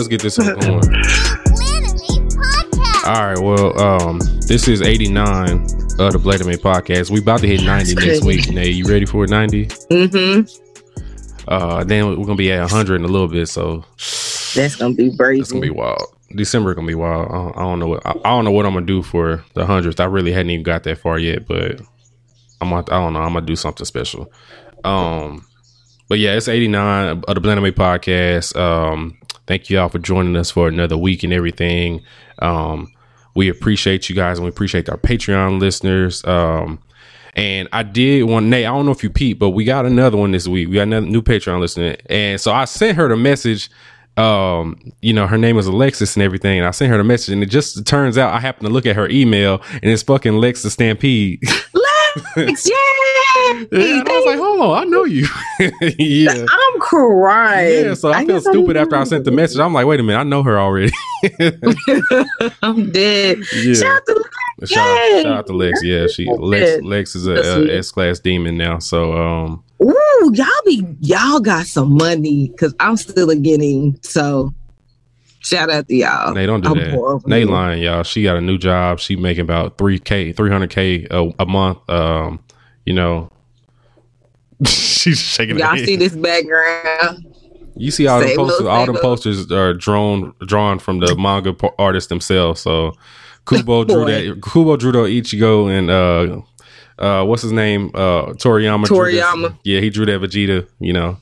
let's get this one going. All right. Well, um, this is 89 of the Blade of Me podcast. We about to hit 90 next week. Nate, you ready for 90? Mm-hmm. Uh, then we're gonna be at 100 in a little bit. So That's gonna be crazy. It's gonna be wild. December gonna be wild. I don't, I don't know what I, I don't know what I'm gonna do for the hundredth. I really hadn't even got that far yet, but I'm gonna, I don't know. I'm gonna do something special. Um, but yeah, it's 89 of the Blend Me podcast. Um, thank you all for joining us for another week and everything. Um, we appreciate you guys and we appreciate our Patreon listeners. Um, and I did one Nate. I don't know if you peep, but we got another one this week. We got another new Patreon listener, and so I sent her the message. Um, you know, her name was Alexis and everything, and I sent her the message, and it just turns out I happened to look at her email, and it's fucking Lex the Stampede. Lex, yay! Yeah, and I was like, hold on, I know you. yeah. I'm crying. Yeah, so I, I felt guess I stupid after I sent the message. I'm like, wait a minute, I know her already. I'm dead. Yeah. Shout out to shout, out, shout out to Lex. Yeah, she Lex. Lex is a, a S class demon now. So um Ooh, y'all be y'all got some money because I'm still getting so. Shout out to y'all. They don't do I'm that. poor over Nate here. lying, y'all. She got a new job. She making about three k, three hundred k a month. Um, you know, she's shaking. Y'all head. see this background? You see all the posters. All the posters are drawn drawn from the manga po- artists themselves. So Kubo drew that. Kubo drew the Ichigo and uh, uh, what's his name? Uh, Toriyama. Toriyama. Yeah, he drew that Vegeta. You know.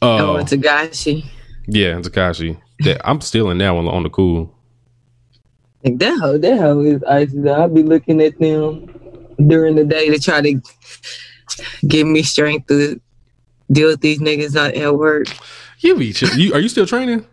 Oh, Uh, it's Togashi. yeah, and Takashi. That I'm still in that one on the cool. Like that hoe, that hoe is icy. though. I'll be looking at them during the day to try to give me strength to deal with these niggas not at work. You be chill. You are you still training?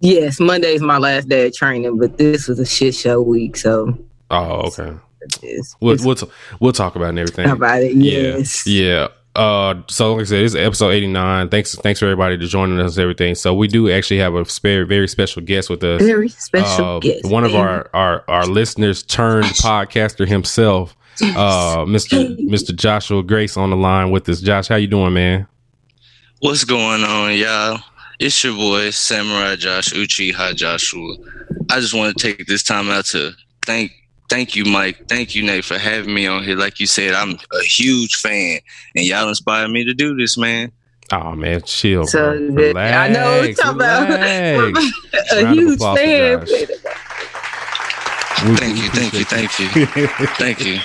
Yes, Monday's my last day of training, but this was a shit show week, so Oh, okay. it's, We'll it's we'll, t- we'll talk about it and everything. about it. Yeah, Yes. yeah. Uh, so like I said, this is episode eighty nine. Thanks, thanks for everybody to joining us. and Everything. So we do actually have a very, very special guest with us. Very special Uh, guest. one of man. our, our our listeners turned podcaster himself, uh, Mr. Mr. Joshua Grace on the line with us. Josh, how you doing, man? What's going on, y'all? It's your boy Samurai Josh Uchiha Joshua. I just want to take this time out to thank thank you, Mike. Thank you, Nate, for having me on here. Like you said, I'm a huge fan, and y'all inspired me to do this, man. Oh man, chill. So bro. Relax, I know what you're talking about. relax. a huge fan. Thank you, thank you, thank you, thank you.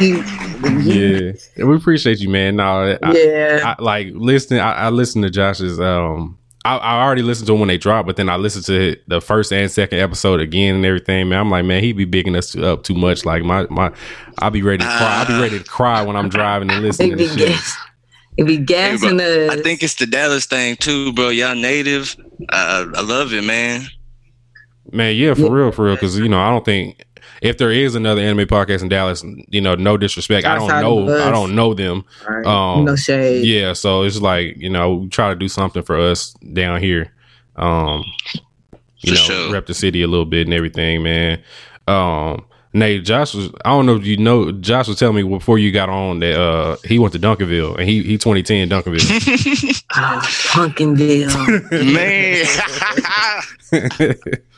Yeah, we appreciate you, man. No, I, yeah. I, like listening. I, I listened to Josh's. Um, I, I already listened to him when they dropped, but then I listened to the first and second episode again and everything. Man, I'm like, man, he be bigging us up too much. Like my my, I'll be ready to cry. I'll be ready to cry when I'm driving and listening It to be shit. gas. It be gassing bro, us. I think it's the Dallas thing too, bro. Y'all native. I, I love it, man. Man, yeah, for real, for real. Because you know, I don't think if there is another anime podcast in Dallas, you know, no disrespect, I don't know. I don't know them. Right. um, no shade. Yeah, so it's like you know, we try to do something for us down here. Um, you For know, sure. rep the city a little bit and everything, man. Um, Nate, Josh was. I don't know if you know. Josh was telling me before you got on that uh he went to Duncanville and he he 2010 Duncanville. Ah, Pumpkinville. man.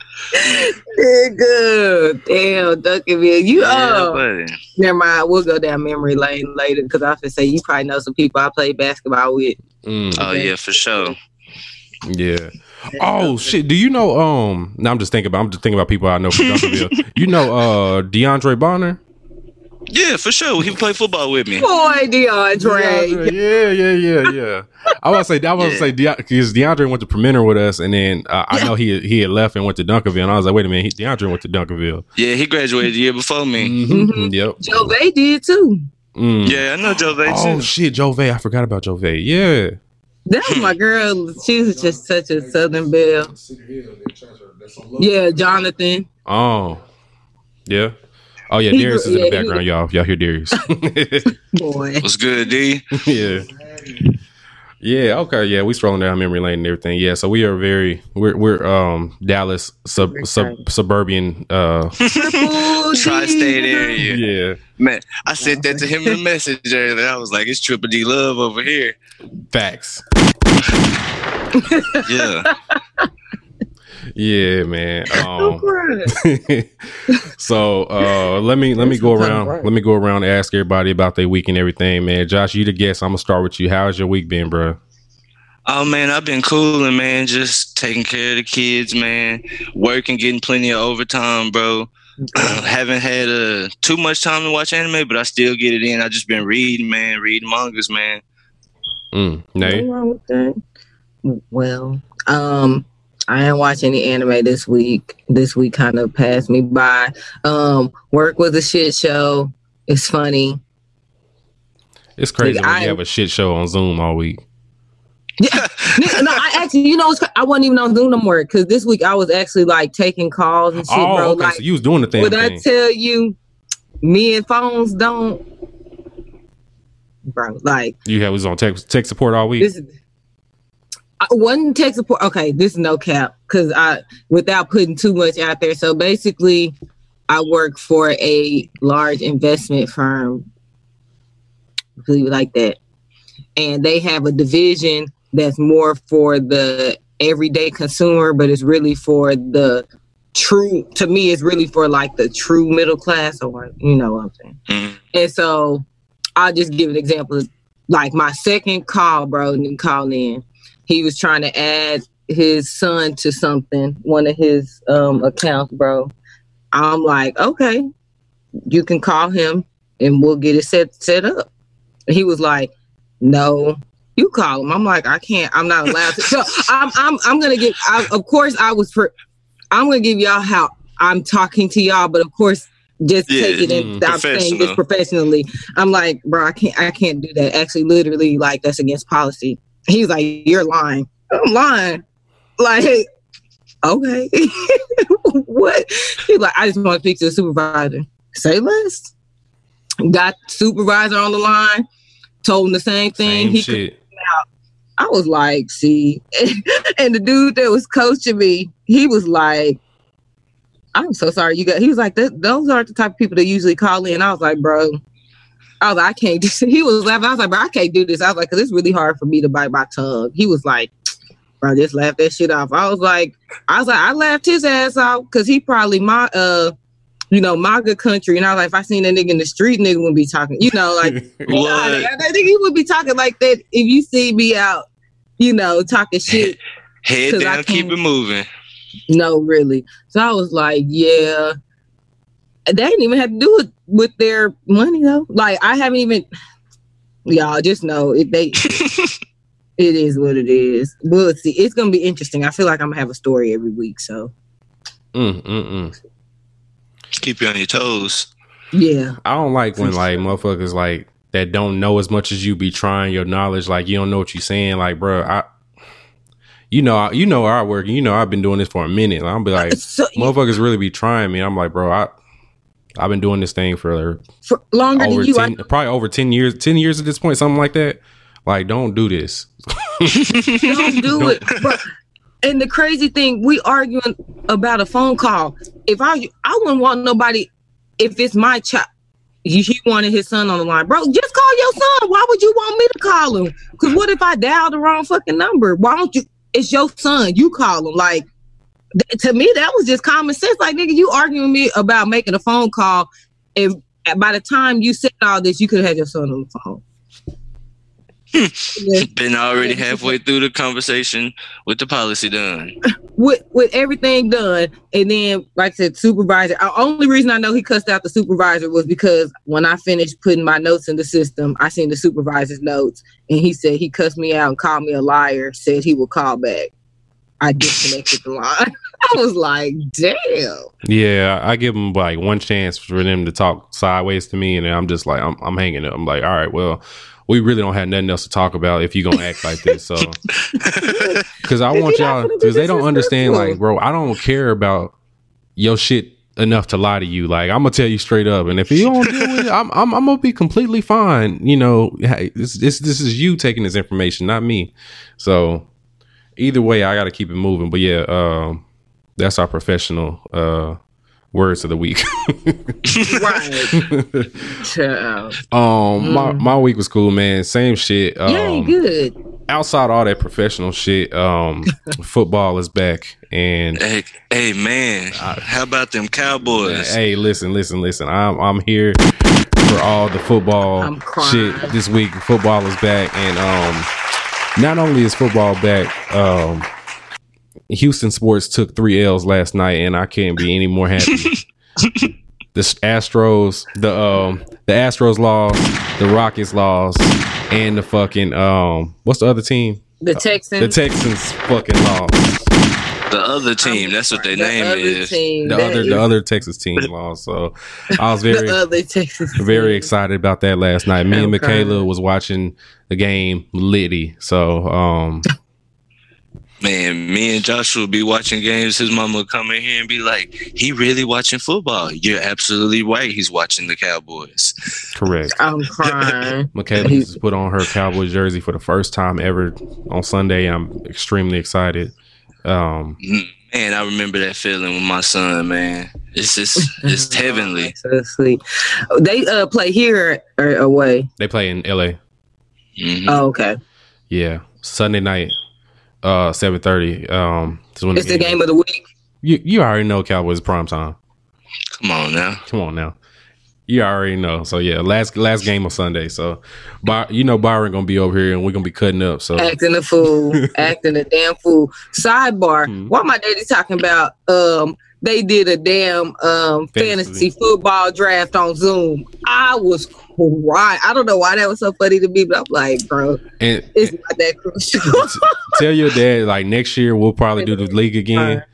Nigga. Damn, Duncanville. You yeah, oh never mind. We'll go down memory lane later because I have to say you probably know some people I played basketball with. Mm, Oh yeah, for sure. yeah. Oh shit! Do you know? Um, now I'm just thinking about. I'm just thinking about people I know from Duncanville. you know, uh, DeAndre Bonner. Yeah, for sure. He played football with me. Boy, DeAndre. DeAndre, Yeah, yeah, yeah, yeah. I want to say, I want to Yeah. say, because DeAndre went to Premier with us, and then uh, I Yeah. know he he had left and went to Duncanville, and I was like, wait a minute, he, DeAndre went to Duncanville. Yeah, he graduated the year before me. Mhm, Mhm. Yep. Joe Bay did too. Mm. Yeah, I know Joe Vay Oh too. shit, Jove! I forgot about Jove. Yeah. That was my girl. She was just such a Southern belle. Yeah, Jonathan. Oh. Yeah. Oh yeah, He Darius is in the background, y'all. Y'all hear Darius? Boy. What's good, D? yeah. Yeah, okay, yeah, we strolling down memory lane and everything. Yeah, so we are very we're we're um Dallas sub, sub suburban uh Tri-state area. yeah Man, I sent that to him in a message earlier. I was like, it's Triple D Love over here. facts. Yeah. Yeah, man. Um, so uh let me let me go around let me go around and ask everybody about their week and everything, man. Josh, you the guest. I'm gonna start with you. How's your week been, bro? Oh man, I've been cooling, man. Just taking care of the kids, man. Working, getting plenty of overtime, bro. Haven't had uh, too much time to watch anime, but I still get it in. I just been reading, man, reading mangas, man. Mm, Nothing Nay. wrong with that. Well, um, I didn't watch any anime this week. This week kind of passed me by. Um, work was a shit show. It's funny. It's crazy Like, when I- you have a shit show on Zoom all week. Nigga, no, I actually, you know, it's, I wasn't even on Zoom no more because this week I was actually like taking calls and shit, oh, bro. okay. Like, so you was doing the thing. when I tell you, me and phones don't, bro. Like, you had was on tech tech support all week. this I tech support. Okay, this is no cap because I without putting too much out there. So basically, I work for a large investment firm, believe it like that, and they have a division that's more for the everyday consumer, but it's really for the true. To me, it's really for like the true middle class, or you know what I'm saying. Mm. And so I'll just give an example. Like my second call, bro, and call in. He was trying to add his son to something, one of his um accounts, bro. I'm like, okay, you can call him and we'll get it set set up. And he was like, no, you call him. I'm like, I can't. I'm not allowed to. So I'm I'm I'm gonna give. I, of course, I was. For, I'm gonna give y'all how I'm talking to y'all, but of course, just Yeah, take it in. mm, I'm saying this professionally. I'm like, bro, I can't. I can't do that. Actually, literally, like that's against policy. He's like, you're lying. I'm lying. Like, okay, what? He's like, I just want to speak to the supervisor. Say less. Got supervisor on the line. Told him the same thing. Same he shit. I was like, see, and the dude that was coaching me, he was like, I'm so sorry you got. He was like, those aren't the type of people that usually call in. I was like, bro, I was like, I can't do. He was laughing. I was like, bro, I can't do this. I was like, cause it's really hard for me to bite my tongue. He was like, bro, just laugh that shit off. I was like, I was like, I laughed his ass off because he probably my uh, you know, my good country. And I was like, if I seen that nigga in the street, nigga wouldn't be talking. You know, like? I think he would be talking like that if you see me out, you know, talking shit. Head down, keep it moving. No, really. So I was like, yeah. They didn't even have to do it with their money though. Like I haven't even y'all just know if they it is what it is. We'll see. It's gonna be interesting. I feel like I'm gonna have a story every week. So Mm, mm, mm. keep you on your toes. yeah. I don't like when like motherfuckers like that don't know as much as you be trying your knowledge. Like you don't know what you're saying. Like, bro, I, you know, you know our work. and You know, I've been doing this for a minute. I'll be like, So motherfuckers really be trying me. I'm like, bro, I, I've been doing this thing for for longer than you, I probably over ten years, ten years at this point, something like that. Like, don't do this. don't do it. But and the crazy thing, we arguing about a phone call. If I I wouldn't want nobody if it's my child. He wanted his son on the line, bro. Just call your son. Why would you want me to call him? Because what if I dial the wrong fucking number? Why don't you? It's your son. You call him. Like to me, that was just common sense. Like nigga, you arguing with me about making a phone call, and by the time you said all this, you could have had your son on the phone. Hmm. Yeah Been already halfway through the conversation with the policy done. with with everything done, and then like I said, supervisor. The only reason I know he cussed out the supervisor was because when I finished putting my notes in the system, I seen the supervisor's notes, and he said he cussed me out and called me a liar. Said he would call back. I disconnected the line. I was like, damn. Yeah, I give them like one chance for them to talk sideways to me, and then I'm just like, I'm, I'm hanging up. I'm like, all right, well, we really don't have nothing else to talk about if you're gonna act like this. So, because I want you're not y'all, because they don't understand, disrespectful. like, bro, I don't care about your shit enough to lie to you. Like I'm gonna tell you straight up, and if you don't deal with it, I'm I'm, I'm gonna be completely fine. You know, hey, this this this is you taking this information, not me. So either way, I got to keep it moving. But yeah, um, that's our professional uh, words of the week. right. Child. um, my my week was cool, man. Same shit. Um, yeah, good. outside all that professional shit, um, football is back, and Hey, hey man, how about them Cowboys? hey, listen, listen, listen. I'm I'm here for all the football I'm crying. shit this week. Football is back, and um, not only is football back, um, Houston sports took three L's last night, and I can't be any more happy. the Astros, the um, the Astros lost, the Rockets lost, and the fucking um, what's the other team? The Texans. The Texans fucking lost. The other team, that's what their the name other is. Team, The that other is the other Texas team lost. So I was very the other Texas. very team. excited about that last night. Me and I'm Michaela crying. was watching the game litty. So um Man, me and Joshua be watching games. His mama would come in here and be like, "He really watching football." You're absolutely right. He's watching the Cowboys. correct. I'm crying. Michaela just put on her Cowboys jersey for the first time ever on Sunday. I'm extremely excited. Um Man, I remember that feeling with my son. Man, it's just it's heavenly. So sweet. They uh play here or away. they play in LA. Mhm. Oh, okay. Yeah. Sunday night, uh seven thirty. Um is when It's the game of the week. you you already know Cowboys prime time. Come on now. Come on now. You already know. So yeah, last last game of Sunday. So, By, you know Byron gonna be over here and we're gonna be cutting up. So Acting a fool. acting a damn fool. Sidebar. Mhm. Why my daddy talking about um they did a damn um Fantasy. fantasy football draft on Zoom. I was crying. I don't know why that was so funny to me, but I'm like, bro, and, it's not that crucial. tell your dad like next year we'll probably do the league again.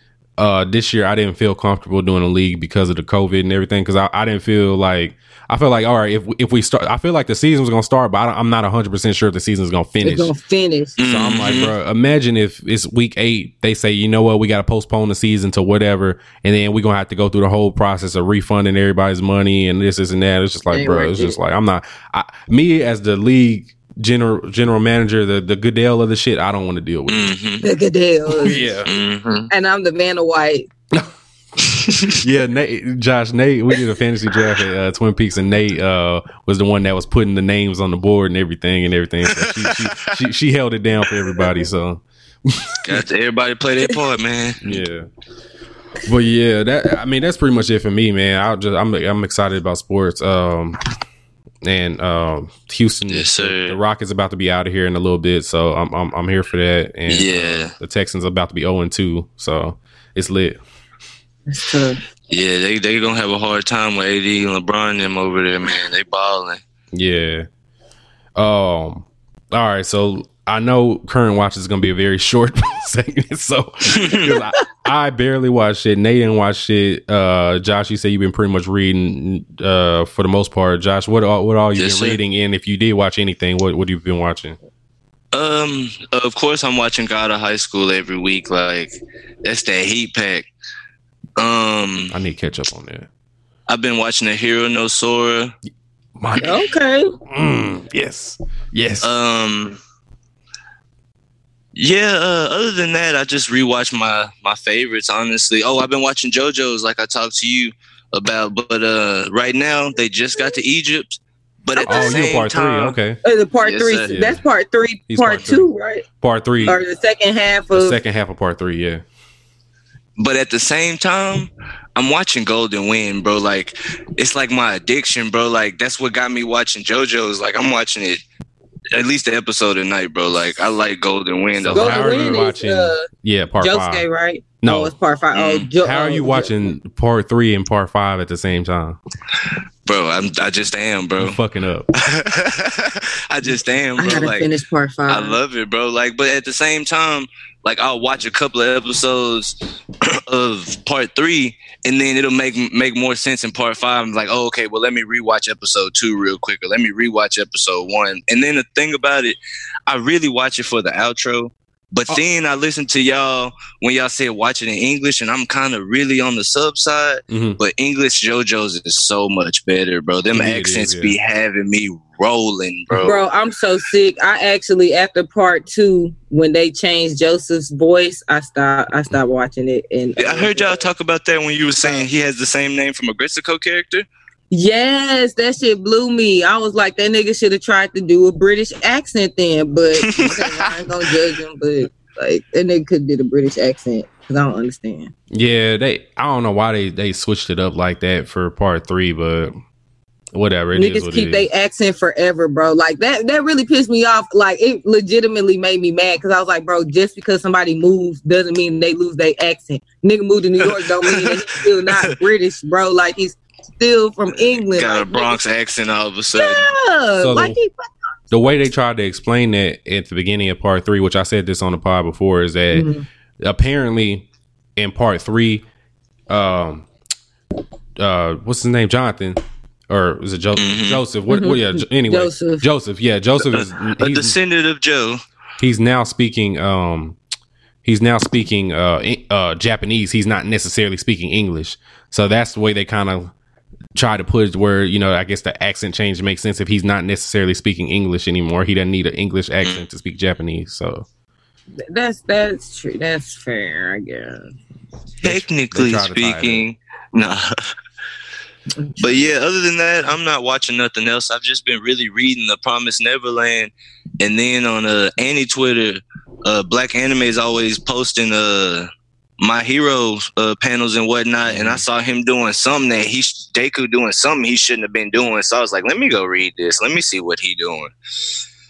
Uh, this year I didn't feel comfortable doing a league because of the COVID and everything. Because I, I didn't feel like I felt like all right if if we start, I feel like the season was gonna start, but I don't, I'm not 100 percent sure if the season's gonna finish. it's gonna finish. So I'm like, Mhm. bro, imagine if it's week eight, they say, you know what, we got to postpone the season to whatever, and then we're gonna have to go through the whole process of refunding everybody's money and this, this, and that. It's just like, bro, worth it's just like I'm not, I, me as the league general general manager, the the Goodell of the shit, I don't want to deal with. it. Mhm. The Goodell. Yeah, Mhm. And I'm the man of white. yeah. Nate, Josh, Nate, we did a fantasy draft at uh, Twin Peaks, and Nate uh, was the one that was putting the names on the board and everything and everything. So she, she, she she held it down for everybody. So. Got to everybody play their part, man. Yeah. But yeah, that I mean that's pretty much it for me, man. I just I'm I'm excited about sports. Um and um Houston Yes, sir. the Rockets about to be out of here in a little bit, so I'm I'm, I'm here for that. And Yeah. uh, the Texans are about to be 0 and 2, so it's lit. It's. Yeah, they they gonna have a hard time with AD and LeBron and them over there, man. They balling. Yeah. Um all right, so I know current watch is gonna be a very short segment, so I, I barely watch it. Nate didn't watch it. Uh, Josh, you say you've been pretty much reading uh, for the most part. Josh, what all, what all you Yes, been sir. reading? And if you did watch anything, what what you've you been watching? Um, of course, I'm watching God of High School every week. Like that's that heat pack. Um, I need to catch up on that. I've been watching The Hero No Sora. My Okay. mm, yes, yes. Um, yeah. Uh, other than that, I just rewatched my my favorites. Honestly, oh, I've been watching JoJo's, like I talked to you about. But uh, right now, they just got to Egypt. But at the oh, you same part three? time, Okay, Uh, the part Yes, three. sir. Yeah. That's part three. He's part part three. two, right? part three, Or the second half the of. second half of part three. Yeah, But at the same time, I'm watching Golden Wind, bro. Like it's like my addiction, bro. Like that's what got me watching JoJo's. Like I'm watching it at least the episode a night, bro. Like I like Golden Wind. a So how Golden are you Wind is watching- uh, yeah. Part Josuke, five. right? No. oh, it's part five. Oh, Mm. jo- How are oh, you watching part three and part five at the same time? bro. I'm I just am, You bro. fucking up. I just am, I gotta Like finish part five. I love it, bro. Like, but at the same time, like I'll watch a couple of episodes of part three, and then it'll make make more sense in part five. I'm like, oh, okay, well, let me rewatch episode two real quick, or let me rewatch episode one. And then the thing about it, I really watch it for the outro. But Oh. then I listen to y'all when y'all said watch it in English, and I'm kind of really on the sub side. Mhm. But English JoJo's is so much better, bro. Them it accents is, yeah. be having me rolling, bro. Bro, I'm so sick. I actually after part two, when they changed Joseph's voice, I stopped. I stopped watching it. And I heard y'all talk about that when you were saying he has the same name from a Gritzico character. Yes, that shit blew me. I was like, that nigga should have tried to do a British accent then, but I ain't gonna judge him. But like, that nigga could did a British accent because I don't understand. Yeah, they. I don't know why they they switched it up like that for part three, but whatever. It is Niggas what keep it their accent forever, bro. Like that. That really pissed me off. Like it legitimately made me mad because I was like, bro, just because somebody moves doesn't mean they lose their accent. Nigga moved to New York don't mean that he's still not British, bro. Like he's still from England. Got a Like, Bronx accent all of a sudden. Yeah, So like the- he. the way they tried to explain that at the beginning of part three, which I said this on the pod before, is that Mhm. apparently in part three, um, uh, what's his name, Jonathan, or is it jo- Mhm. Joseph? What? what- yeah. Jo- Anyway, Joseph. Joseph. Yeah, Joseph is A descendant of Joe. he's now speaking. Um, he's now speaking uh, uh Japanese. He's not necessarily speaking English. So that's the way they kind of try to put it where you know I guess the accent change makes sense if he's not necessarily speaking English anymore. He doesn't need an English accent to speak Japanese. So That's that's true. That's fair, I guess. Technically they try to tie it speaking, nah. But yeah, other than that, I'm not watching nothing else. I've just been really reading The Promised Neverland, and then on uh Annie Twitter, uh Black Anime is always posting uh my hero uh, panels and whatnot, and I saw him doing something that he sh- Deku doing something he shouldn't have been doing. So I was like, let me go read this. Let me see what he doing.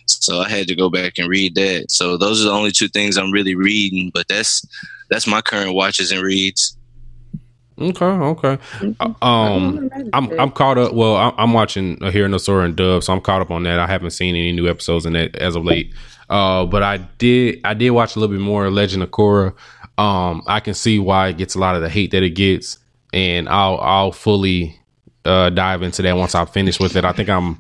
So I had to go back and read that. So those are the only two things I'm really reading. But that's that's my current watches and reads. Okay, okay. Uh, Um, I'm I'm caught up. Well, I'm, I'm watching uh, Hero no Sora and Dub, so I'm caught up on that. I haven't seen any new episodes in that as of late. Uh, but I did I did watch a little bit more Legend of Korra. Um, I can see why it gets a lot of the hate that it gets, and I'll I'll fully uh, dive into that once I finish with it. I think I'm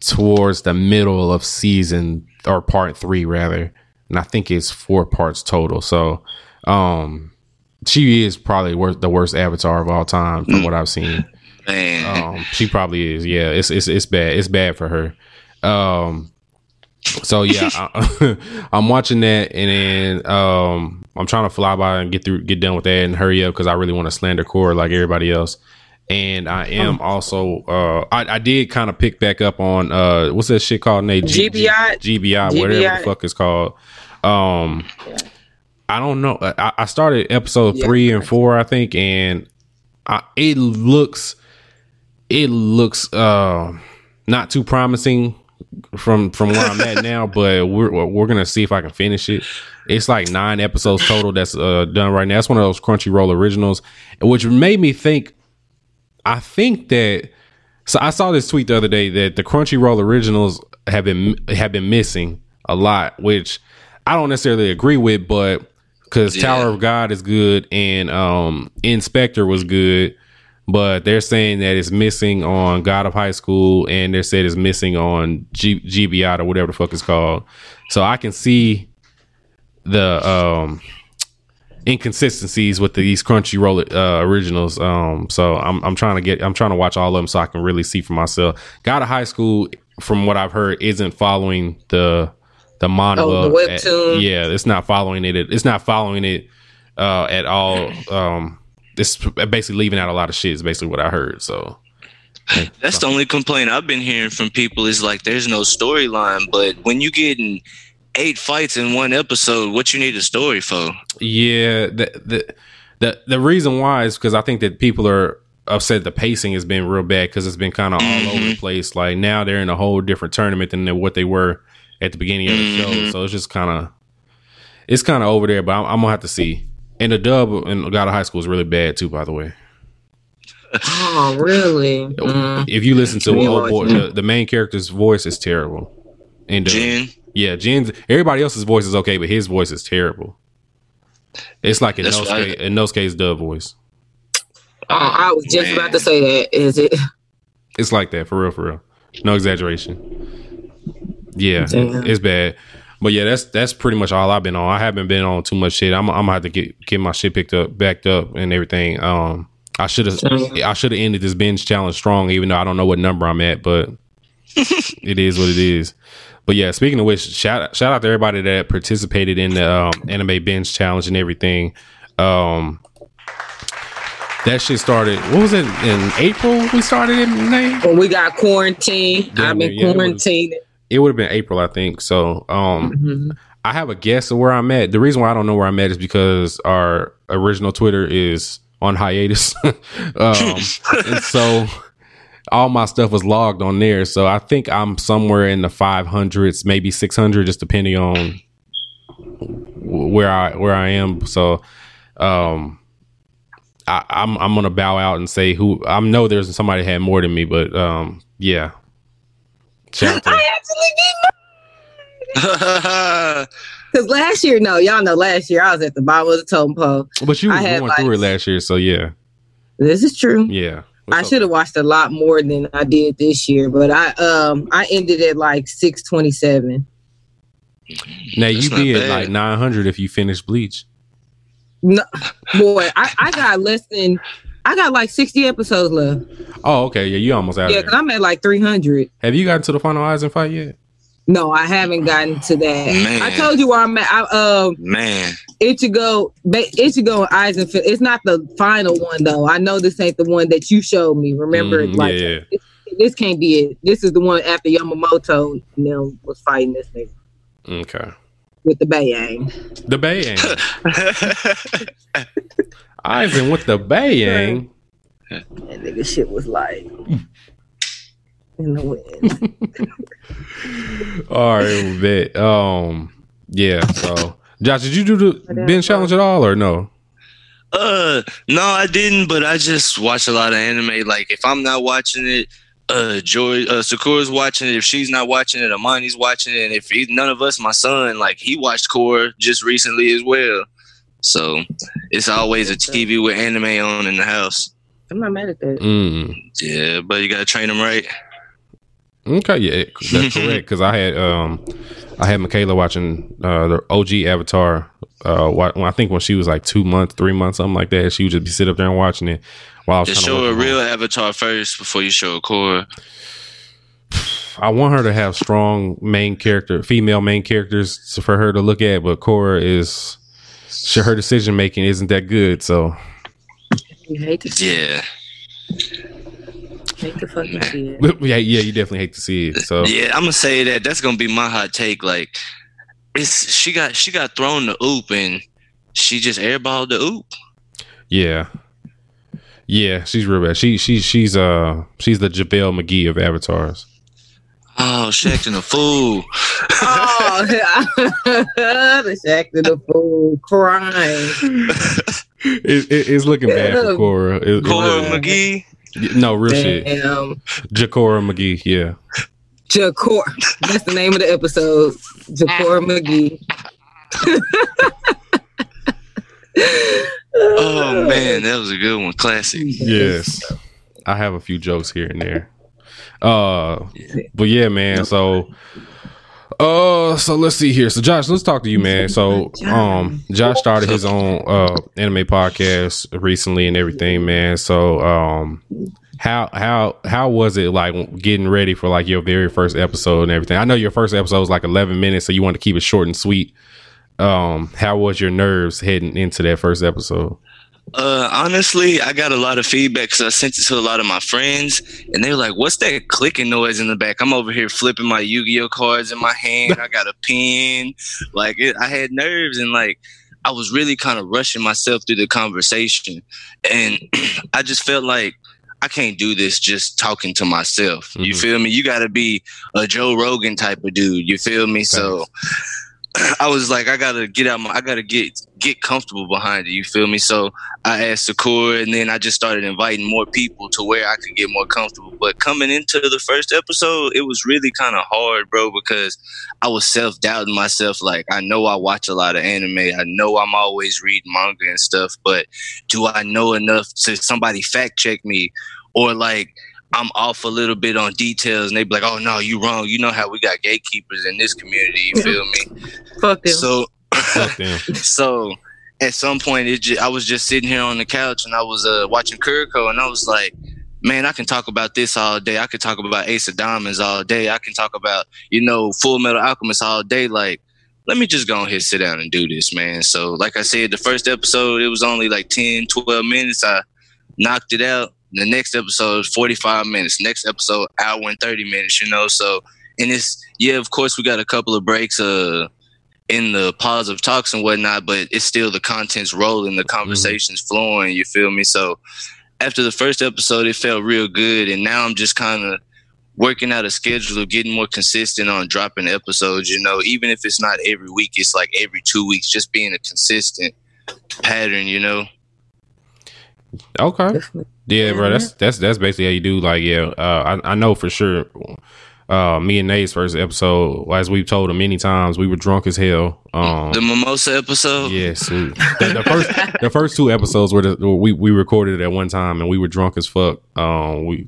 towards the middle of season or part three rather, and I think it's four parts total. So, um, she is probably wor- the worst avatar of all time from what I've seen. Man, Um, she probably is. Yeah, it's it's it's bad. It's bad for her. Um, so yeah, I, I'm watching that, and then um, I'm trying to fly by and get through, get done with that, and hurry up because I really want to slander Korra like everybody else. And I am also, uh, I, I did kind of pick back up on uh, what's that shit called? Nate G- GBI? G- GBI, whatever the fuck it's called. Um, I don't know. I, I started episode Yeah. three and four, I think, and I, it looks it looks uh not too promising from from where I'm at now, but we're we're gonna see if I can finish it. It's like nine episodes total that's uh, done right now. It's one of those Crunchyroll originals, which made me think. I think that so I saw this tweet the other day that the Crunchyroll originals have been have been missing a lot, which I don't necessarily agree with, but because Yeah. Tower of God is good and um In/Spectre was good, but they're saying that it's missing on God of High School and they said it's missing on G- GBI or whatever the fuck it's called. So I can see the um inconsistencies with these Crunchyroll uh, originals. Um, so I'm I'm trying to get I'm trying to watch all of them so I can really see for myself. God of High School, from what I've heard, isn't following the the manga. Oh, the at- yeah, it's not following it. It's not following it uh, at all. Um, it's basically leaving out a lot of shit. Is basically what I heard. So That's the only complaint I've been hearing from people is like there's no storyline. But when you getting eight fights in one episode, what you need a story for? Yeah, the the the, the reason why is because I think that people are upset the pacing has been real bad because it's been kind of all over the place. Like now they're in a whole different tournament than what they were at the beginning of the show. So it's just kind of it's kind of over there. But I'm, I'm gonna have to see. And the dub in God of High School is really bad too, by the way. Oh, really? Mm. If you listen to Me oh boy, the, the main character's voice is terrible. And uh, Jen, yeah, Jen's everybody else's voice is okay, but his voice is terrible. It's like a That's nose why- case, case dub voice. Oh, I was just man. about to say that. Is it? It's like that for real, for real. No exaggeration. Yeah, Damn. it's bad. But yeah, that's that's pretty much all I've been on. I haven't been on too much shit. I'm, I'm gonna have to get get my shit picked up, backed up, and everything. Um, I should have I should have ended this binge challenge strong, even though I don't know what number I'm at, but it is what it is. But yeah, speaking of which, shout shout out to everybody that participated in the um, anime binge challenge and everything. Um, that shit started. What was it in April? We started in May. When we got quarantined, I've been yeah, was- quarantined. It would have been April, I think. So, um, Mhm. I have a guess of where I'm at. The reason why I don't know where I'm at is because our original Twitter is on hiatus. um, and so all my stuff was logged on there. So I think I'm somewhere in the 500s, maybe 600, just depending on where I where I am. So um, I, I'm I'm gonna bow out and say who I know. There's somebody had more than me, but um, yeah. Shout I actually did because last year, no, y'all know last year I was at the bottom of the totem pole. but you I was had, going like- through it last year, so yeah, This is true. yeah. I What's up? should have watched a lot more than I did this year, but I um I ended at like six twenty seven. Now That's you not be at like 900 if you finish Bleach. No, boy, I, I got less than I got like sixty episodes left. Oh, okay. Yeah, you almost out Yeah, because there. I'm at like three hundred. Have you gotten to the final Aizen fight yet? No, I haven't gotten to that. Man. I told you where I'm at. I, um, Man, Ichigo, ba- Ichigo and Eisenfeld. It's not the final one though. I know this ain't the one that you showed me. Remember, Mhm, like yeah, This, this can't be it. This is the one after Yamamoto and them was fighting this nigga Okay. with the Bayang. The Bayang. Aizen with the Bayang. That nigga shit was like in the wind. All right, bet. Um, yeah. So, Josh, did you do the Whatever. binge challenge at all or no? Uh, no, I didn't, but I just watch a lot of anime. Like, if I'm not watching it, uh, Joy, uh, Sakura's watching it. If she's not watching it, Amani's watching it. And if he, none of us, my son, like, he watched Korra just recently as well. So it's always a TV with anime on in the house. I'm not mad at that. Mm. Yeah, but you gotta train them right. Okay, yeah, that's correct. Because I had um, I had Michaela watching uh the OG Avatar. Uh, when I think when she was like two months, three months, something like that. She would just be sit up there and watching it while I was Just show a from home. real avatar first before you show a Korra. I want her to have strong main character, female main characters for her to look at, but Korra is her decision making isn't that good. So You hate to see it. Yeah. Hate to fucking see it. yeah, yeah, you definitely hate to see it. So Yeah, I'm gonna say that. That's gonna be my hot take. Like, it's she got she got thrown the oop and she just airballed the oop. yeah, yeah, she's real bad. She she she's uh she's the JaVale McGee of avatars. Oh, Shaqtin' a Fool. Oh, the Shaq to the fool crying. It, it, it's looking bad for Korra. It- it Korra really- McGee. no real shit. Jacora McGee. Yeah. Jakor. That's the name of the episode. Jacora McGee. Oh man, that was a good one. Classic. Yes. I have a few jokes here and there. Uh but yeah, man. So uh so let's see here. So Josh, let's talk to you, man. So um Josh started his own uh anime podcast recently and everything, man. So um how how how was it like getting ready for like your very first episode and everything? I know your first episode was like 11 minutes, so you want to keep it short and sweet. Um how was your nerves heading into that first episode? Uh, honestly, I got a lot of feedback because I sent it to a lot of my friends, and they were like, "What's that clicking noise in the back?" I'm over here flipping my Yu-Gi-Oh cards in my hand. I got a pen. Like it, I had nerves, and like I was really kind of rushing myself through the conversation, and I just felt like I can't do this just talking to myself. You Mhm. feel me? You got to be a Joe Rogan type of dude. You feel me? So. I was like, I gotta get out my, I gotta get get comfortable behind it. You feel me? So I asked Sakura, and then I just started inviting more people to where I could get more comfortable. But coming into the first episode, it was really kind of hard, bro, because I was self doubting myself. Like, I know I watch a lot of anime, I know I'm always reading manga and stuff, but do I know enough to somebody fact check me, or like? I'm off a little bit on details, and they be like, "Oh no, you wrong. You know how we got gatekeepers in this community. You feel me?" Fuck them. So, Fuck them. so at some point, it just, I was just sitting here on the couch and I was uh, watching Kuroko, and I was like, "Man, I can talk about this all day. I can talk about Ace of Diamonds all day. I can talk about you know Full Metal Alchemist all day. Like, let me just go ahead, and sit down, and do this, man." So, like I said, the first episode it was only like 10, 12 minutes. I knocked it out. The next episode is 45 minutes. Next episode, hour and 30 minutes, you know. So, and it's, yeah, of course, we got a couple of breaks uh, in the positive talks and whatnot, but it's still the content's rolling, the conversation's flowing, you feel me? So, after the first episode, it felt real good. And now I'm just kind of working out a schedule of getting more consistent on dropping episodes, you know, even if it's not every week, it's like every two weeks, just being a consistent pattern, you know. Okay. Yeah, bro. That's that's that's basically how you do. Like, yeah, uh, I I know for sure. Uh, me and Nate's first episode, as we've told him many times, we were drunk as hell. Um, the mimosa episode. yes, we, the, the first the first two episodes were the, we we recorded it at one time, and we were drunk as fuck. Um, we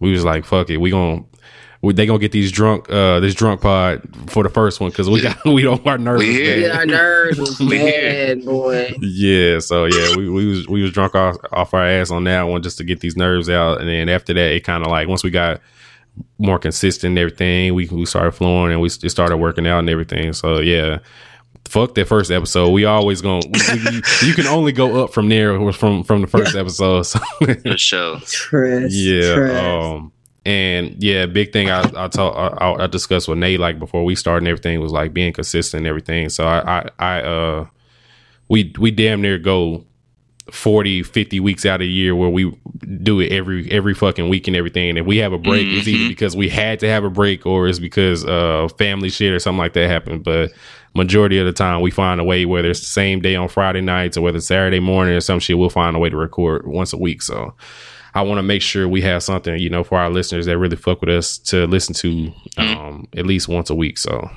we was like, fuck it, we gonna. We, they gonna get these drunk, uh, this drunk pod for the first one because we got we don't our nerves. We is here. Yeah, our nerves was bad, boy. Yeah, so yeah, we, we was we was drunk off, off our ass on that one just to get these nerves out, and then after that, it kind of like once we got more consistent and everything, we we started flowing and we just started working out and everything. So yeah, fuck that first episode. We always gonna we, we, you can only go up from there from from the first episode. So For sure. Trash. yeah, trash. um, and yeah, big thing I I talk I, I discussed with Nate like before we started and everything was like being consistent and everything. So I I, I uh we we damn near go 40 50 weeks out of the year where we do it every every fucking week and everything and if we have a break it's either Mhm. because we had to have a break or it's because uh family shit or something like that happened but majority of the time we find a way whether it's the same day on friday nights or whether it's saturday morning or some shit we'll find a way to record once a week so i want to make sure we have something you know for our listeners that really fuck with us to listen to um at least once a week so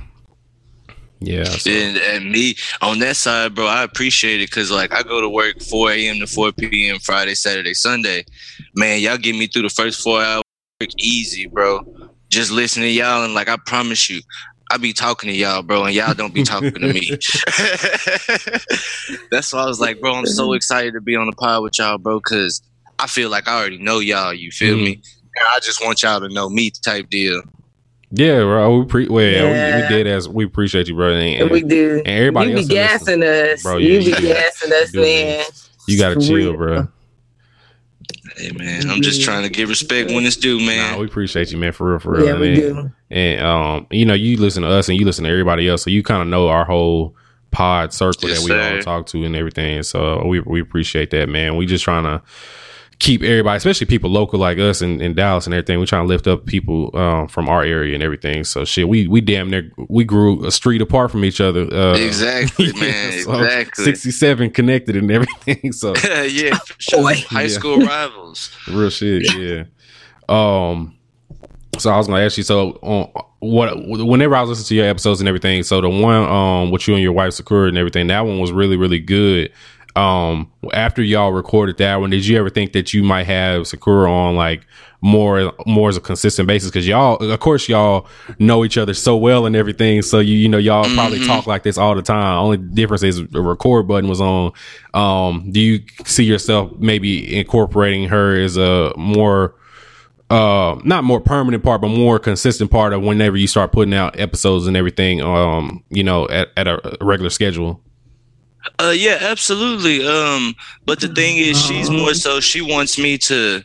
yeah so- And, and me on that side, bro, I appreciate it because like I go to work 4 a.m. to 4 p.m. Friday, Saturday, Sunday. Man, y'all get me through the first four hours easy, bro. Just listening to y'all and like I promise you, I be talking to y'all, bro, and y'all don't be talking to me. That's why I was like, bro, I'm so excited to be on the pod with y'all, bro, because I feel like I already know y'all. You feel Mhm. me? And I just want y'all to know me, type deal. yeah bro we pre well, yeah. we, we did as we appreciate you bro and, And we do. and everybody you be else gassing us. Bro, you yeah, be you do. gassing us, You man. you gotta For chill real. bro Hey man, I'm just trying to give respect when it's due, man. Nah, we appreciate you, man, for real, for real. Yeah, we and, do. and um, you know, you listen to us and you listen to everybody else, so you kind of know our whole pod circle Yes, that we all talk to and everything. So we we appreciate that, man. We just trying to keep everybody, especially people local like us in, in Dallas and everything. We trying to lift up people um, from our area and everything. So shit, we we damn near we grew a street apart from each other. Uh, Exactly, man. so exactly. Sixty seven connected and everything. So yeah, sure. Boy. High Yeah. school rivals. Real shit, yeah. Um, so I was gonna ask you. So, on what whenever I was listening to your episodes and everything, so the one um with you and your wife Sakura and everything, that one was really really good. Um, after y'all recorded that one, did you ever think that you might have Sakura on like more more as a consistent basis? Because y'all, of course, y'all know each other so well and everything. So you you know y'all probably Mhm. talk like this all the time. Only difference is the record button was on. Um, do you see yourself maybe incorporating her as a more uh not more permanent part but more consistent part of whenever you start putting out episodes and everything um you know at, at a regular schedule Uh, yeah, absolutely. Um, but the thing is, she's more so she wants me to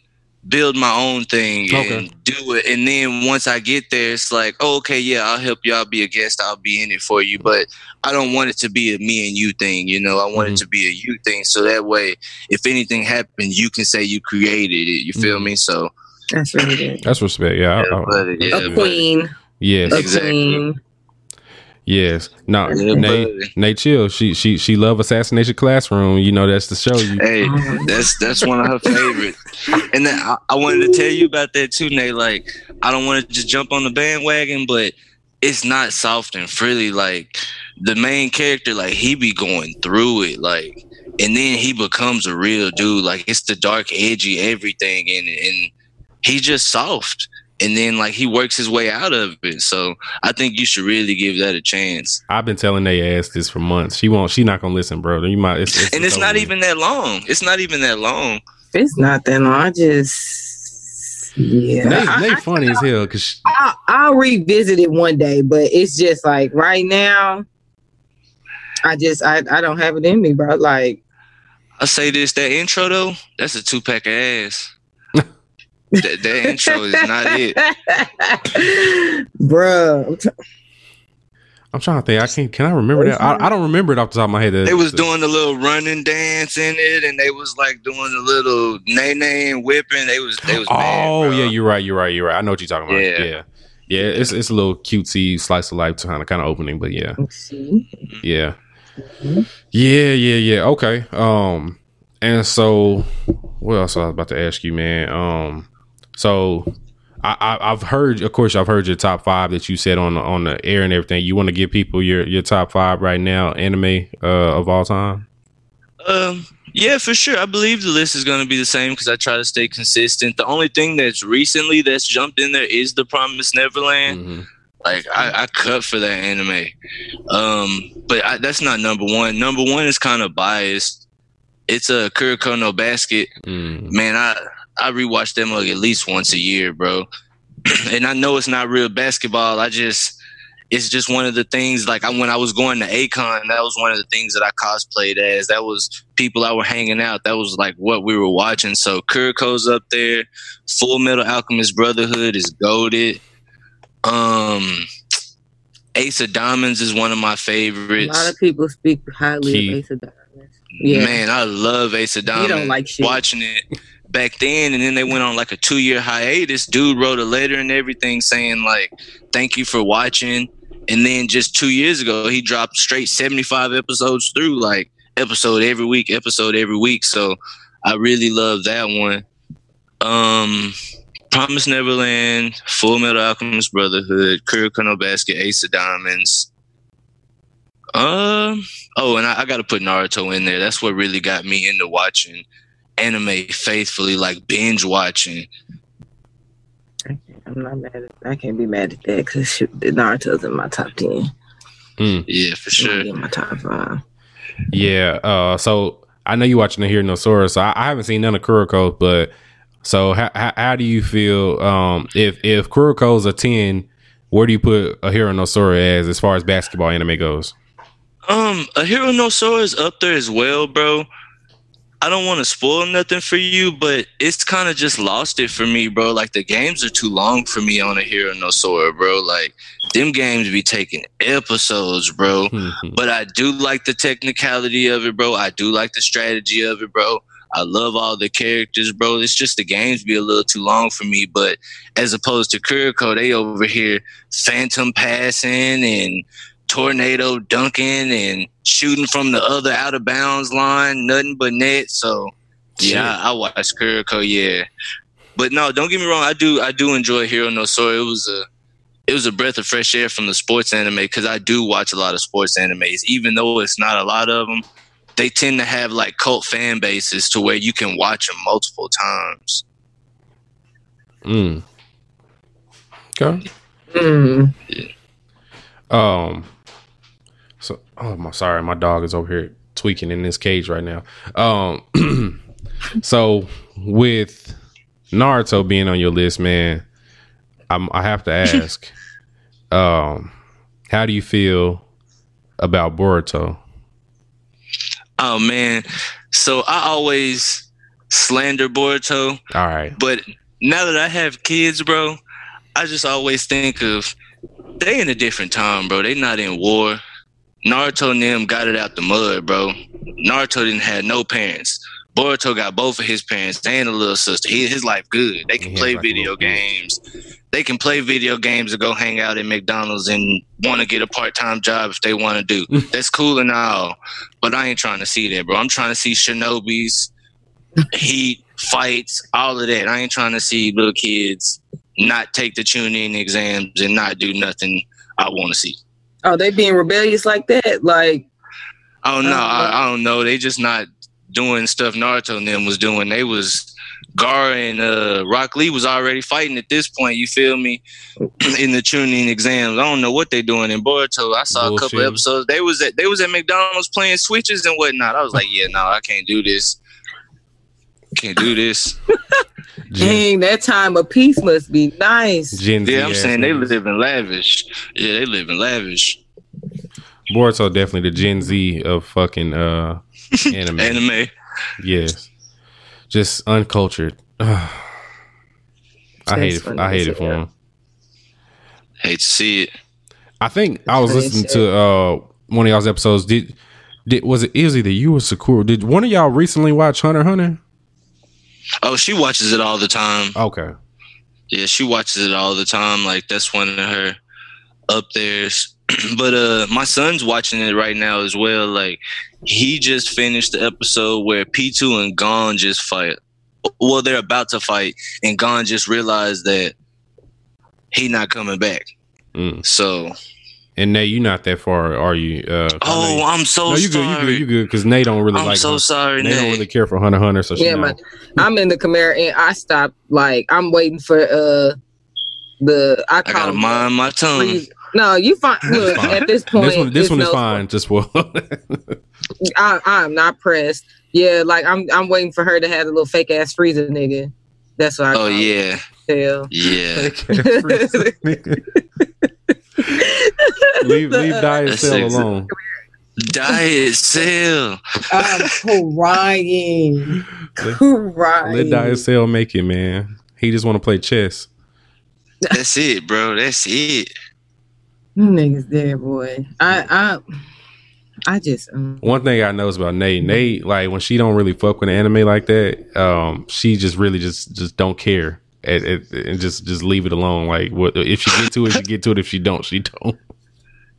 build my own thing Okay. and do it. And then once I get there, it's like, oh, okay, yeah, I'll help you. I'll be a guest. I'll be in it for you. But I don't want it to be a me and you thing. You know, I want Mhm. it to be a you thing. So that way, if anything happens, you can say you created it. You feel Mhm. me? So That's really good. that's respect yeah, I- I- but, yeah, a queen. yes A Exactly. queen. Yes no Yeah, nate nate chill she she she love assassination classroom you know that's the show you Hey, mm-hmm. that's that's one of her favorite. And then I, I wanted to tell you about that too, Nate. Like, I don't want to just jump on the bandwagon, but it's not soft and frilly. Like the main character, like he be going through it, like, and then he becomes a real dude. Like it's the dark, edgy everything, and and he's just soft and then like he works his way out of it. So I think you should really give that a chance. I've been telling they ass this for months. She won't. She not gonna listen, bro. You might. It's, it's, and it's, not even that long. It's not even that long. It's not that long. I just yeah. They, they funny as hell because I'll, I'll revisit it one day, but it's just like right now. I just I I don't have it in me, bro. Like I say this, that intro though, that's a two pack of ass that, that intro is not it, bro. I'm trying to think. I can't. Can I remember that? I, I don't remember it off the top of my head. They was doing the little running dance in it, and they was like doing the little nay nay and whipping. They was they was. Oh mad, yeah, you're right. You're right. You're right. I know what you're talking about. Yeah, yeah. yeah it's it's a little cutesy slice of life kind of kind of opening, but yeah, yeah, yeah, yeah, yeah. Okay. Um, and so what else I was about to ask you, man? Um, so I, I, have heard, of course, I've heard your top five that you said on the, on the air and everything. You want to give people your your top five right now, anime uh, of all time? Um, yeah, for sure. I believe the list is going to be the same because I try to stay consistent. The only thing that's recently that's jumped in there is The Promised Neverland. Mm-hmm. Like I, I, cut for that anime, um, but I, that's not number one. Number one is kind of biased. It's a Kuroko no Basket. Mm. Man, I I rewatch them like at least once a year, bro. and I know it's not real basketball. I just it's just one of the things like I, when I was going to A-Kon, that was one of the things that I cosplayed as. That was people I were hanging out. That was like what we were watching. So Kuroko's up there. Full Metal Alchemist Brotherhood is goaded. Um Ace of Diamonds is one of my favorites. A lot of people speak highly Key. of Ace of Diamonds. Yeah. Man, I love Ace of Diamonds. You don't like shit. Watching it back then and then they went on like a two year hiatus. Dude wrote a letter and everything saying like thank you for watching. And then just two years ago he dropped straight 75 episodes through like episode every week episode every week. So i really love that one. Um promise neverland full metal alchemist brotherhood kurokono basket ace of diamonds. Um oh and I, I gotta put naruto in there. That's what really got me into watching anime faithfully, like binge watching. I'm not mad. At, I can't be mad at that because Naruto's in my top ten. Mm. Yeah, for sure. In my top five. Yeah. Uh. So I know you watching the Ahiru no Sora, so I, I, haven't seen none of Kuroko, but so how, how, how do you feel um if if Kuroko's a ten, where do you put Ahiru no Sora as as far as basketball anime goes? Um, Ahiru no Sora is up there as well, bro. I don't want to spoil nothing for you, but it's kind of just lost it for me, bro. Like the games are too long for me on Ahiru no Sora, bro. Like them games be taking episodes, bro. but I do like the technicality of it, bro. I do like the strategy of it, bro. I love all the characters, bro. It's just the games be a little too long for me. But as opposed to Kuroko, they over here phantom passing and tornado dunking and shooting from the other out of bounds line, nothing but net. So yeah, I, I watched Kuroko, yeah. But no, don't get me wrong, I do I do enjoy Ahiru no Sora. It was a it was a breath of fresh air from the sports anime because I do watch a lot of sports animes, even though it's not a lot of them. They tend to have like cult fan bases to where you can watch them multiple times. Mm. Okay. Mm. Yeah. Um. So, oh my, sorry, my dog is over here tweaking in this cage right now. Um, so with Naruto being on your list, man, I'm, I have to ask, um, how do you feel about Boruto? Oh man, so I always slander Boruto. All right, but now that I have kids, bro, I just always think of they in a different time, bro. They not in war. Naruto and them got it out the mud, bro. Naruto didn't have no parents. Boruto got both of his parents and a little sister. He, his life good. They can play like video games. They can play video games and go hang out at McDonald's and want to get a part time job if they want to do. That's cool and all, but I ain't trying to see that, bro. I'm trying to see shinobis, heat, fights, all of that. I ain't trying to see little kids not take the Chunin exams and not do nothing I want to see. Oh, they being rebellious like that? Like, oh no, I, I, don't know. They just not doing stuff Naruto and them was doing. They was Gaara and uh, Rock Lee was already fighting at this point. You feel me? in the Chunin exams, I don't know what they doing in Boruto. I saw a couple episodes. They was at they was at McDonald's playing switches and whatnot. I was like, yeah, no, I can't do this. Can't do this. Gen, Dang, that time of peace must be nice. Gen Z Yeah, I'm saying they live in lavish. Yeah, they live in lavish. Boruto definitely the Gen Z of fucking uh anime. Anime. Yes, just uncultured. I hate it. I hate it for him. Hate to see it. I think I was listening to uh one of y'all's episodes. Did did was it it was either you or Sakura? Did one of y'all recently watch Hunter Hunter? Oh, she watches it all the time. Okay. Yeah, she watches it all the time. Like that's one of her up there's. but uh my son's watching it right now as well. Like he just finished the episode where Pitou and Gon just fight. Well, they're about to fight, and Gon just realized that he not coming back. Mm. So, And Nay, you not that far, are you? Uh, 'cause I know oh, you- I'm so no, you good, you sorry. good, you good. Because Nay don't really I'm like. so Hun- sorry, Nay don't really care for Hunter x Hunter, so Yeah, know. man. I'm in the Camaro and I stopped. Like I'm waiting for uh the I I call gotta them mind my tongue. freeze- No, you fine. look fine. at this point. This one, this it's one is no- fine. Just well, I, I'm not pressed. Yeah, like I'm I'm waiting for her to have a little fake ass Frieza nigga. That's what I Oh call yeah, Tell. yeah. leave leave Diet That's Cell alone. Diet Cell. I'm crying. Crying. Let Diet Cell make it, man. He just want to play chess. That's it, bro. That's it. You Niggas dead, boy. I I I just um, One thing I know is about Nate. Nate, like when she don't really fuck with an anime like that, um, she just really just just don't care. And, and- and just just leave it alone. Like what if she get to it, she get to it. If she don't, she don't.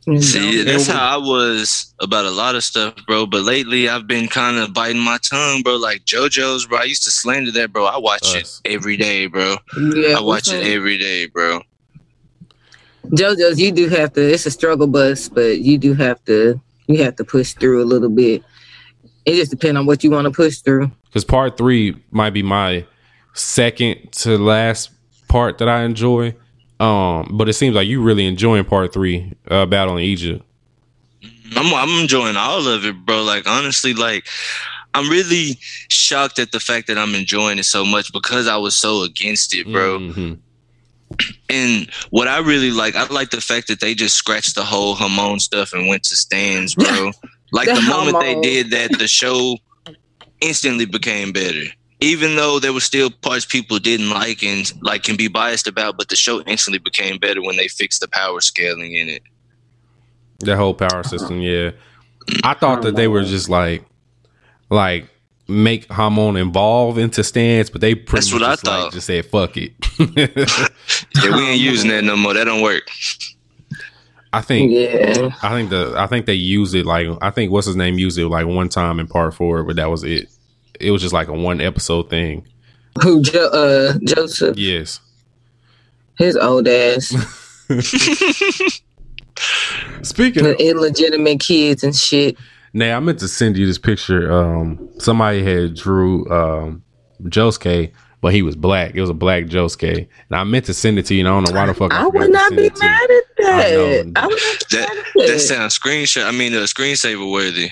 you See, know, that's how I was about a lot of stuff, bro. But lately, I've been kind of biting my tongue, bro. Like JoJo's, bro. I used to slander that, bro. I watch Us. it every day, bro. yeah, I watch it every day, bro. JoJo's, you do have to. It's a struggle bus, but you do have to. You have to push through a little bit. It just depends on what you want to push through. Because part three might be my second to last part that I enjoy. Um, but it seems like you really enjoying part three, uh, Battle in Egypt. I'm I'm enjoying all of it, bro. Like honestly, like I'm really shocked at the fact that I'm enjoying it so much because I was so against it, bro. Mhm. And what I really like, I like the fact that they just scratched the whole Hamon stuff and went to stands, bro. like The the moment they did that, the show instantly became better. Even though there were still parts people didn't like and like can be biased about, but the show instantly became better when they fixed the power scaling in it. That whole power system, yeah. I thought that they were just like, like make Hamon evolve into stance, but they pretty That's much what I just, like, thought. just said fuck it. Yeah, we ain't using that no more. That don't work. I think Yeah. I think the I think they used it like I think what's his name used it like one time in part four, but that was it. It was just like a one episode thing. Who jo- uh Joseph? Yes. His old ass. Speaking of the illegitimate kids and shit. Nay, I meant to send you this picture. Um somebody had drew um Josuke, but he was black. It was a black Josuke. And I meant to send it to you, and I don't know why the fuck I, I forgot would not be it to you. mad at that. I I, know. would not That that that. sounds screenshot. I mean, uh, screensaver worthy.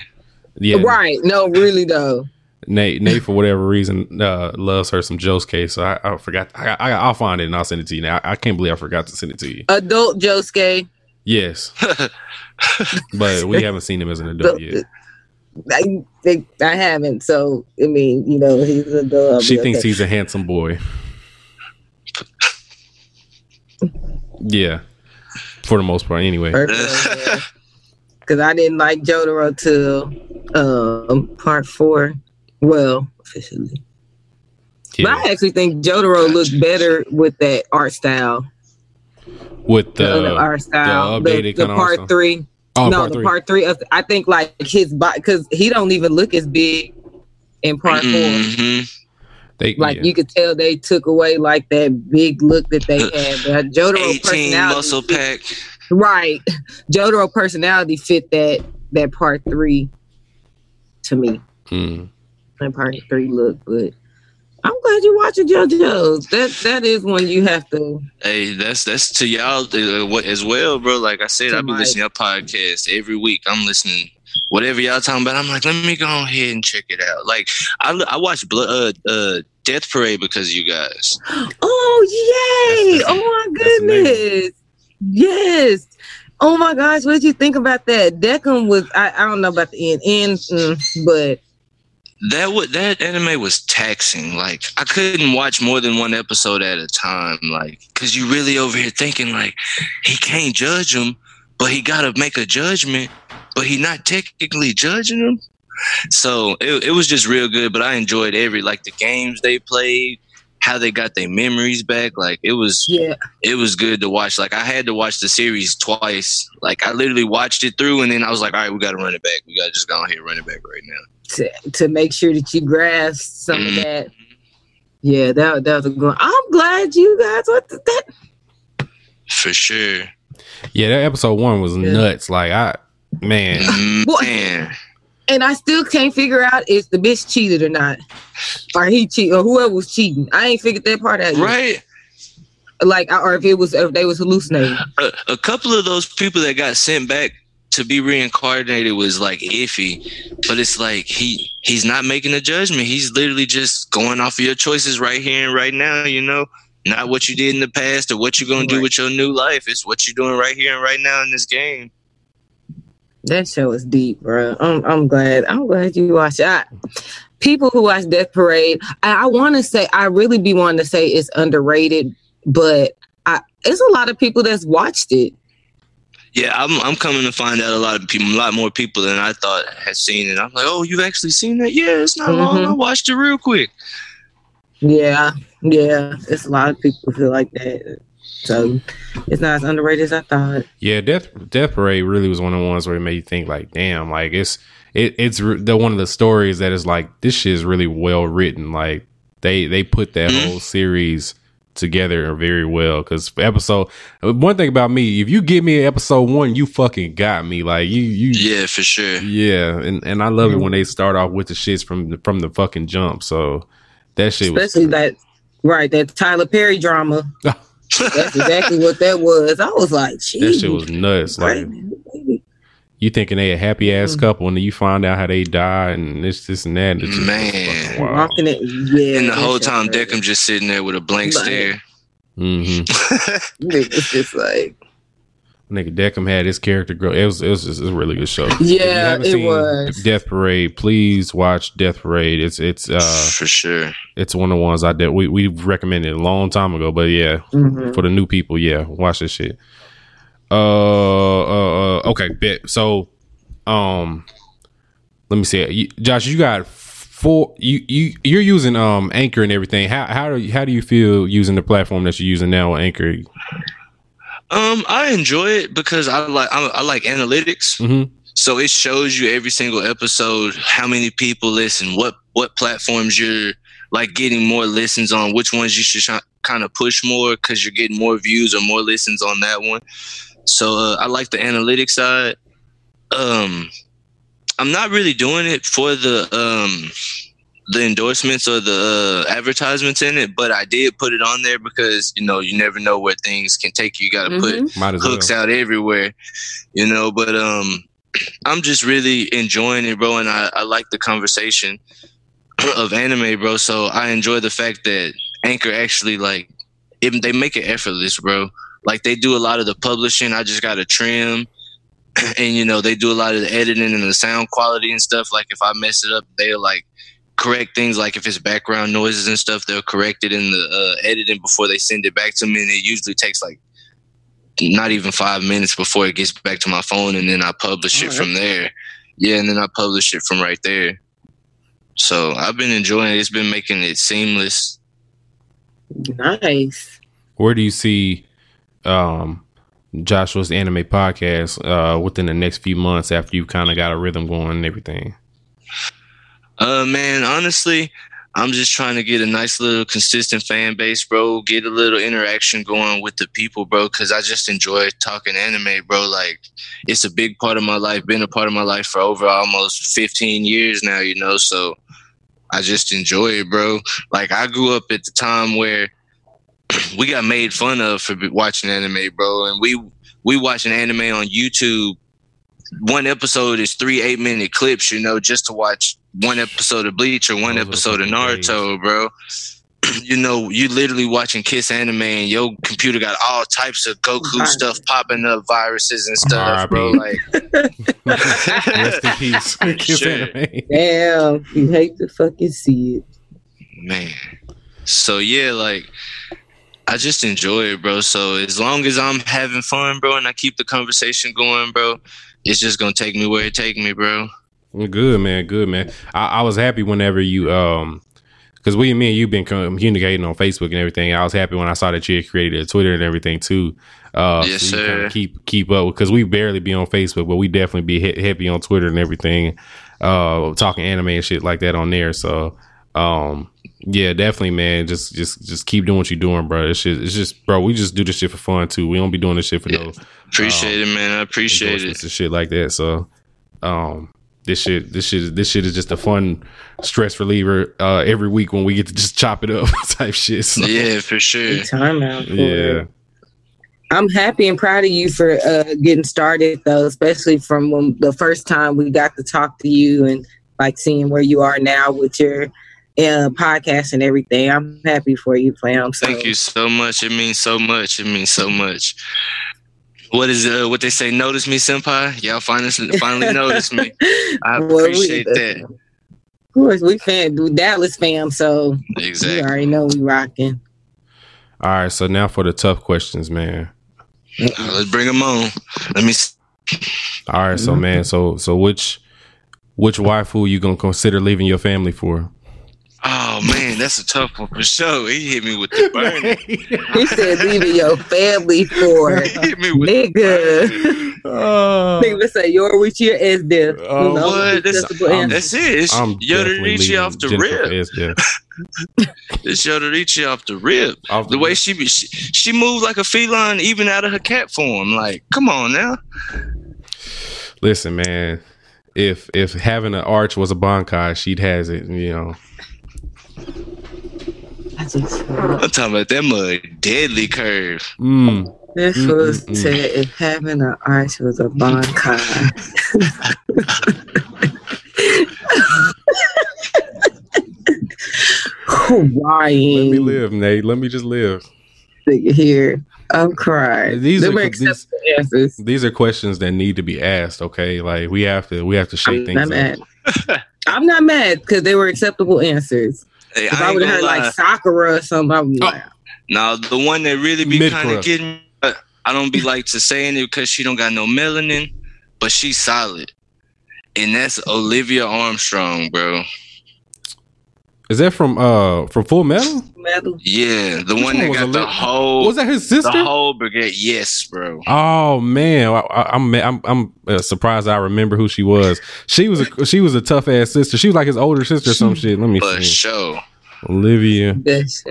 Yeah. Right. No, really though. Nate, Nate, for whatever reason, uh, loves her some Josuke. So I, I forgot. I, I, I'll find it and I'll send it to you. Now I, I can't believe I forgot to send it to you. Adult Josuke. Yes, but we haven't seen him as an adult yet. I, they, I haven't. So I mean, you know, he's an adult. I'll She thinks okay. he's a handsome boy. Yeah, for the most part. Anyway, Because I didn't like Jotaro till um, part four. Well, officially. But. I actually think Jotaro looked better with that art style. with The, the art style. the The, updated the kinda part style? three. oh no, part the three. part three of I think like his body because he don't even look as big in part four. Mhm. They, Like yeah. you could tell they took away like that big look that they had. But Jotaro 18 personality muscle fit- pack. Right. Jotaro personality fit that that part three to me. Mm. Empire Three look, but I'm glad you're watching JoJo's. That that is one you have to. Hey, that's that's to y'all uh, as well, bro. Like I said, I've been listening to your podcast every week. I'm listening. Whatever y'all talking about, I'm like, let me go ahead and check it out. Like, I I watched Blood, uh, uh, Death Parade because of you guys. Oh yay! Oh my that's the name. goodness! Yes. Oh my gosh, what did you think about that? Decim was I, I don't know about the end, end mm, but That would that anime was taxing. Like, I couldn't watch more than one episode at a time. Like, cause you really over here thinking like he can't judge him, but he got to make a judgment, but he not technically judging him. So it, it was just real good. But I enjoyed every like the games they played, how they got their memories back. Like it was yeah, it was good to watch. Like I had to watch the series twice. Like I literally watched it through, and then I was like, all right, we got to run it back. We got to just go ahead and run it back right now. to, to make sure that you grasp some of Mhm. that. Yeah, that that was a good. one. I'm glad you guys what the, that. For sure. Yeah, that episode one was Yeah. nuts. Like I, man, What? Man, And I still can't figure out if the bitch cheated or not, or he cheat, or whoever was cheating. I ain't figured that part out. yet. right? Like, or if it was if they was hallucinating. A, a couple of those people that got sent back to be reincarnated was like iffy, but it's like he he's not making a judgment. He's literally just going off of your choices right here and right now. You know, not what you did in the past or what you're gonna do with your new life. It's what you're doing right here and right now in this game. That show is deep, bro. I'm I'm glad. I'm glad you watched it. I, people who watch Death Parade, I, I want to say I really be wanting to say it's underrated, but I it's a lot of people that's watched it. Yeah, I'm I'm coming to find out a lot of people, a lot more people than I thought had seen it. I'm like, oh, you've actually seen that? Yeah, it's not long. Mhm. I watched it real quick. Yeah, yeah. It's a lot of people feel like that. So it's not as underrated as I thought. yeah, Death Death Parade really was one of the ones where it made you think like, damn, like it's it, it's the one of the stories that is like this shit is really well written. Like they they put that Mhm. whole series together very well because episode one thing about me if you give me episode one you fucking got me like you you Yeah, for sure. Yeah, and, and I love it when they start off with the shits from the, from the fucking jump. So that shit was Especially that right, that Tyler Perry drama. That's exactly what that was. I was like, that shit was nuts. Like you thinking they a happy ass couple, and then you find out how they die, and this this and that. and It's Man. fucking. Walking it, yeah. and the whole time, crazy. Decim just sitting there with a blank Like- stare. hmm It's just like, Nigga, Decim had his character grow. It was it was just a really good show. If you yeah, haven't it seen was. Death Parade. Please watch Death Parade. It's it's uh for sure. it's one of the ones I did. We we recommended a long time ago, but yeah, Mhm. for the new people, yeah, watch this shit. Uh, uh, uh okay, bet. So, um, let me see. You, Josh, you got four. You you you're using um Anchor and everything. How how do you, how do you feel using the platform that you're using now, Anchor? Um, I enjoy it because I like I, I like analytics. hmm So it shows you every single episode how many people listen, what what platforms you're like getting more listens on, which ones you should kind of push more because you're getting more views or more listens on that one. So uh, I like the analytics side. Um, I'm not really doing it for the um the endorsements or the uh, advertisements in it, but I did put it on there because you know you never know where things can take you. You got to put Mhm. Might as well. hooks out everywhere, you know. But um, I'm just really enjoying it, bro, and I, I like the conversation of anime, bro. So I enjoy the fact that Anchor actually like it, they make it effortless, bro. Like they do a lot of the publishing. I just got to trim. And you know they do a lot of the editing and the sound quality and stuff. Like if I mess it up, they'll like correct things. Like if it's background noises and stuff, they'll correct it in the uh, editing before they send it back to me. And it usually takes like not even five minutes before it gets back to my phone and then I publish it from there. Yeah, and then I publish it from right there. So I've been enjoying it. It's been making it seamless. Nice. Where do you see um Joshua's anime podcast uh within the next few months after you kind of got a rhythm going and everything? Uh man, honestly, I'm just trying to get a nice little consistent fan base, bro. Get a little interaction going with the people, bro, cuz I just enjoy talking anime, bro. Like it's a big part of my life, been a part of my life for over almost 15 years now, you know. So I just enjoy it, bro. Like I grew up at the time where we got made fun of for watching anime, bro, and we we watching anime on YouTube. One episode is three eight minute clips, you know, just to watch one episode of Bleach or one Those episode of fucking Naruto, bro. You know, you literally watching Kiss anime and your computer got all types of Goku Right. stuff popping up, viruses and stuff, bro. Like, Rest in peace. Kiss Shit. anime. Damn, you hate to fucking see it. man. So yeah, like I just enjoy it, bro. So as long as I'm having fun, bro, and I keep the conversation going, bro, it's just gonna take me where it take me, bro. Good man, good man. I, I was happy whenever you um because we me and you've been communicating on Facebook and everything. I was happy when I saw that you had created a Twitter and everything too. Uh, Yes, so sir. keep keep up because we barely be on Facebook, but we definitely be he- heavy on Twitter and everything. Uh, talking anime and shit like that on there. So, um, yeah, definitely, man. Just just just keep doing what you're doing, bro. It's just, it's just, bro. We just do this shit for fun too. We don't be doing this shit for Yeah. no Appreciate it, man. I appreciate it. and shit like that. So, um, this shit, this shit, this shit is just a fun stress reliever. Uh, every week when we get to just chop it up type shit. So, Yeah, for sure. Time out. yeah. it. I'm happy and proud of you for uh, getting started though, especially from when the first time we got to talk to you and like seeing where you are now with your uh, podcast and everything. I'm happy for you, fam. So, Thank you so much. It means so much. It means so much. What is uh, what they say? Notice me, senpai. Y'all finally finally notice me. I Well, we- appreciate that. Of course, we fan, do Dallas fam, so you Exactly. already know we rocking. All right. So now for the tough questions, man. Let's bring them on. Let me. s- All right. So man. So so which which waifu you gonna consider leaving your family for? Oh man, that's a tough one for sure. He hit me with the burning. He said leaving your family for he hit me with the nigga. Oh. Nigga say you're with your Esdeath. Oh, what? That's- I'm- That's it. It's I'm definitely Yoruichi leaving off the Jennifer rip. Esdeath. It's Yoruichi off the rip. Off The way she be, she, she moves like a feline, even out of her cat form. Like, come on now. Listen, man. If if having an arch was a bankai, she'd has it. You know. I just I'm talking about that mud deadly curve. Mm. This Mm, was mm, mm. said if having an arch was a bonkai. Crying. Let me live, Nate. Let me just live. Here. I'm crying. These Them are- are acceptable answers. These are questions that need to be asked. Okay, like we have to we have to shake I'm things not up. mad. I'm not mad because they were acceptable answers. Hey, If I I, would have heard lie. like Sakura or something, I would be Oh. like, now the one that really be kind of getting, me, uh, I don't be like to saying it because she don't got no melanin, but she's solid, and that's Olivia Armstrong, bro. Is that from uh from Full Metal? metal. Yeah, the Which one one that was got the Olivia- whole Was that his sister? the sister? whole brigade. Yes, bro. Oh man, I, I, I'm I'm I'm uh, surprised. I remember who she was. She was a she was a tough ass sister. She was like his older sister or some shit. Let me For see. sure. Olivia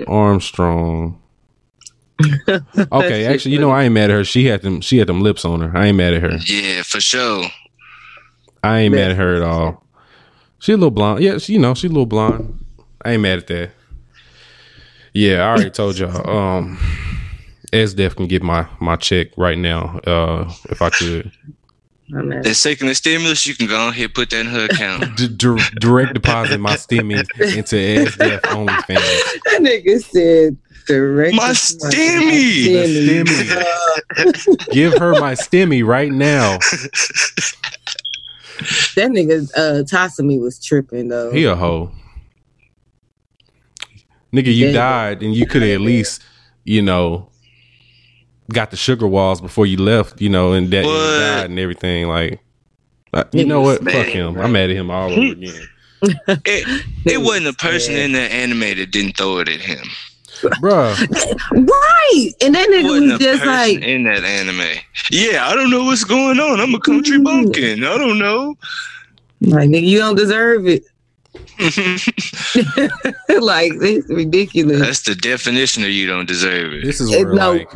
Armstrong. Okay, actually, you know I ain't mad at her. She had them. She had them lips on her. I ain't mad at her. Yeah, for sure. I ain't mad at her at all. She a little blonde. Yeah, she, you know she a little blonde. I ain't mad at that. Yeah, I already told y'all. Um, Esdeath can get my my check right now. Uh, if I could I'm mad. That second stimulus, you can go ahead put that in her account. D- dir- direct deposit my stimmy into Esdeath OnlyFans. That nigga said direct. My stimmy! The stimmy. Give her my stimmy right now. That nigga uh Tatsumi was tripping though. He a hoe. Nigga, you Yeah. died and you could have at least, you know, got the sugar walls before you left, you know, and that and you died and everything. Like, uh, you know what? Fuck him. I'm mad at him all over again. It, it wasn't a person in that anime that didn't throw it at him. Bruh. right, and that nigga wasn't was a just like, in that anime. Yeah, I don't know what's going on. I'm a country Mm. bumpkin. I don't know. like nigga, you don't deserve it. like it's ridiculous. That's the definition of you don't deserve it. This is It- where no. like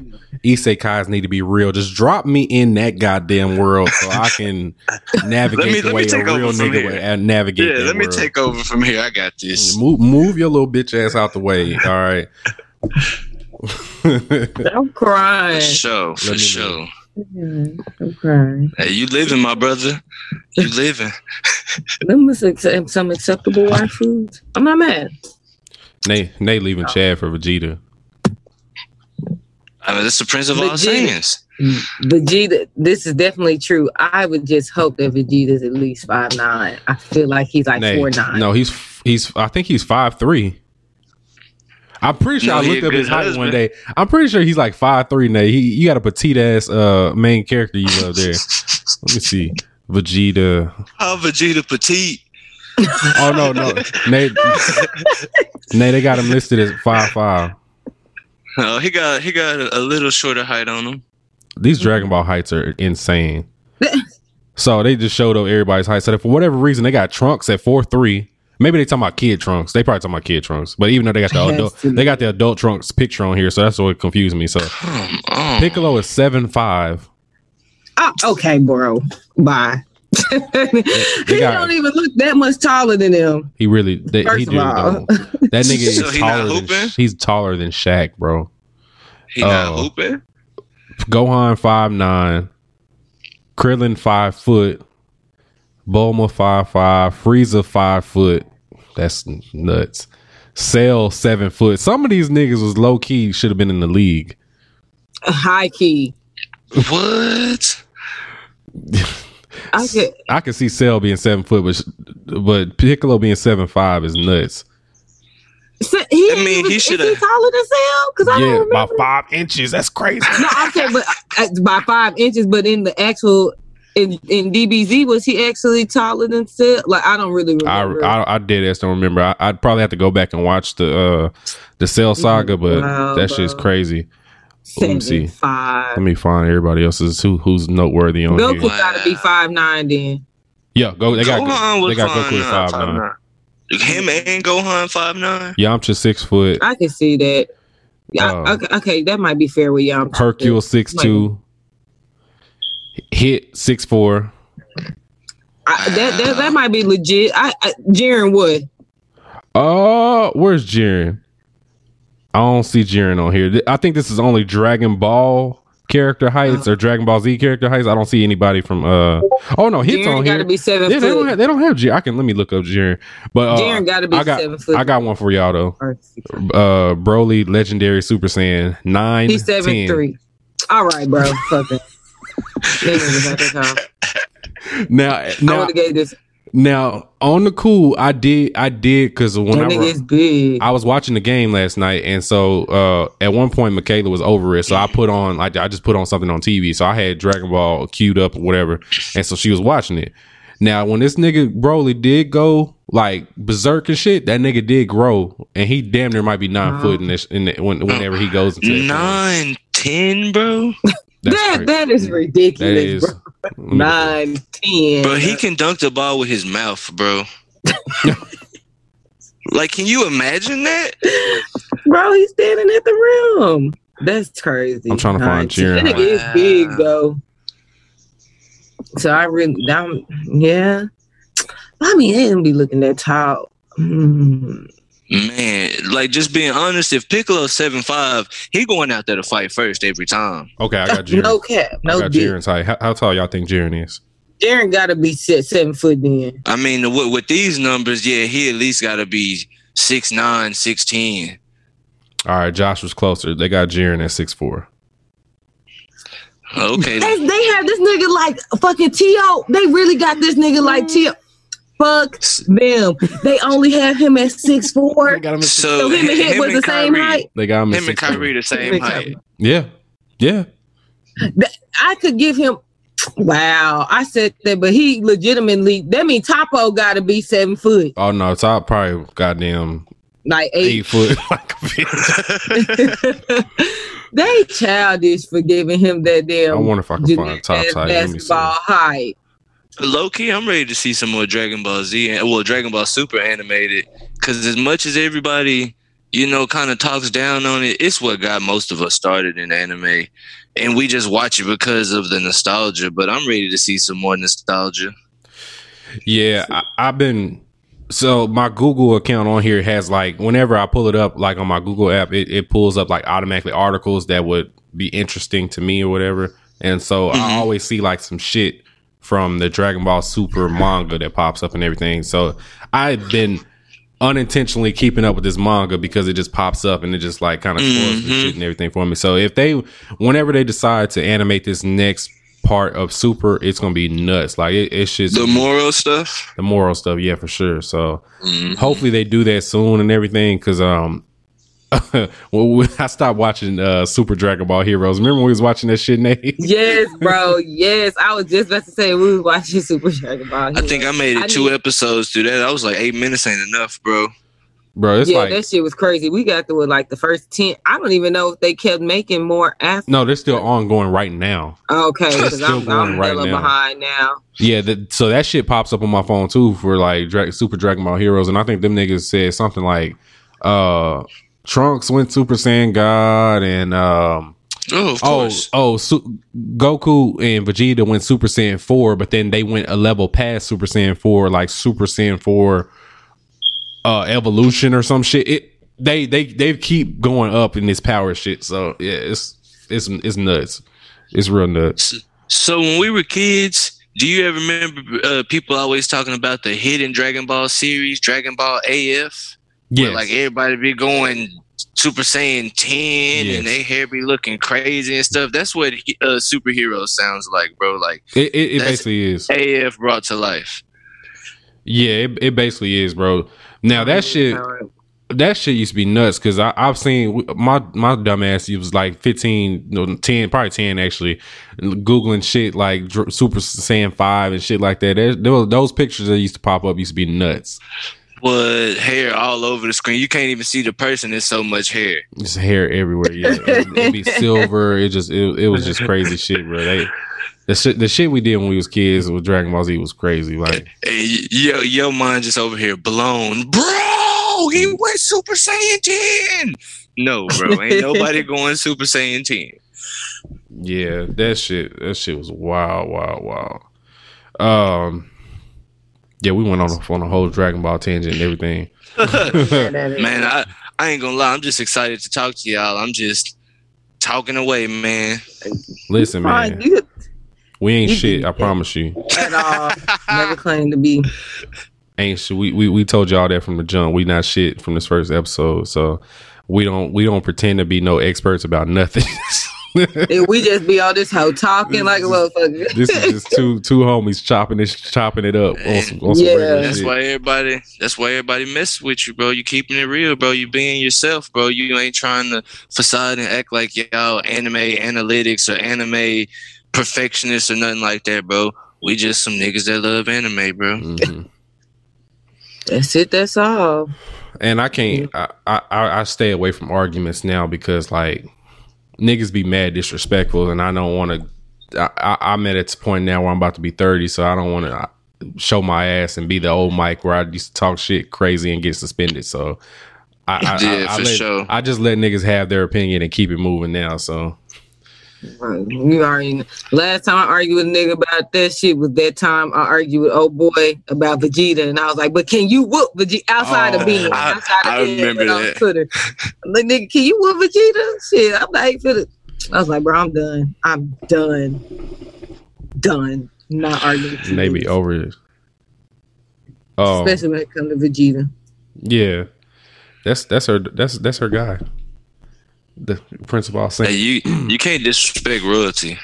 isekais need to be real. Just drop me in that goddamn world so I can navigate Let me- the let me way a take real over from nigga here. would uh, navigate. Yeah, let me world. take over from here. I got this. Move, move your little bitch ass out the way. All right. I'm crying. For sure, Let for me sure. I'm crying. Hey, you living, my brother. You living. Them was accept- some acceptable uh-huh. waifus. I'm not mad. Nay, Nay leaving Chad for Vegeta. I mean, that's the prince of all Vegeta. Saiyans. Vegeta, this is definitely true. I would just hope that Vegeta's at least five nine. I feel like he's like Nay, four nine. no, he's he's. I think he's five three. I'm pretty sure No, I looked up his height one day. I'm pretty sure he's like five three. Nay, he you got a petite ass uh main character you love there. Let me see, Vegeta. How Vegeta petite? Oh no no, Nay, Nay, they got him listed as five five. Oh, he got he got a, a little shorter height on him. These Dragon Ball heights are insane. so they just showed up everybody's height. So for whatever reason they got Trunks at four three. Maybe they talking about kid Trunks. They probably talking about kid Trunks. But even though they got the Has adult, they got the adult Trunks picture on here, so that's what confused me. So Piccolo is seven five. Oh, okay, bro. Bye. he got- don't even look that much taller than him. He really, they, he First of all. That nigga is So he not taller than hooping? he's taller than Shaq, bro. He not Oh. hooping. Gohan five nine, Krillin five foot, Bulma five five, Frieza five foot. That's nuts. Cell seven foot. Some of these niggas was low key should have been in the league. High key. What? I could, I could see Cell being seven foot, but but Piccolo being seven five is nuts. so he, I mean, he is shoulda- he taller than Cell? Because I Yeah, don't remember. by five inches. That's crazy. No, okay, but uh, by five inches. But in the actual in in DBZ, was he actually taller than Cell? Like I don't really I, remember. I I did ass don't remember. I, I'd probably have to go back and watch the uh the Cell saga, but Wow, that shit's crazy. let me see. Five. Let me find everybody else's who who's noteworthy on here. Goku here. gotta be five nine then. Yeah, go. They got Gohan they was got five Goku at five nine. Him and Gohan five nine. Yamcha six foot. I can see that. Yeah, Uh, okay, okay, that might be fair with y'all. Hercule six two. Hit six four. I, that, that that might be legit. I, I Jiren would. Uh, where's Jiren? I don't see Jiren on here. I think this is only Dragon Ball character heights or Dragon Ball Z character heights. I don't see anybody from uh. Oh no, hits Jiren on got here. to be seven Yeah, they don't have they don't have Jiren. I can let me look up Jiren. But uh, Jiren got to be I got seven foot. I got one for y'all though. Uh, Broly Legendary Super Saiyan nine. He's seven 10. three. All right, bro. Fuck it. That nigga got that time. Now now would have gave this. now on the cool, I did I did because That whenever nigga big. I was watching the game last night, and so uh, at one point Michaela was over it, so I put on I, I just put on something on TV, so I had Dragon Ball queued up or whatever, and so she was watching it. Now, when this nigga Broly did go like berserk and shit, that nigga did grow, and he damn near might be nine Wow. foot in this in the, when, whenever he goes into. Nine, ten, bro. That's that crazy. that is ridiculous, is bro. Nine, ten. But he can dunk the ball with his mouth, bro. like, can you imagine that? Bro, he's standing at the rim. That's crazy. I'm trying to find 19. Jiren. That nigga is big though. So I really, down, yeah. I mean, they didn't be looking that tall. Hmm. Man, like just being honest, if Piccolo seven five, he going out there to fight first every time. Okay, I got Jiren. No cap, I no got dick. Jiren's height. How, how tall y'all think Jiren is? Jiren got to be set seven foot then. I mean, with, with these numbers, yeah, he at least got to be six nine, six ten. All right, Josh was closer. They got Jiren at six four. Okay, They, they have this nigga like fucking T.O. They really got this nigga like T.O. Fuck them. They only have him at six four. They got him. so, So him and Hit him was the and same Kyrie- height. They got him. at Him and 6'4". Kyrie the same height. Kyrie. Yeah, yeah. I could give him. Wow, I said that, but he legitimately. That mean Toppo got to be seven foot, Oh no, top probably goddamn like eight eight. foot. like a bitch. they childish for giving him that damn. I wonder if I can find top height. Let me see. basketball height. Low key, I'm ready to see some more Dragon Ball Z well, Dragon Ball Super animated. Because as much as everybody, you know, kind of talks down on it. It's what got most of us started in anime, and we just watch it because of the nostalgia. But I'm ready to see some more nostalgia. Yeah, I, I've been. So my Google account on here has like whenever I pull it up, like on my Google app, it, it pulls up like automatically articles that would be interesting to me or whatever. And so I mm-hmm. always see like some shit from the Dragon Ball Super manga that pops up and everything. So I've been unintentionally keeping up with this manga because it just pops up and it just like kind of spoils the shit and everything for me. So if they, whenever they decide to animate this next part of Super, it's gonna be nuts. Like it, it's just The Moro stuff. the Moro stuff, yeah, for sure. So hopefully they do that soon and everything. Because um, well, I stopped watching uh Super Dragon Ball Heroes. Remember when we was watching that shit, Nate? Yes, bro. Yes, I was just about to say we was watching Super Dragon Ball. Heroes. I think I made it I two need- episodes through that. I was like, eight minutes ain't enough, bro. Bro, it's yeah, like that shit was crazy. We got through it like the first ten. I don't even know if they kept making more after. no, they're still ongoing right now. Okay, because I'm, going I'm right now. behind now. Yeah, the, so that shit pops up on my phone too for like Dra- Super Dragon Ball Heroes, and I think them niggas said something like, uh, Trunks went Super Saiyan God, and um, Oh, of oh, oh, Su- Goku and Vegeta went Super Saiyan four, but then they went a level past Super Saiyan four, like Super Saiyan four, uh, evolution or some shit. It they they they keep going up in this power shit. So yeah, it's it's it's nuts. It's real nuts. So when we were kids, do you ever remember uh, people always talking about the hidden Dragon Ball series, Dragon Ball AF? Where Yeah, like everybody be going Super Saiyan 10 Yes. and they hair be looking crazy and stuff. That's what uh, superhero sounds like, bro. Like it, it, it basically is. AF brought to life. Yeah, it, it basically is, bro. Now that shit, that shit used to be nuts because I've seen my my dumbass. He was like fifteen, ten, probably ten actually, googling shit like Super Saiyan five and shit like that. There, there was- those pictures that used to pop up used to be nuts. But hair all over the screen. You can't even see the person. There's so much hair. Just hair everywhere. Yeah, it, would be silver. It just it, it was just crazy shit, bro. They, the shit the shit we did when we was kids with Dragon Ball Z was crazy. Like And y- yo, your mind just over here blown, bro. He went Super Saiyan 10. No, bro, ain't nobody going Super Saiyan 10. Yeah, that shit, that shit was wild, wild, wild. Um, yeah, we went on a, on a whole Dragon Ball tangent and everything. Man, I, I ain't gonna lie. I'm just excited to talk to y'all. I'm just talking away, man. Listen, man, we ain't shit. I promise you, at all. Never claimed to be. ain't shit. We, we we told y'all that from the jump. We not shit from this first episode, so we don't we don't pretend to be no experts about nothing. And we just be all this hoe talking like a motherfucker. this is just two two homies chopping this chopping it up on some, on some Yeah. That's shit. why everybody. That's why everybody mess with you, bro. You keeping it real, bro. You being yourself, bro. You ain't trying to facade and act like y'all anime analytics or anime perfectionists or nothing like that, bro. We just some niggas that love anime, bro. Mhm. That's it. That's all. and I can't. I, I I stay away from arguments now because like niggas be mad disrespectful, and I don't want to. I, I, I'm at this point now where I'm about to be 30, so I don't want to uh, show my ass and be the old Mike where I used to talk shit crazy and get suspended. So I, I, Yeah, I, I for let- sure. I just let niggas have their opinion and keep it moving now. So You already. Last time I argued with a nigga about that shit was that time I argued with old boy about Vegeta, and I was like, "But can you whoop Vegeta outside Oh, of being I- outside of I being remember on that. Twitter?" I'm like, nigga, can you whoop Vegeta? Shit, I'm like, for the. I was like, bro, I'm done. I'm done. Done. Not arguing. with maybe niggas. over it. Oh Especially when it comes to Vegeta. yeah, that's that's her. That's that's her guy. The principal Hey, saying. you you can't disrespect royalty.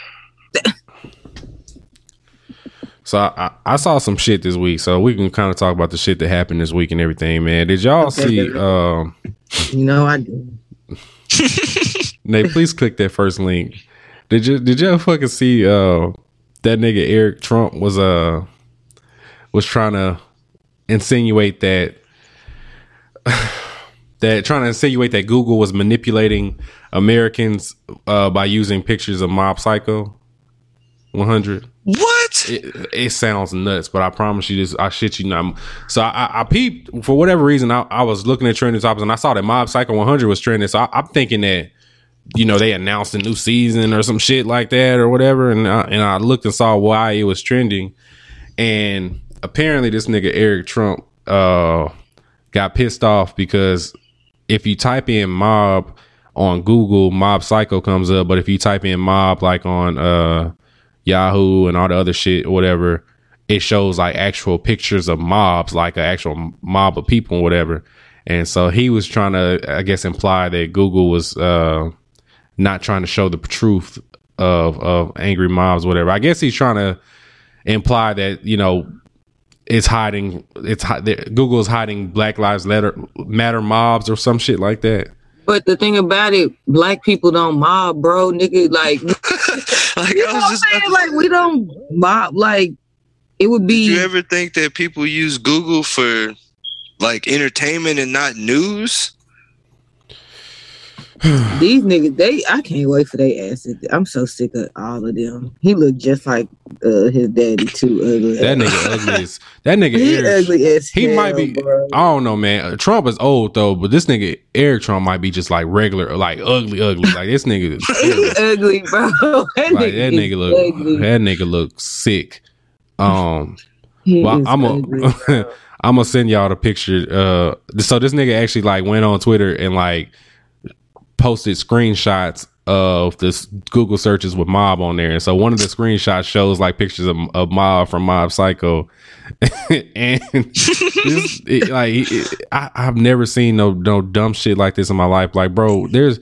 So I, I, I saw some shit this week, so we can kind of talk about the shit that happened this week and everything, man. Did y'all see? Um, You know I do. Nate, please click that first link. Did you did y'all fucking see? Uh, that nigga Eric Trump was uh was trying to insinuate that that trying to insinuate that Google was manipulating Americans uh, by using pictures of Mob Psycho 100. What? it, it sounds nuts, but I promise you this. I shit you not. So I, I peeped for whatever reason. I, I was looking at trending topics and I saw that Mob Psycho 100 was trending. So I, am thinking that you know they announced a new season or some shit like that or whatever. And I, and I looked and saw why it was trending, and apparently this nigga Eric Trump uh got pissed off because if you type in mob on Google, Mob Psycho comes up, but if you type in mob like on uh Yahoo and all the other shit whatever, it shows like actual pictures of mobs, like an actual mob of people and whatever. And so he was trying to, I guess, imply that Google was uh, not trying to show the truth of of angry mobs, whatever. I guess he's trying to imply that you know it's hiding, it's Google is hiding Black Lives Matter, Matter mobs or some shit like that. But the thing about it, black people don't mob, bro. Nigga, like, like you know what I'm saying? Like, we don't mob. Like, it would be. Did you ever think that people use Google for like entertainment and not news? These niggas, they I can't wait for their asses. I'm so sick of all of them. He looked just like uh, his daddy too ugly. That nigga ugly as that nigga. He Eric, ugly as he hell, might be. Bro. I don't know, man. Trump is old though, but this nigga Eric Trump might be just like regular, like ugly, ugly. Like this nigga, he ugly, bro. That like nigga that nigga look, ugly. that nigga look sick. Um, well, I'm a. I'm gonna send y'all the picture. Uh, so this nigga actually like went on Twitter and like posted screenshots of this Google searches with Mob on there. And so one of the screenshots shows like pictures of, of Mob from Mob Psycho. and this, it, like it, I, I've never seen no no dumb shit like this in my life. Like, bro, there's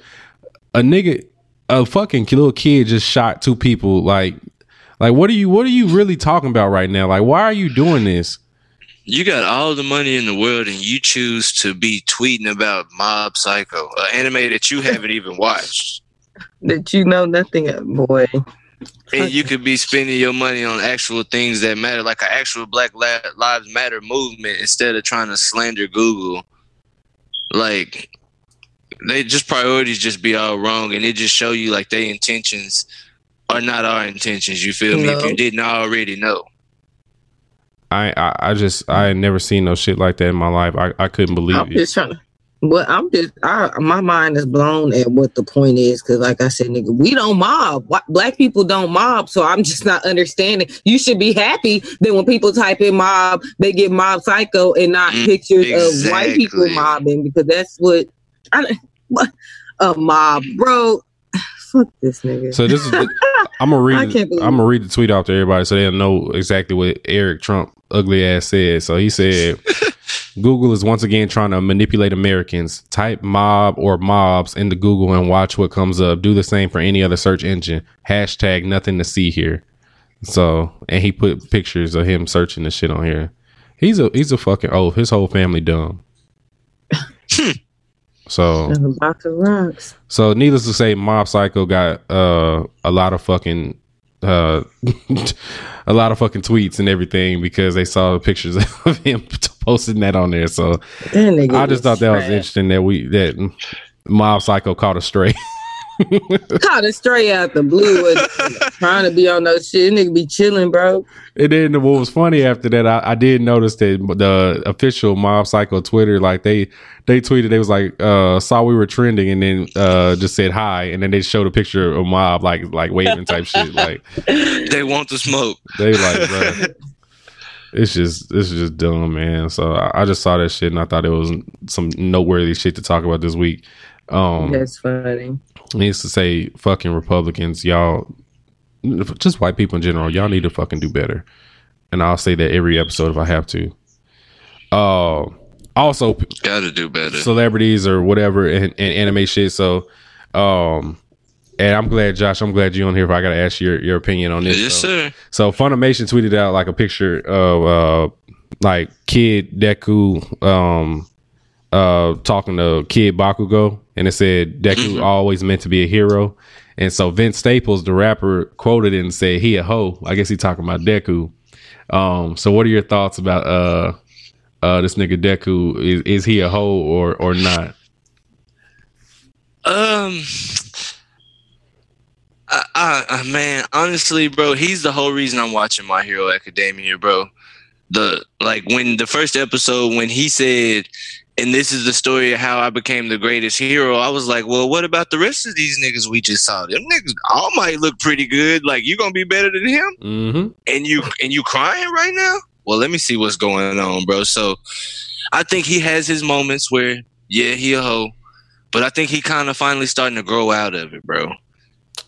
a nigga, a fucking little kid just shot two people. Like, like what are you what are you really talking about right now? Like, why are you doing this? You got all the money in the world and you choose to be tweeting about Mob Psycho, an anime that you haven't even watched. That you know nothing of, boy. And you could be spending your money on actual things that matter, like an actual Black Lives Matter movement, instead of trying to slander Google. Like, they just priorities just be all wrong, and it just show you like their intentions are not our intentions. You feel me? If you didn't already know. I, I, I just I had never seen no shit like that in my life. I, I couldn't believe I'm it. Just trying to, but I'm just I my mind is blown at what the point is because like I said, nigga, we don't mob. Black people don't mob, so I'm just not understanding. You should be happy that when people type in mob, they get mob psycho and not mm, pictures exactly. of white people mobbing because that's what I a mob, bro. Fuck this nigga. So this is. The, I'm gonna read. I'm gonna read the tweet out to everybody so they'll know exactly what Eric Trump ugly ass said. So he said, Google is once again trying to manipulate Americans. Type mob or mobs into Google and watch what comes up. Do the same for any other search engine. Hashtag nothing to see here. So and he put pictures of him searching the shit on here. He's a he's a fucking oh his whole family dumb. So box of rocks. So needless to say, Mob Psycho got uh, a lot of fucking uh, a lot of fucking tweets and everything because they saw pictures of him posting that on there. So I just thought that was interesting that we that Mob Psycho caught a stray. Caught it straight out the blue trying to be on those shit. Nigga be chilling, bro. And then what was funny after that, I, I did notice that the official Mob Psycho Twitter, like they they tweeted, they was like, uh, saw we were trending and then uh just said hi, and then they showed a picture of Mob like like waving type shit. Like they want the smoke. They like, bro. It's just it's just dumb, man. So I, I just saw that shit and I thought it was some noteworthy shit to talk about this week. Um, That's funny. Needs to say fucking Republicans, y'all, just white people in general, y'all need to fucking do better. And I'll say that every episode if I have to. Uh, also, gotta do better. Celebrities or whatever and, and anime shit. So, um, and I'm glad, Josh. I'm glad you're on here. If I gotta ask your your opinion on this, yes, so, sir. So, Funimation tweeted out like a picture of uh like Kid Deku um uh talking to Kid Bakugo and it said Deku mm-hmm. always meant to be a hero. And so Vince Staples, the rapper, quoted it and said he a hoe. I guess he talking about Deku. Um, so what are your thoughts about uh uh this nigga Deku? Is is he a hoe or or not? Um I, uh, uh, man, honestly, bro, he's the whole reason I'm watching My Hero Academia, bro. The like when the first episode when he said, and this is the story of how I became the greatest hero. I was like, well, what about the rest of these niggas we just saw? Them niggas all might look pretty good. Like you gonna be better than him, Mm-hmm. and you and you crying right now? Well, let me see what's going on, bro. So, I think he has his moments where, yeah, he a hoe, but I think he kind of finally starting to grow out of it, bro.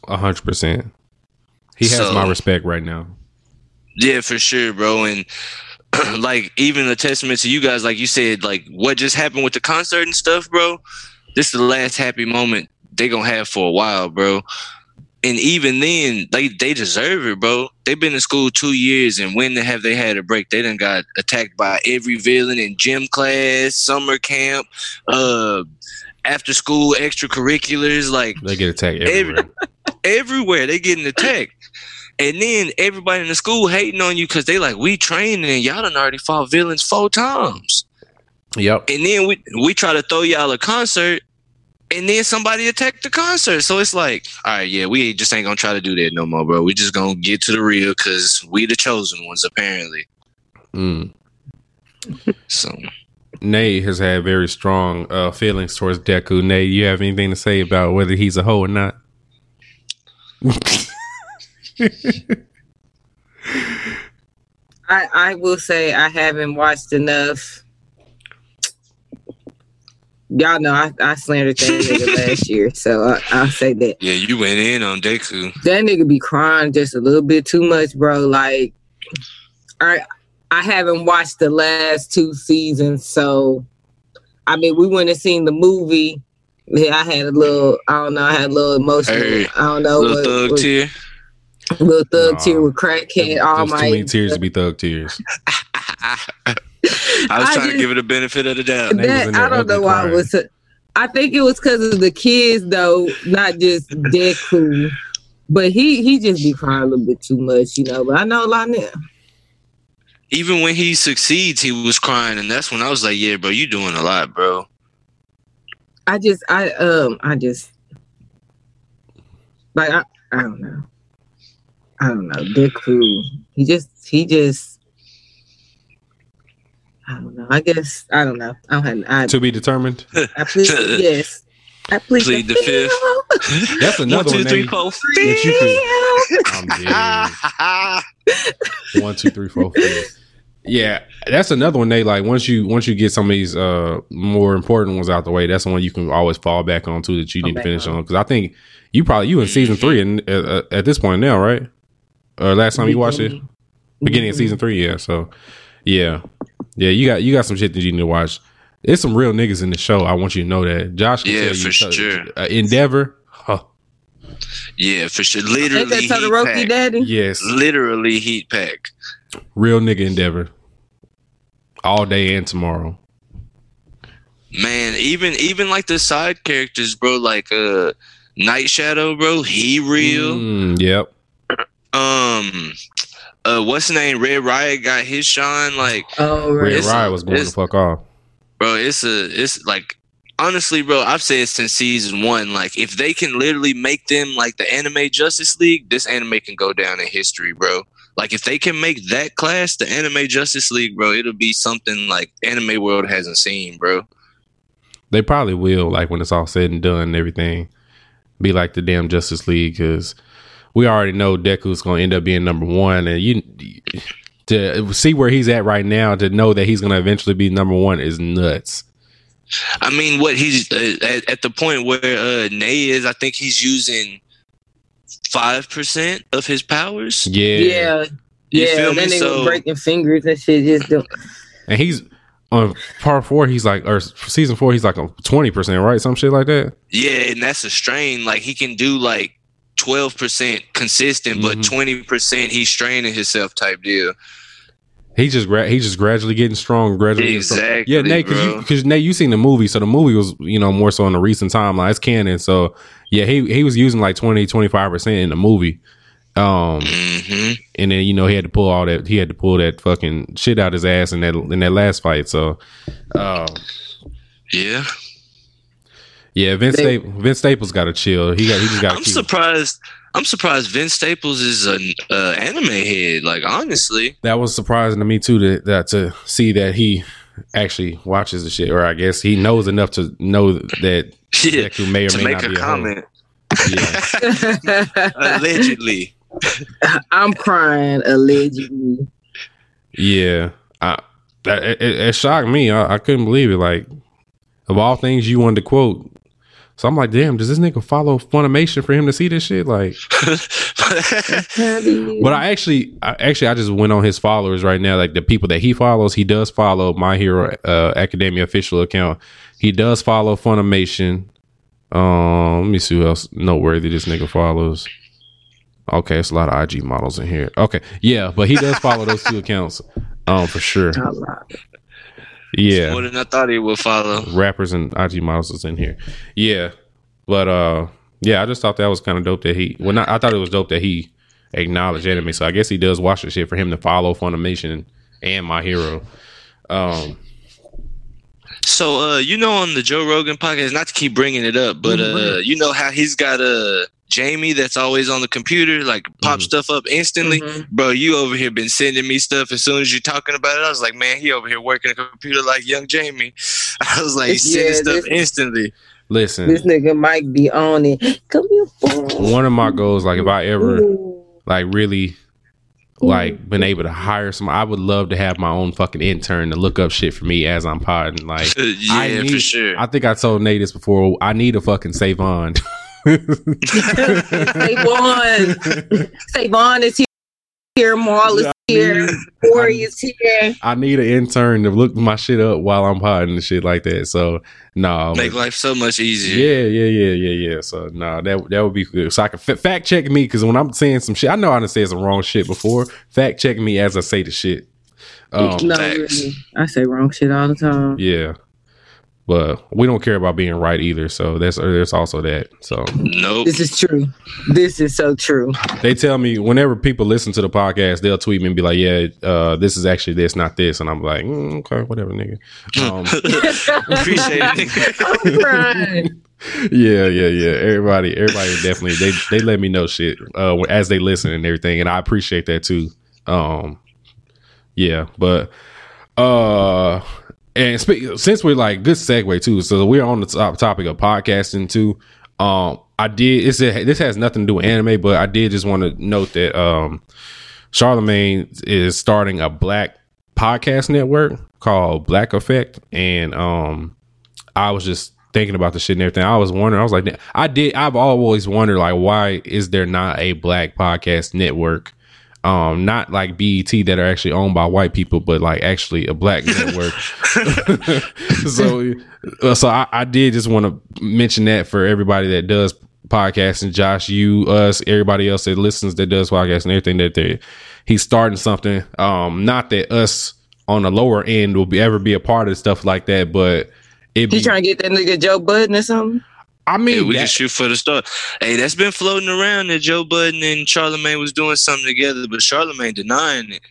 A hundred percent. He has So- my respect right now. Yeah, for sure, bro. And like even a testament to you guys, like you said, like what just happened with the concert and stuff, bro. This is the last happy moment they gonna have for a while, bro. And even then, they they deserve it, bro. They've been in school two years, and when have they had a break? They done got attacked by every villain in gym class, summer camp, uh, after school extracurriculars. Like They get attacked Every- everywhere. everywhere they getting attacked. And then everybody in the school hating on you because they like we training and y'all done already fought villains four times. yep. And then we we try to throw y'all a concert, and then somebody attacked the concert. So it's like, all right, yeah, we just ain't gonna try to do that no more, bro. We just gonna get to the real because we the chosen ones apparently. Mm. So Nate has had very strong uh, feelings towards Deku. Nate, you have anything to say about whether he's a hoe or not? I, I will say I haven't watched enough. Y'all know I, I slandered that nigga last year, so I, I'll say that. yeah, you went in on Deku. That nigga be crying just a little bit too much, bro. Like, I I haven't watched the last two seasons, so I mean, we went and seen the movie. Yeah, I had a little, I don't know, I had a little emotional. Hey, I don't know, Little what- thug what- tear. Little thug Nah. tear with crackhead. All There's my too many tears to be thug tears. I was I trying to give it a benefit of the doubt. That I don't know why crying. it was. I think it was because of the kids, though, not just Deku. But he he just be crying a little bit too much, you know. But I know a lot now. even when he succeeds, he was crying, and that's when I was like, "Yeah, bro, you doing a lot, bro." I just I um I just like I I don't know. I don't know. Deku. He just he just I don't know. I guess I don't know. I don't have I, to be determined. I plead yes. I plead, Plead the fifth. That's another One, two, one, three, Nate. four, That you I'm. One, two, three, four, five. Yeah, that's another one. They like once you once you get some of these uh more important ones out the way. That's the one you can always fall back on too that you Fall need to finish on. on because I think you probably you in season three and uh, uh, at this point now, right? Or last time you watched it, beginning of season three. Yeah, so yeah, yeah, you got you got some shit that you need to watch. There's some real niggas in the show. I want you to know that. Josh, can Yeah, tell you, for sure. Uh, Endeavor, huh, Yeah, for sure. Ain't Literally, that heat Todoroki pack. daddy? yes, Literally, heat pack. real nigga Endeavor, all day and tomorrow. Man, even even like the side characters, bro. Like uh, Night Shadow, bro. He real. Mm, yep. Um, uh, what's the name? Red Riot got his shine. Like, Red Oh right. It's- Riot was going to fuck off. bro, it's a it's like honestly, bro. I've said since season one, like if they can literally make them like the anime Justice League, this anime can go down in history, bro. Like if they can make that class the anime Justice League, bro, it'll be something like anime world hasn't seen, bro. They probably will, like when it's all said and done and everything, be like the damn Justice League because we already know Deku's going to end up being number one, and you to see where he's at right now to know that he's going to eventually be number one is nuts. I mean, what he's uh, at, at the point where uh, Nay is, I think he's using five percent of his powers. Yeah, Yeah. You Yeah, feel that me? nigga So- was breaking fingers and shit. Just do- and he's on part four. He's like, or season four, he's like a twenty percent, right? Some shit like that. Yeah, and that's a strain. Like he can do like twelve percent consistent, but Mhm. twenty percent he's straining himself type deal. He just gra- he's just gradually getting strong, gradually. getting strong. Exactly, Yeah, Nate, because you because Nate, you seen the movie, so the movie was you know more so in the recent timeline. It's canon, so yeah, he he was using like 20, 25 percent in the movie, um, hmm and then you know he had to pull all that he had to pull that fucking shit out his ass in that in that last fight. So, uh, Yeah, yeah, Vince They- Staples, Vince Staples got to chill. He got he just got I'm to keep. surprised. I'm surprised Vince Staples is an uh, anime head. Like honestly, that was surprising to me too. That, that to see that he actually watches the shit, or I guess he knows enough to know that yeah, Deku may or to may make not a be a comment. Yeah, Allegedly, I'm crying allegedly. yeah. I, that, it, it it shocked me. I, I couldn't believe it. Like of all things you wanted to quote. So I'm like, damn, does this nigga follow Funimation for him to see this shit? Like, But I actually, I actually, I just went on his followers right now. Like the people that he follows, he does follow My Hero uh, Academia official account. He does follow Funimation. Um, let me see who else noteworthy this nigga follows. Okay, it's a lot of IG models in here. Okay, yeah, but he does follow those two accounts. Um, for sure. Yeah, more than I thought he would follow. rappers and IG models is in here. Yeah, but uh, yeah, I just thought that was kind of dope that he. Well, not, I thought it was dope that he acknowledged anime. So I guess he does watch the shit for him to follow Funimation and My Hero. Um, So, uh, you know, on the Joe Rogan podcast, not to keep bringing it up, but uh, you know how he's got a Jamie that's always on the computer, like pop Mhm. stuff up instantly. Mhm. Bro, you over here been sending me stuff as soon as you're talking about it. I was like, man, he over here working a computer like young Jamie. I was like, he's sending Yeah, stuff this- instantly. listen, This nigga might be on it. Come here, boy. one of my goals, like if I ever Ooh. like really like been able to hire some, I would love to have my own fucking intern to look up shit for me as I'm podding. Like, yeah, I need- for sure. I think I told Nate this before. I need a fucking Savon. Savon. Savon is here. Here, Marl is here. Corey is here. I need an intern to look my shit up while I'm potting and shit like that. So no, Make life so much easier. yeah, yeah, yeah, yeah, yeah. So no, that that would be good. So I can f- fact check me because when I'm saying some shit, I know I done said some wrong shit before. Fact check me as I say the shit. Um, no, really. I say wrong shit all the time. yeah, but we don't care about being right either. So that's there's also that. So Nope. This is true. This is so true. they tell me whenever people listen to the podcast, they'll tweet me and be like, "Yeah, uh, this is actually this, not this," and I'm like, mm, "Okay, whatever, nigga." Um, Appreciate it. I'm yeah, yeah, yeah. Everybody, everybody definitely they they let me know shit uh, as they listen and everything, and I appreciate that too. Um, yeah, but uh, and since we're like good segue too, so we're on the top topic of podcasting too. Um, I did. It's a, this has nothing to do with anime, but I did just want to note that um, Charlemagne is starting a black podcast network called Black Effect, and um, I was just thinking about the shit and everything. I was wondering. I was like, I did. I've always wondered, like, why is there not a black podcast network? Um, not like BET that are actually owned by white people, but like actually a black network. so, uh, so I, I did just want to mention that for everybody that does podcasts and Josh, you, us, everybody else that listens that does podcasts and everything that they, he's starting something. Um, not that us on the lower end will be ever be a part of stuff like that, but it be, He trying to get that nigga Joe Budden or something? I mean, Hey, we that- can shoot for the start. Hey, that's been floating around that Joe Budden and Charlemagne was doing something together, but Charlemagne denying it.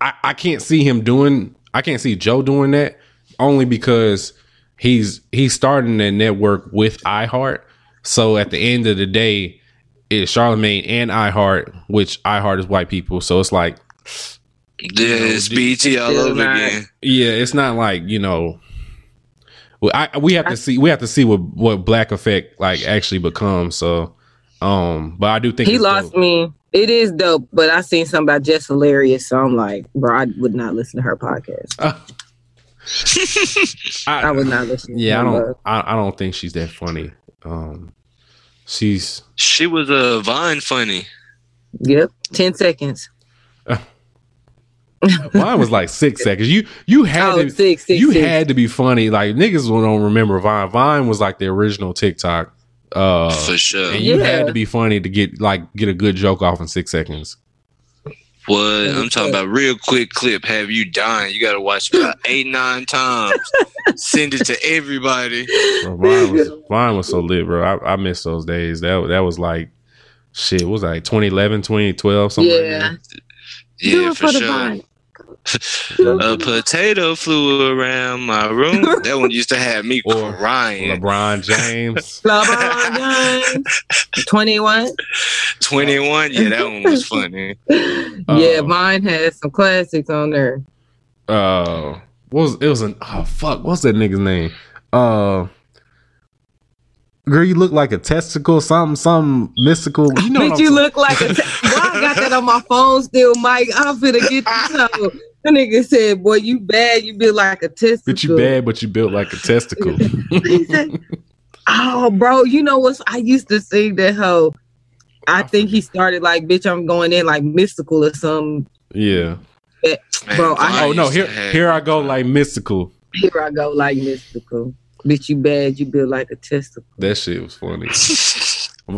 I, I can't see him doing I can't see Joe doing that only because he's he's starting that network with iHeart. So at the end of the day, it's Charlemagne and iHeart, which iHeart is white people. So it's like Yeah, it's do- BT all over not. again. yeah, it's not like, you know well, I, we have to see we have to see what what Black Effect like actually becomes. So um but I do think He lost dope. me. It is dope, but I seen something about Jess Hilarious, so I'm like, bro, I would not listen to her podcast. I I, would not listen. to yeah, I don't. I, I don't think she's that funny. Um she's She was a uh, Vine funny. Yep, ten seconds. Mine was like six seconds. You you had Oh, to six, six, you six. had to be funny. Like niggas don't remember Vine. Vine was like the original TikTok. Uh, For sure. and you Yeah. had to be funny to get like get a good joke off in six seconds. What I'm talking about, real quick clip, have you dying. You got to watch about eight, nine times. Send it to everybody. Bro, Vine was Vine was so lit, bro. I, I miss those days. That that was like shit. What was like 2011, 2012, something like Yeah. that. Yeah, it for sure. Vine. A potato flew around my room. That one used to have me Or crying. LeBron James. LeBron James. 21. 21. Yeah, that one was funny. yeah, Um, mine has some classics on there. uh what was it was an oh fuck what's that nigga's name uh girl you look like a testicle something something mystical you know what I'm you ta- look like a. Te- Why I got that on my phone still, Mike? I'm finna get this hoe. The nigga said, "Boy, you bad. You built like a testicle." but you bad but you built like a testicle He said, oh, bro, you know what? I used to sing that hoe. I think he started like, "Bitch, I'm going in like mystical or something." yeah Man, Bro, I- Vine oh no here here i go like mystical Here I go, like mystical. Bitch, you bad. You built like a testicle. that shit was funny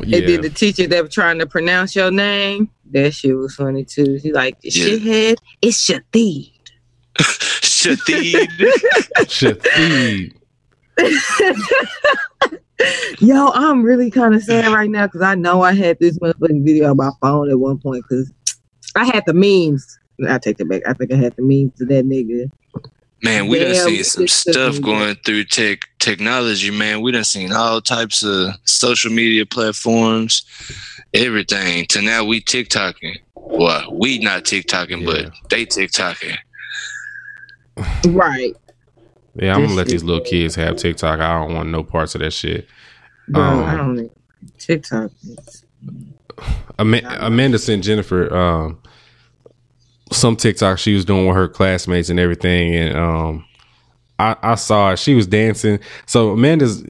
And yeah then the teacher that was trying to pronounce your name, that shit was funny too. She like, Yeah. shithead, it's Shatheed. Shatheed. Shatheed. Yo, I'm really kind of sad right now because I know I had this motherfucking video on my phone at one point because I had the memes. I take it back. I think I had the memes to that nigga. Man, we done Damn, seen some stuff going through tech technology, man. We done seen all types of social media platforms, everything. To now we TikToking. Well, we not TikToking, Yeah. but they TikToking. Right. yeah i'm gonna This let these shit- little kids have tiktok i don't want no parts of that shit Bro, Um, I don't. TikTok. is- Ama- Amanda sent Jennifer um, some TikTok she was doing with her classmates and everything, and um, I, I saw it. She was dancing. So Amanda's,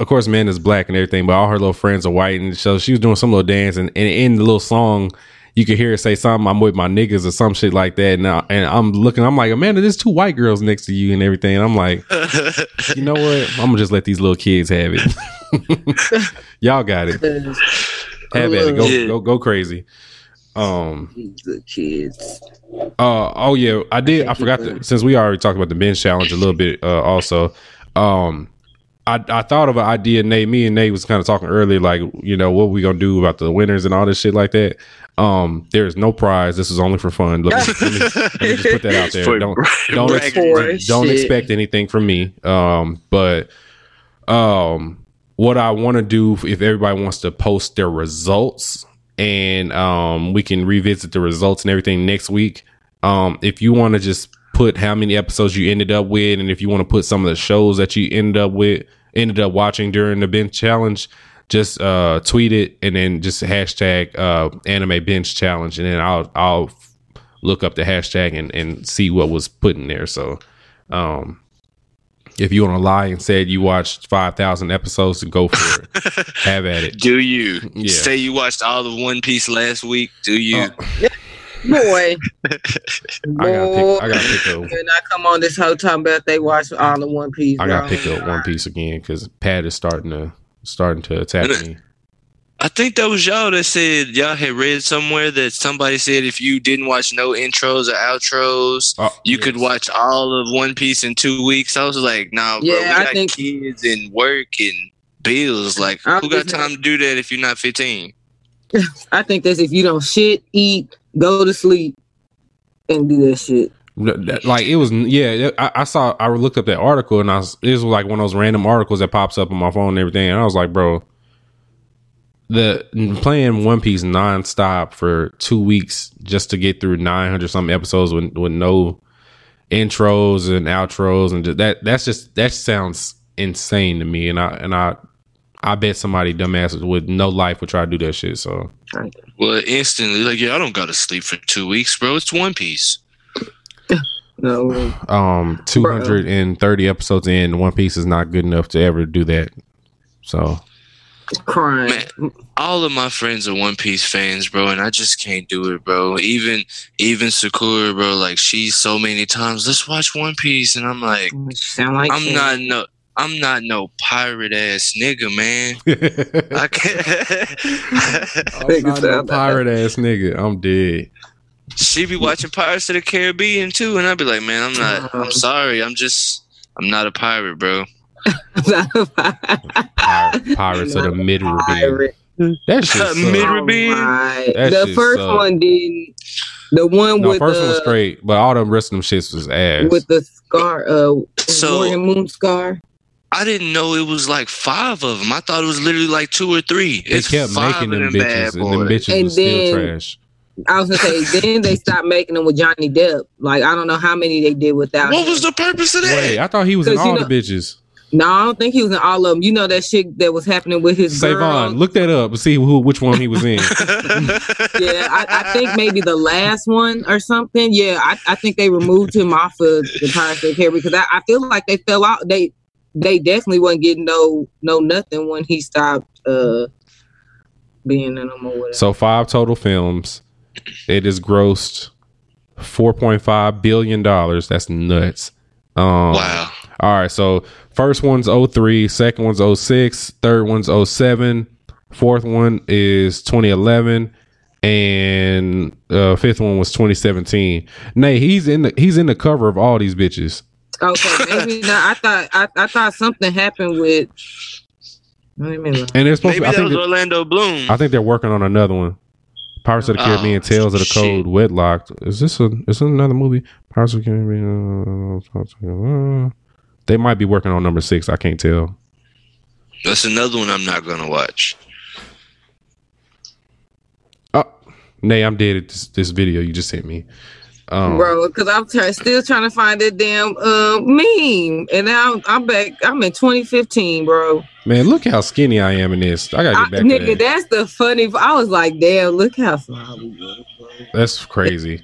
of course, Amanda's black and everything, but all her little friends are white, and so she was doing some little dance, and, and in the little song. You could hear her say something. I'm with my niggas or some shit like that. And, I, and I'm looking. I'm like, Amanda, there's two white girls next to you and everything. And I'm like, you know what? I'm gonna just let these little kids have it. Y'all got it. 'cause Have at it. Go Yeah. go go crazy. Um. these little kids. Uh. Oh yeah. I did. I Thank you, forgot to, since we already talked about the bench challenge a little bit. Uh. Also. Um. I, I thought of an idea, Nate. Me and Nate was kind of talking earlier, like you know what we gonna do about the winners and all this shit like that. Um, there is no prize. This is only for fun. Let me, let me, let me just put that out there. Don't don't ex- don't expect anything from me. Um, but um, what I want to do if everybody wants to post their results and um, we can revisit the results and everything next week. Um, if you want to just put how many episodes you ended up with, and if you want to put some of the shows that you ended up with, ended up watching during the bench challenge, just uh, tweet it and then just hashtag uh, anime bench challenge, and then I'll I'll look up the hashtag and, and see what was put in there. So, um, if you want to lie and said you watched five thousand episodes, then go for it. Have at it. Do you Yeah. say you watched all of One Piece last week? Do you? Uh, Boy. I gotta pick. I gotta pick up. When I come on this whole time about they watch all in One Piece. I gotta pick up One Piece again because Pat is starting to starting to attack me. I think that was y'all that said y'all had read somewhere that somebody said if you didn't watch no intros or outros, Oh, you could watch all of One Piece in two weeks. I was like, nah, bro, Yeah, we I got think- kids and work and bills. Like, I who got just- time to do that if you're not 15? I think that's if you don't shit, eat, go to sleep, and do that shit. Like it was, yeah. I, I saw. I looked up that article and I was. It was like one of those random articles that pops up on my phone and everything. And I was like, bro, the playing One Piece nonstop for two weeks just to get through nine hundred something episodes with with no intros and outros and just, that that's just that sounds insane to me. And I and I I bet somebody dumbass with no life would try to do that shit. So Well, instantly, like, yeah, I don't got to sleep for two weeks, bro. It's One Piece. No, um 230 episodes in one piece is not good enough to ever do that so crying. Man, all of my friends are One Piece fans, bro, and I just can't do it, bro. Even even Sakura, bro, like she's so many times, let's watch One Piece, and I'm like, Sound like I'm shit. not no, I'm not no pirate ass nigga, man. I can't. I'm not no pirate ass nigga i'm dead she be watching Pirates of the Caribbean too, and I'd be like, man, I'm not. Uh-huh. I'm sorry, I'm just. I'm not a pirate, bro. Pir- pirates of the mid Pirate. that shit suck. Mid- Oh Caribbean? the shit first suck. one didn't. The one No, with first the one was straight, but all the rest of them shits was ass. with the scar, uh, So- Morgan Moon scar. I didn't know it was like five of them. I thought it was literally like two or three. they It's kept five making of them bad bitches, and them bitches And was still then- trash. I was gonna say, then they stopped making them with Johnny Depp. Like I don't know how many they did without. What him. was the purpose of that? Wait, I thought he was in 'Cause you all know- the bitches. No, I don't think he was in all of them. You know that shit that was happening with his girl. Savon, look that up and see who which one he was in. Yeah, I, I think maybe the last one or something. Yeah, I, I think they removed him off of the Pirates of the Caribbean because I, I feel like they fell out. They they definitely wasn't getting no no nothing when he stopped uh being in them or whatever. So five total films. It is grossed four point five billion dollars. That's nuts. Um, wow. All right, so first one's 03, second one's 06, third one's 07, fourth one is 2011, and uh, fifth one was 2017. Nay, he's in the he's in the cover of all these bitches. Okay, maybe not. I thought I, I thought something happened with. Let me look. And they're supposed Maybe to, I that think was that- Orlando Bloom. I think they're working on another one. Pirates of the Oh, Caribbean, Tales of the shit. Code, Wedlocked. Is this a is this another movie? Pirates of the Caribbean. uh, They might be working on number six. I can't tell. That's another one I'm not gonna watch. Oh, Nay, I'm dead at this, this video you just sent me. Um, bro. Because I'm try- still trying to find that damn uh, meme, and now I'm back. I'm in 2015, bro. Man, look how skinny I am in this. I gotta get back nigga, that. that's the funny. I was like, damn, look how small we look. That's crazy.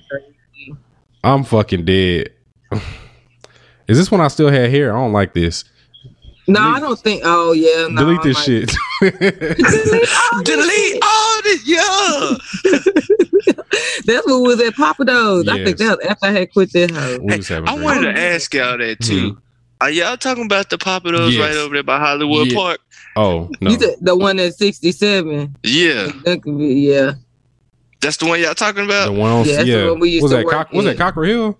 I'm fucking dead. Is this when I still had hair? I don't like this. No, I don't think. Oh yeah, no, Delete this like- shit. Delete all this Delete all this, yeah. That's what was at Pappadeaux's. I think Yes. that was after I had quit that house. we was having I wanted to ask y'all that too. Hmm. Are y'all talking about the Pappadeaux Yes. right over there by Hollywood Yeah. Park? Oh no. You said the one at 67. Yeah, That could be, yeah. that's the one y'all talking about? The one on Yeah, yeah. that's the one we used was to that work Cock, was that Cockrell Hill?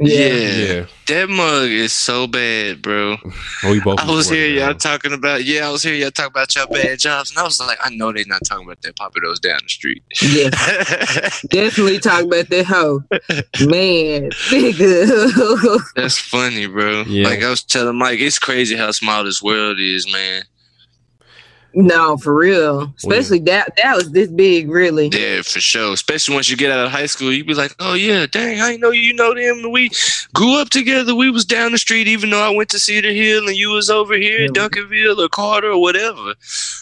Yeah. Yeah. that mug is so bad, bro. Oh, we both. I was working here, y'all talking about. Yeah, I was here, y'all talking about your bad jobs, and I was like, I know they're not talking about that Pappadeaux down the street. Yeah. Definitely talk about that hoe. Man, nigga. That's funny, bro. Yeah. Like I was telling Mike, it's crazy how small this world is, man. No, for real. Especially that that was this big, really. Yeah, for sure. Especially once you get out of high school, you'd be like, "Oh yeah, dang, I know you know them. We grew up together. We was down the street, even though I went to Cedar Hill and you was over here in Duncanville or Carter or whatever.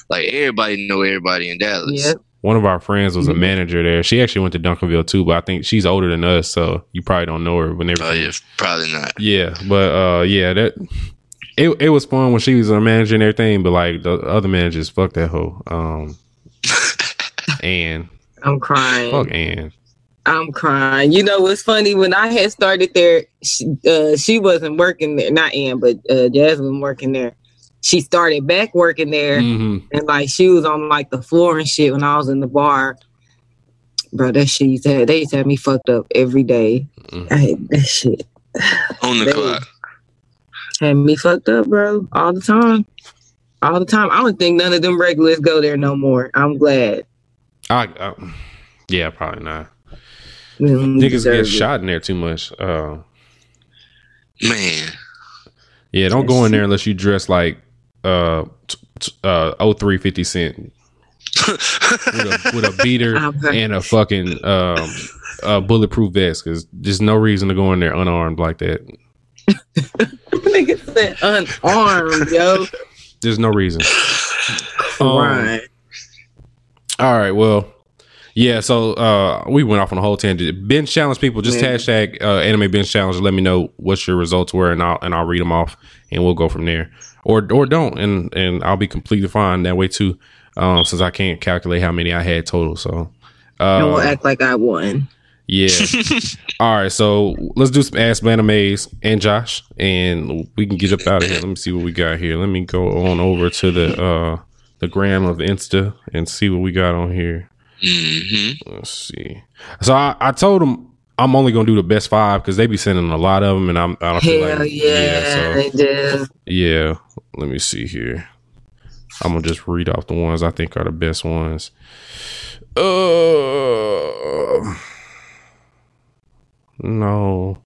Like everybody know everybody in Dallas. Yeah. One of our friends was a Mhm. manager there. She actually went to Duncanville too, but I think she's older than us, so you probably don't know her. When Oh yeah, probably not. yeah, but uh, yeah, that it it was fun when she was a manager and everything. But like the other managers, fuck that hoe. Um, and I'm crying. fuck and I'm crying. You know what's funny? When I had started there, she, uh, she wasn't working there. Not Ann, but uh, Jasmine working there. She started back working there, Mhm. and like she was on like the floor and shit when I was in the bar. Bro, that shit used to have, they used to have me fucked up every day. Mm. I hate that shit. On the They- clock. Had me fucked up, bro, all the time. All the time. I don't think none of them regulars go there no more. I'm glad. I, I yeah, probably not. Mm, Niggas get it. shot in there too much. Uh, Man. yeah, don't go in there unless you dress like uh t- t- uh 03 50 cent with a, with a beater and a fucking um a bulletproof vest because there's no reason to go in there unarmed like that. Nigga said unarmed, yo. There's no reason. Um, Right. All right. Well, yeah. So uh, we went off on a whole tangent. Bench challenge people. Just Yeah. hashtag uh, anime bench challenge. Let me know what your results were, and I'll and I'll read them off, and we'll go from there. Or or don't, and and I'll be completely fine that way too. Um, since I can't calculate how many I had total. So. and we'll Uh, act like I won. Yeah. All right. So let's do some Ask Banner Maze and Josh, and we can get up out of here. Let me see what we got here. Let me go on over to the uh the gram of Insta and see what we got on here. hmm Let's see. So I, I told them I'm only gonna do the best five because they be sending a lot of them, and I'm I don't feel Hell like yeah, so they do. yeah. Let me see here. I'm gonna just read off the ones I think are the best ones. Uh, No.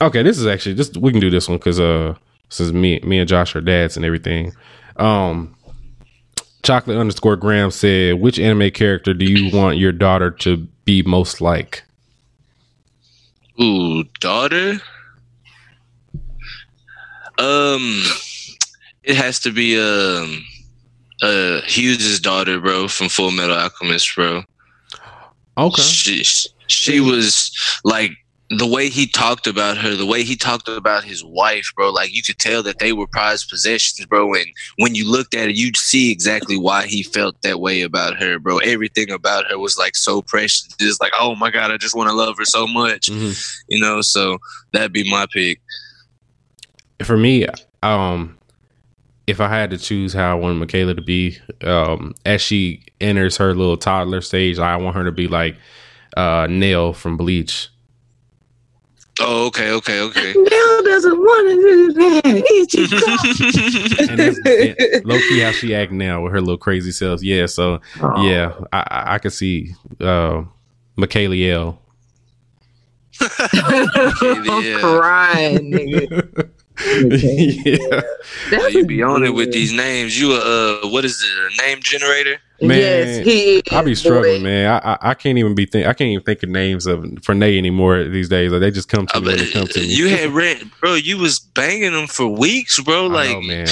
Okay, this is actually just we can do this one because uh since me me and Josh are dads and everything. Um chocolate underscore Graham said, which anime character do you want your daughter to be most like? Ooh, daughter. Um, it has to be um, uh, Hughes' daughter, bro, from Full Metal Alchemist, bro. Okay. She, she was like the way he talked about her, the way he talked about his wife, bro, like you could tell that they were prized possessions, bro. And when you looked at it, you'd see exactly why he felt that way about her, bro. Everything about her was like so precious. Just like, oh my God, I just want to love her so much. Mhm. You know, so that'd be my pick. For me, um, if I had to choose how I want Michaela to be, um, as she enters her little toddler stage, I want her to be like uh Nell from Bleach. Oh, okay, okay, okay. Nell doesn't want to do that. It's just And that's and low key how she act now with her little crazy self. Yeah, so Aw. yeah, I I, I could see uh Michaela L. I'm crying, nigga. yeah. That's you be on it with these names. You a uh, what is it? A name generator? Man, yes, he is. I be struggling, boy. man. I, I I can't even be think I can't even think of names of for Nay anymore these days. Like they just come to I me when bet they come to me. you had read, bro. You was banging them for weeks, bro. I Like, know, man.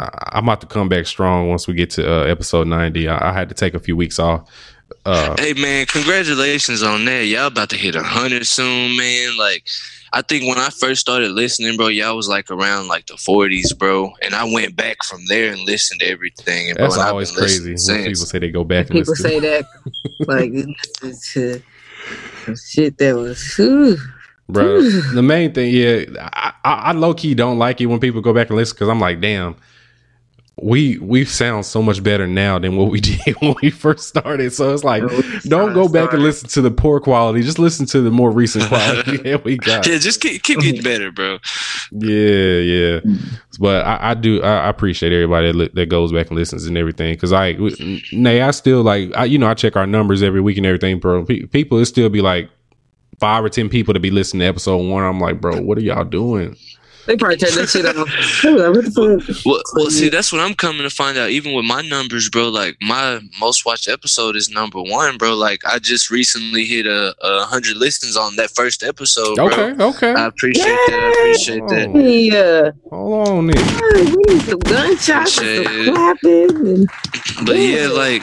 I, I'm about to come back strong once we get to uh, episode 90. I, I had to take a few weeks off. Uh, hey, man, congratulations on that. Y'all about to hit a hundred soon, man. Like, I think when I first started listening, bro, y'all was like around like the 40s, bro. And I went back from there and listened to everything. And bro, that's and I've always been crazy when people say they go back and People say that, like, this shit that was. whew. Bro, the main thing, yeah, I, I, I low key don't like it when people go back and listen because I'm like, damn, we we sound so much better now than what we did when we first started. So it's like, don't go back and listen to the poor quality. Just listen to the more recent quality that we got. Yeah, just keep, keep getting better, bro. Yeah, yeah. Mm. But I, I do. I, I appreciate everybody that, li- that goes back and listens and everything. Because I, Nay, I still like. I, you know, I check our numbers every week and everything, bro. Pe- people, it still be like five or ten people to be listening to episode one. I'm like, bro, what are y'all doing? They probably turn that shit off. They was like, what the fuck? Well, well, see, that's what I'm coming to find out. Even with my numbers, bro, like my most watched episode is number one, bro. Like I just recently hit a, a hundred listens on that first episode, bro. Okay, okay. I appreciate that. I appreciate that. Oh. Yeah, Hold on, then. we need some gunshots and some clapping. And, But yeah, like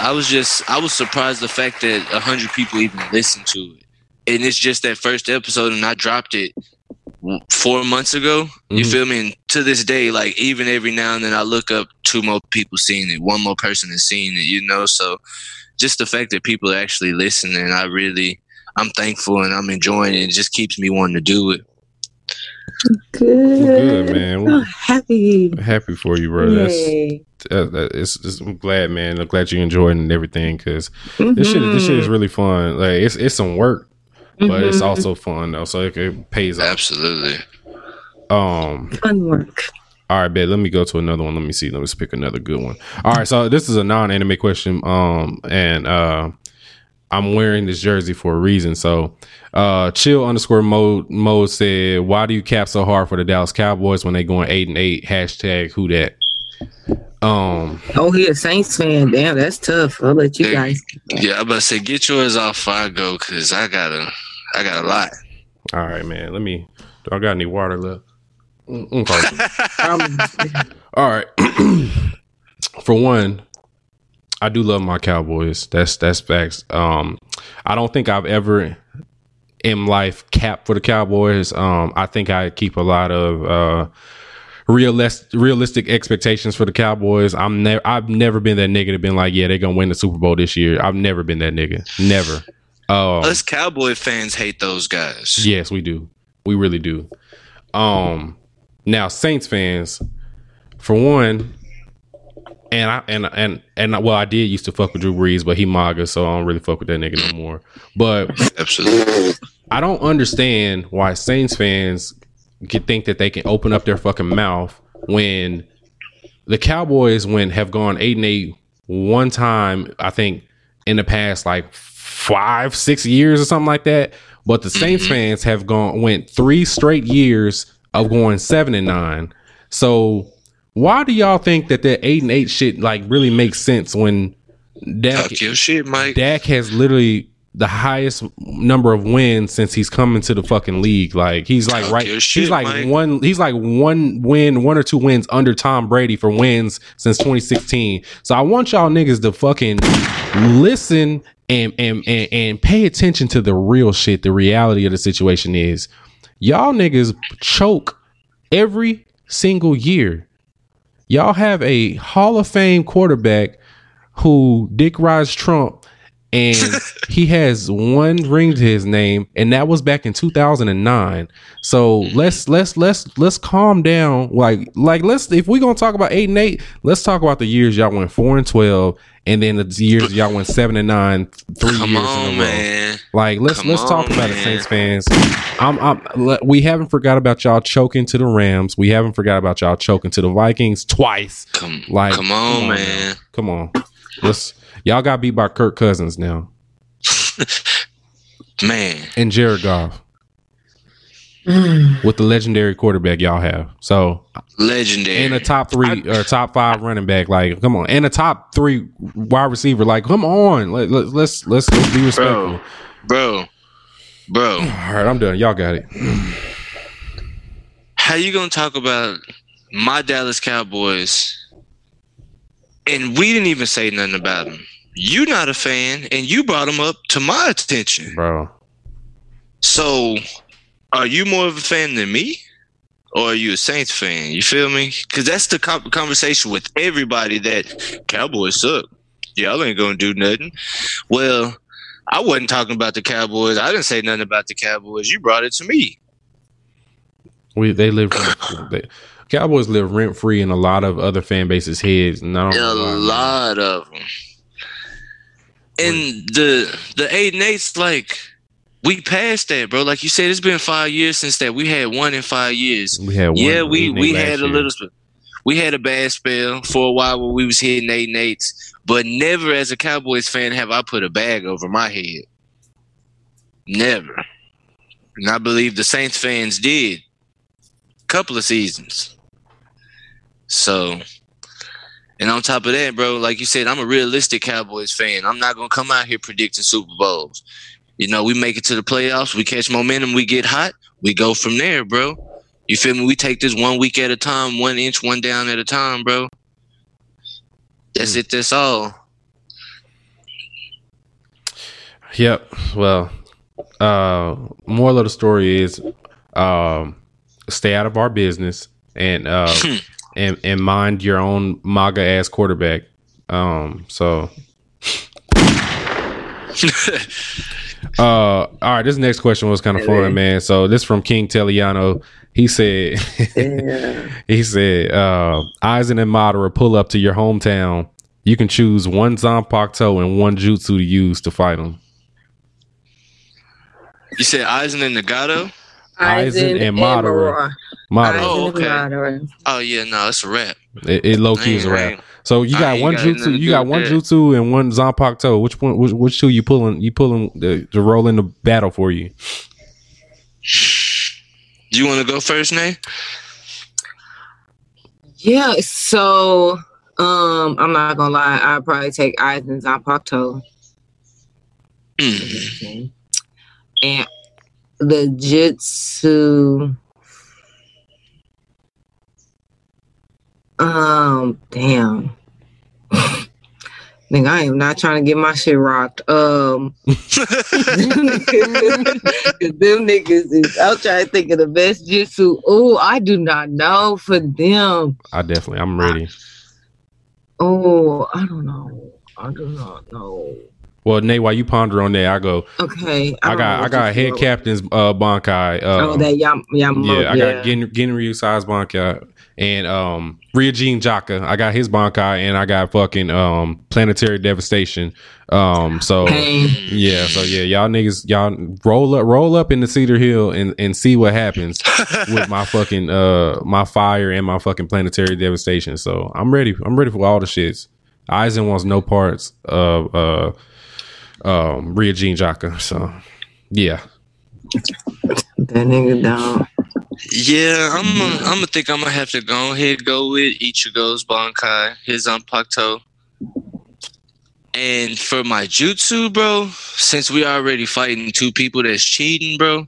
I was just I was surprised the fact that a hundred people even listened to it, and it's just that first episode, and I dropped it w- four months ago. You Mhm. feel me? And to this day, like even every now and then, I look up two more people seeing it, one more person is seeing it. You know, so just the fact that people are actually listening, I really. I'm thankful and I'm enjoying it. It just keeps me wanting to do it. good. Good, man. I'm happy. Happy for you, bro. That's, Yay. uh, that, it's, it's, I'm glad, man. I'm glad you enjoyed it and everything. Because this shit, this shit is really fun. Like it's it's some work, but it's Mhm. also fun though. So it, it pays off. Absolutely. Um. fun work. All right, bet. Let me go to another one. Let me see. Let me pick another good one. All right, so this is a non-anime question. Um, and uh, I'm wearing this jersey for a reason. So, uh, chill underscore mode mode said, "Why do you cap so hard for the Dallas Cowboys when they going eight and eight? Hashtag who that. Um, Oh, he a Saints fan. Damn, that's tough. I'll let you guys. Yeah, I'm about to say get yours off before I go because I got a I got a lot. all right, man. Let me. Do I got any water left? Mm, Okay. Um, All right. For one, I do love my Cowboys. That's that's facts. Um, I don't think I've ever in life capped for the Cowboys. Um, I think I keep a lot of uh realistic realistic expectations for the Cowboys. I'm never I've never been that nigga to been like, yeah, they're gonna win the Super Bowl this year. I've never been that nigga. Never. Um, Us Cowboy fans hate those guys. Yes, we do. We really do. Um now Saints fans, for one, and I and and and well, I did used to fuck with Drew Brees, but he MAGA, so I don't really fuck with that nigga no more. But Absolutely. I don't understand why Saints fans can think that they can open up their fucking mouth when the Cowboys when have gone eight and eight one time, I think in the past like five, six years or something like that. But the Saints Mm-hmm. fans have gone went three straight years of going seven and nine. So why do y'all think that that eight and eight shit like really makes sense when Dak your shit, Mike. Dak has literally the highest number of wins since he's come into the fucking league. Like he's like right, your he's shit, like Mike. one, he's like one win, one or two wins under Tom Brady for wins since 2016. So I want y'all niggas to fucking listen and and and, and pay attention to the real shit. The reality of the situation is, y'all niggas choke every single year. Y'all have a Hall of Fame quarterback who Dick Rides Trump, and he has one ring to his name, and that was back in 2009. So let's let's let's let's calm down. Like like let's if we're gonna talk about eight and eight, let's talk about the years y'all went four and twelve, and then the years y'all went seven and nine, three Come years on, in a row. man. Like let's Come let's talk on, about it, man. Saints fans. I'm, I'm we haven't forgot about y'all choking to the Rams. We haven't forgot about y'all choking to the Vikings twice. Come, Like come on, now. man. Come on. Let's y'all got beat by Kirk Cousins now Man, and Jared Goff with the legendary quarterback y'all have. So legendary. and a top three or uh, top five running back. Like come on, and a top three wide receiver. Like come on. Let, let, let's let's let's be respectful. bro, bro, All right, I'm done. Y'all got it. how you gonna talk about my Dallas Cowboys and we didn't even say nothing about them? You not a fan, and you brought them up to my attention. Bro. So, are you more of a fan than me, or are you a Saints fan? You feel me? Because that's the conversation with everybody that Cowboys suck. Y'all ain't gonna do nothing. Well, I wasn't talking about the Cowboys. I didn't say nothing about the Cowboys. You brought it to me. We they live they, Cowboys live rent free in a lot of other fan bases' heads. Don't a lot of them. And the the eight and eight's like we passed that, bro. Like you said, it's been five years since that. We had one in five years. We had one yeah, we eight and eight we had a year. little. We had a bad spell for a while where we was hitting eight and eights, but never as a Cowboys fan have I put a bag over my head. Never, and I believe the Saints fans did. A couple of seasons. So, and on top of that, bro, like you said, I'm a realistic Cowboys fan. I'm not gonna come out here predicting Super Bowls. You know, we make it to the playoffs, we catch momentum, we get hot, we go from there, bro. You feel me? We take this one week at a time, one inch, one down at a time, bro. That's it. That's all. Yep. Well, uh, moral of the story is, um, stay out of our business and uh, and and mind your own MAGA ass quarterback. Um. So. Uh, all right. This next question was kind of fun, man. So this from King Teliano. He said, he said, uh, Aizen and Madara pull up to your hometown. You can choose one Zanpakuto and one Jutsu to use to fight them. you said Aizen and Nagato? Aizen and Madara. Madara. Oh, okay. Oh yeah, no, it's a wrap. It, it low key is a I rap. So you got one got nothing jutsu. You got one that. jutsu and one zanpakuto. Which one? Which, which two you pulling? You pulling the, to roll in the battle for you? Do you want to go first, Nate? Yeah, so um, I'm not gonna lie. I'd probably take Aizen Zanpakuto. Mm. and the jitsu um damn Nigga, I am not trying to get my shit rocked. Um, them niggas is. I'm trying to think of the best jitsu. Oh, I do not know for them. I definitely. I'm ready. Oh, I don't know. I do not know. Well, Nate, while you ponder on that, I go. Okay, I, don't got I got head feel. captain's uh Bankai. Uh, Oh, that Yam Yam. yeah, I got Gen- Genryusai Bankai and um Ryujin Jakka. I got his Bankai and I got fucking um planetary devastation. Um, so. Pain. Yeah, so yeah, y'all niggas, y'all roll up, roll up in the Cedar Hill and and see what happens with my fucking uh my fire and my fucking planetary devastation. So I'm ready. I'm ready for all the shits. Aizen wants no parts of uh um, Ryujin Jakka. So yeah, That nigga down. Yeah, I'm gonna I'm gonna think I'm gonna have to go ahead go with Ichigo's Bankai, his Zanpakuto. And for my jutsu, bro, since we already fighting two people that's cheating, bro,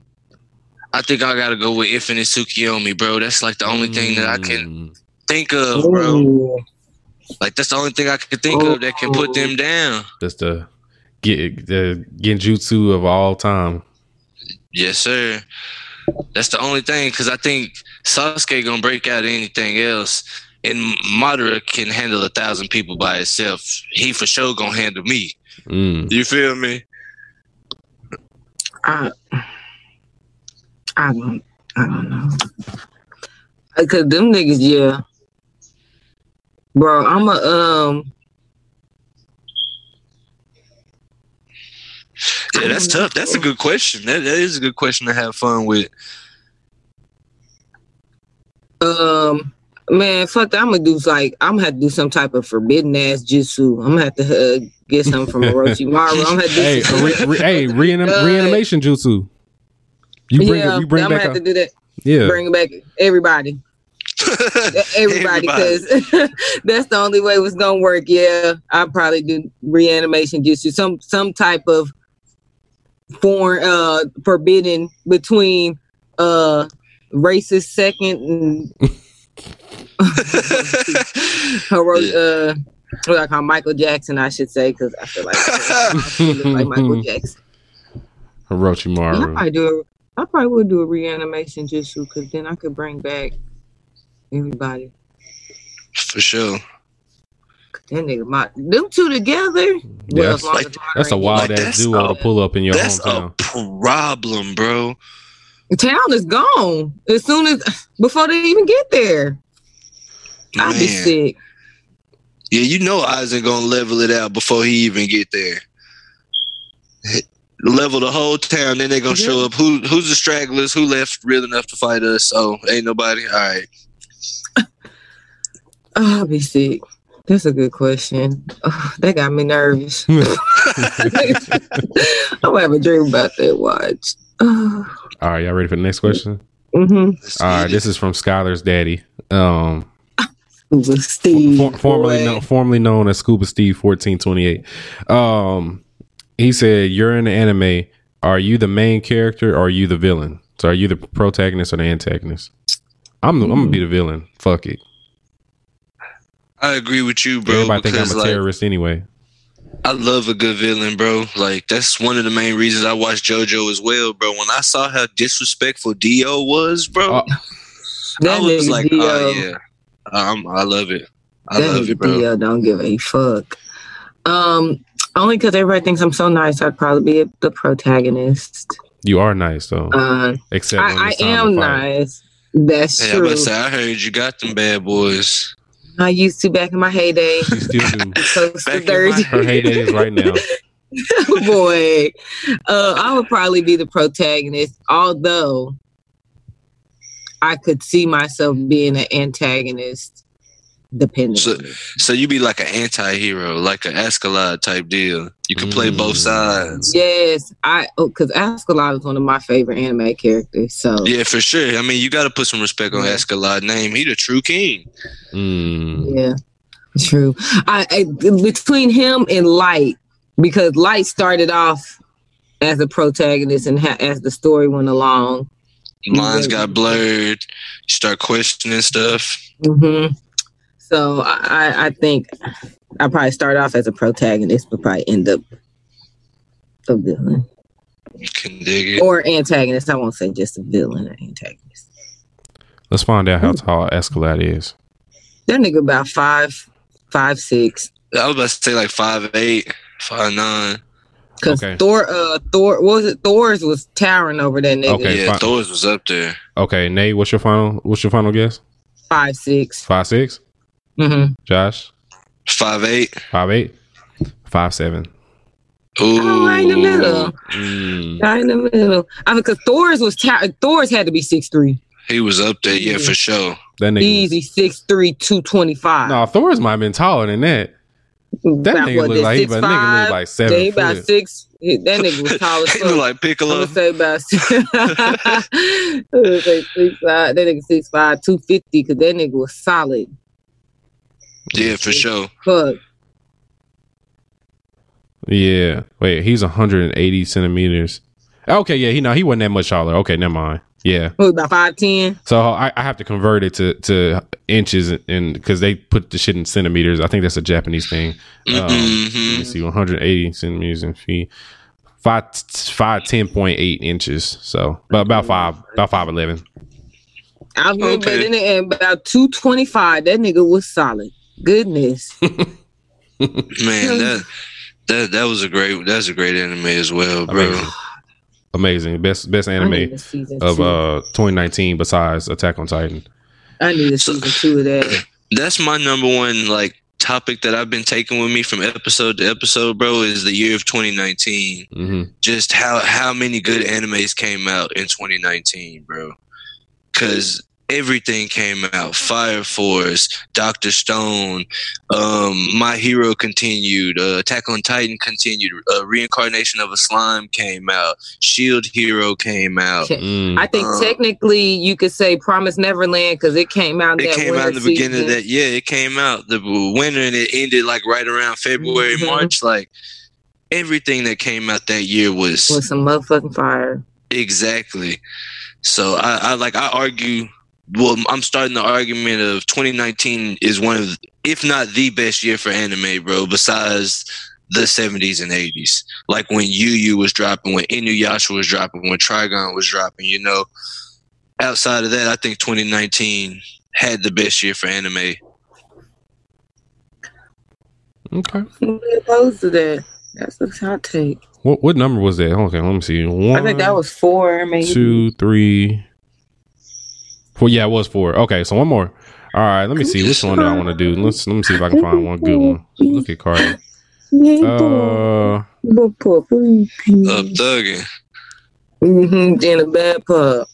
I think I gotta go with Infinite Tsukiyomi, bro. That's like the only thing that I can Mm, think of, bro. Ooh. Like that's the only thing I can think of that can put them down. That's the get the genjutsu of all time. Yes, sir. That's the only thing because I think Sasuke gonna break out anything else, and Madara can handle a thousand people by itself. He for sure gonna handle me. Mm. You feel me? I, I don't, I don't know. Cause them niggas, yeah, bro. I'm a um. Yeah, that's tough. That's a good question. That, that is a good question to have fun with. Um, man, fuck. I'm gonna do like I'm gonna have to do some type of forbidden ass jutsu. I'm gonna have to uh, get something from Orochimaru. I'm gonna have to do Hey, some- re, re, hey, reanim- Uh, reanimation jutsu. You bring yeah, it, you bring back. I'm back, gonna have a, to do that. yeah. Bring it back everybody, everybody, because that's the only way it was gonna work. Yeah, I probably do reanimation jutsu, some some type of foreign, uh, forbidden between uh racist second and hero, uh, what I call Michael Jackson, I should say, because I feel like I feel like Michael Jackson. Yeah, I probably do. A, I probably would do a reanimation jutsu because then I could bring back everybody. For sure. That nigga, my them two together. Yeah, as long like- That's a wild Like, ass that's duo a- to pull up in your That's hometown. a problem, bro. ain't- town is gone as soon as before they even get there. I'd be sick. Yeah, you know Isaac gonna level it out before he even get there. Level the whole town, then they gonna show up. Who who's the stragglers? Who left real enough to fight us? Oh, ain't nobody. All right. Oh, I'd be sick. That's a good question. Oh, that got me nervous. I'm gonna have a dream about that watch. Oh, All right, y'all ready for the next question? mm-hmm. All right, this is from Skylar's daddy. Um, Steve. for, formerly known, formerly known as Scuba Steve fourteen twenty eight. Um, he said, "You're in the anime. Are you the main character or are you the villain? So are you the protagonist or the antagonist? I'm the, I'm gonna be the villain. Fuck it. I agree with you, bro. Everybody think I'm a like terrorist anyway. I love a good villain, bro. Like that's one of the main reasons I watched JoJo as well, bro. When I saw how disrespectful Dio was, bro, That I was like, Dio, oh yeah, um, I love it. I that love it, bro. Dio don't give a fuck. Um, only because everybody thinks I'm so nice, I'd probably be the protagonist. You are nice though, Uh, except I, I am nice. That's Hey, true. about to say, I heard you got them bad boys. I used to back in my heyday. She still do. Close Back to in my- Her heyday is right now. Boy, uh, I would probably be the protagonist, although I could see myself being an antagonist, depending. So- on it. So you be like an anti-hero, like an Escanor type deal. You can play both Mm. sides. Yes, I because Escanor is one of my favorite anime characters. So Yeah, for sure. I mean, you got to put some respect on Yeah. Escanor name. He the true king. Mm. Yeah, true. I, I between him and Light, because Light started off as a protagonist and ha- as the story went along. Lines got blurred. You start questioning stuff. hmm So I, I- I think I probably start off as a protagonist, but probably end up a villain Can dig it. or antagonist. I won't say just a villain or antagonist. Let's find out how tall Escanor is. That nigga about five, five six. I was about to say like five eight, five nine. Cause Okay. Thor, uh, Thor, what was it? Thor's was towering over that nigga. Okay. yeah, fine. Thor's was up there. Okay, Nate, what's your final? What's your final guess? Five six. Five six. Mm-hmm. Josh, Five eight. five eight, five seven. Ooh, Oh, right in the middle. Mm. Right in the middle. I mean, cause Thor's was tow- Thor's had to be six three. He was up there, yeah, for sure. That nigga. was- Easy six three two twenty five. No, Thor's might have been taller than that. That About nigga what, look that like he, but nigga 6'5"? like seven Yeah, he about foot. six. That nigga was tall as He look fuck. like I'm Piccolo. gonna say about I'm gonna say six five. That nigga six five, two fifty. Cause that nigga was solid. Yeah, for sure. Fuck. Yeah. Wait, he's 180 centimeters. Okay, yeah, he no, he wasn't that much taller. Okay, never mind. Yeah. What, about five ten? So I, I have to convert it to, to inches and because they put the shit in centimeters. I think that's a Japanese thing. Um, Let me Mhm. see, 180 centimeters in feet. Five five ten point eight inches. So about about five about five eleven. I was Okay. okay. and about two twenty five. That nigga was solid. Goodness. Man, that that that was a great that's a great anime as well, bro. Amazing. Amazing. Best best anime need a season of two. uh 2019 besides Attack on Titan. I need a So- season two of that. That's my number one like topic that I've been taking with me from episode to episode, bro, is the year of 2019. hmm Just how how many good animes came out in 2019, bro? Cuz everything came out. Fire Force, Doctor Stone, um, My Hero continued, uh, Attack on Titan continued, uh, Reincarnation of a Slime came out, Shield Hero came out. Mm. I think Uh, technically you could say Promise Neverland because it came out. It that came out in the winter beginning of that. Yeah, it came out the winter and it ended like right around February, Mhm. March. Like everything that came out that year was with some motherfucking fire. exactly. So I, I like I argue. Well, I'm starting the argument of 2019 is one of, if not the best year for anime, bro. Besides the 70s and 80s, like when Yu Yu was dropping, when Inuyasha was dropping, when Trigun was dropping. You know, outside of that, I think 2019 had the best year for anime. Okay. Who opposed to that? That's a hot take. What what number was that? Okay, let me see. One, I think that was four, maybe. two, three, four. Yeah, it was four. Okay, so one more. All right, let me see which one do I want to do. Let's let me see if I can find one good one. Look at Cardi. Uh, Up thugging. Mm-hmm. In a bad pub.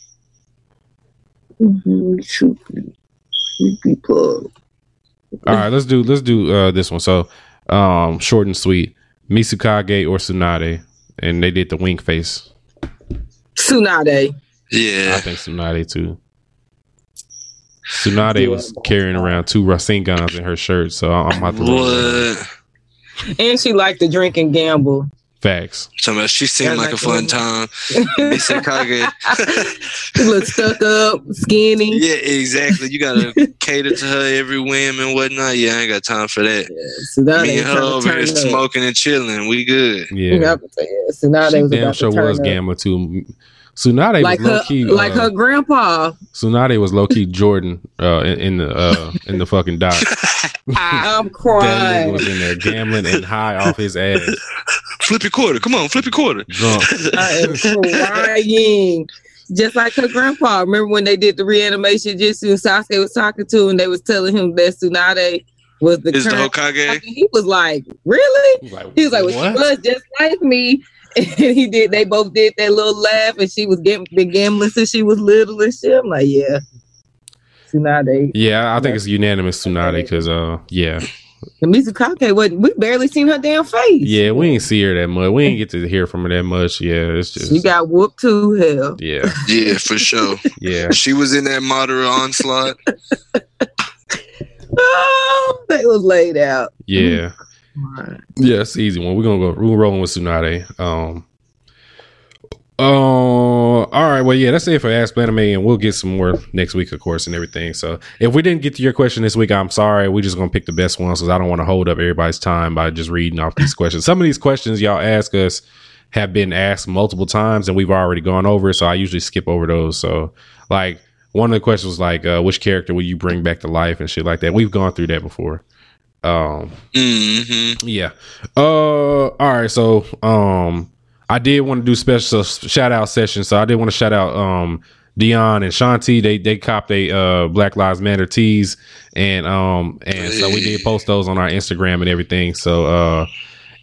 Mm-hmm. Sleepy pub. all right, let's do let's do uh this one. So, um, short and sweet. Mizukage or Tsunade, and they did the wink face. Tsunade. Yeah, I think Tsunade too. Tsunade was carrying around two Rasengans in her shirt, so I'm about to What? And she liked to drink and gamble. facts. Somebody, she seemed Yeah, like a fun the- time. Mizukage. she looked stuck up, skinny. Yeah, exactly. You gotta cater to her every whim and whatnot. Yeah, I ain't got time for that. Tsunade Me and her over here smoking and chilling. We good. Yeah, Yeah, Tsunade she was damn about sure to turn was up. gambling too. Tsunade like was low her, key. like uh, her grandpa. Tsunade was low key Jordan uh, in, in the uh, in the fucking dock. I'm That nigga crying. was in there gambling and high off his ass, flip your quarter. Come on, flip your quarter. drunk. I am crying. Just like her grandpa. Remember when they did the reanimation just and Sasuke was talking to and they was telling him that Tsunade was the Is the current Hokage? He was like, Really? He was like, He was like, well, she was just like me. And he did. They both did that little laugh, and she was getting been gambling since she was little and shit. I'm like, yeah. Tsunade. Yeah, I think it's unanimous Tsunade because uh, yeah, And Mizukage, what we barely seen her damn face. yeah, we ain't see her that much. We ain't get to hear from her that much. Yeah, it's just She got whooped too. Hell. yeah, Yeah, for sure. yeah. She was in that moderate onslaught. Oh, that was laid out. Yeah. Yeah, it's easy one. We're gonna go we're rolling with Tsunade. Um uh, all right, well, yeah, that's it for Ask Anime, and we'll get some more next week, of course, and everything. So, if we didn't get to your question this week, I'm sorry. We're just gonna pick the best ones because I don't want to hold up everybody's time by just reading off these questions. Some of these questions y'all ask us have been asked multiple times, and we've already gone over. So, I usually skip over those. So, like one of the questions was like, uh, "Which character will you bring back to life?" and shit like that. We've gone through that before. Um, hmm yeah. Uh. All right. So, um, I did want to do special shout out session. So I did want to shout out um Dion and Shanti. They they copped a uh Black Lives Matter tees, and um and so we did post those on our Instagram and everything. So uh,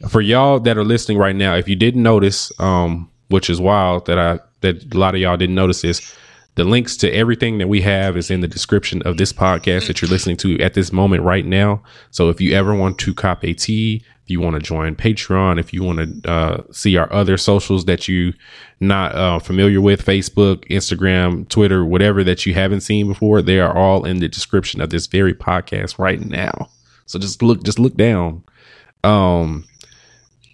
for y'all that are listening right now, if you didn't notice, um, which is wild that I that a lot of y'all didn't notice this. The links to everything that we have is in the description of this podcast that you're listening to at this moment right now. So if you ever want to cop a tee, if you want to join Patreon, if you want to uh, see our other socials that you not uh, familiar with, Facebook, Instagram, Twitter, whatever that you haven't seen before, they are all in the description of this very podcast right now. So just look, just look down. Um,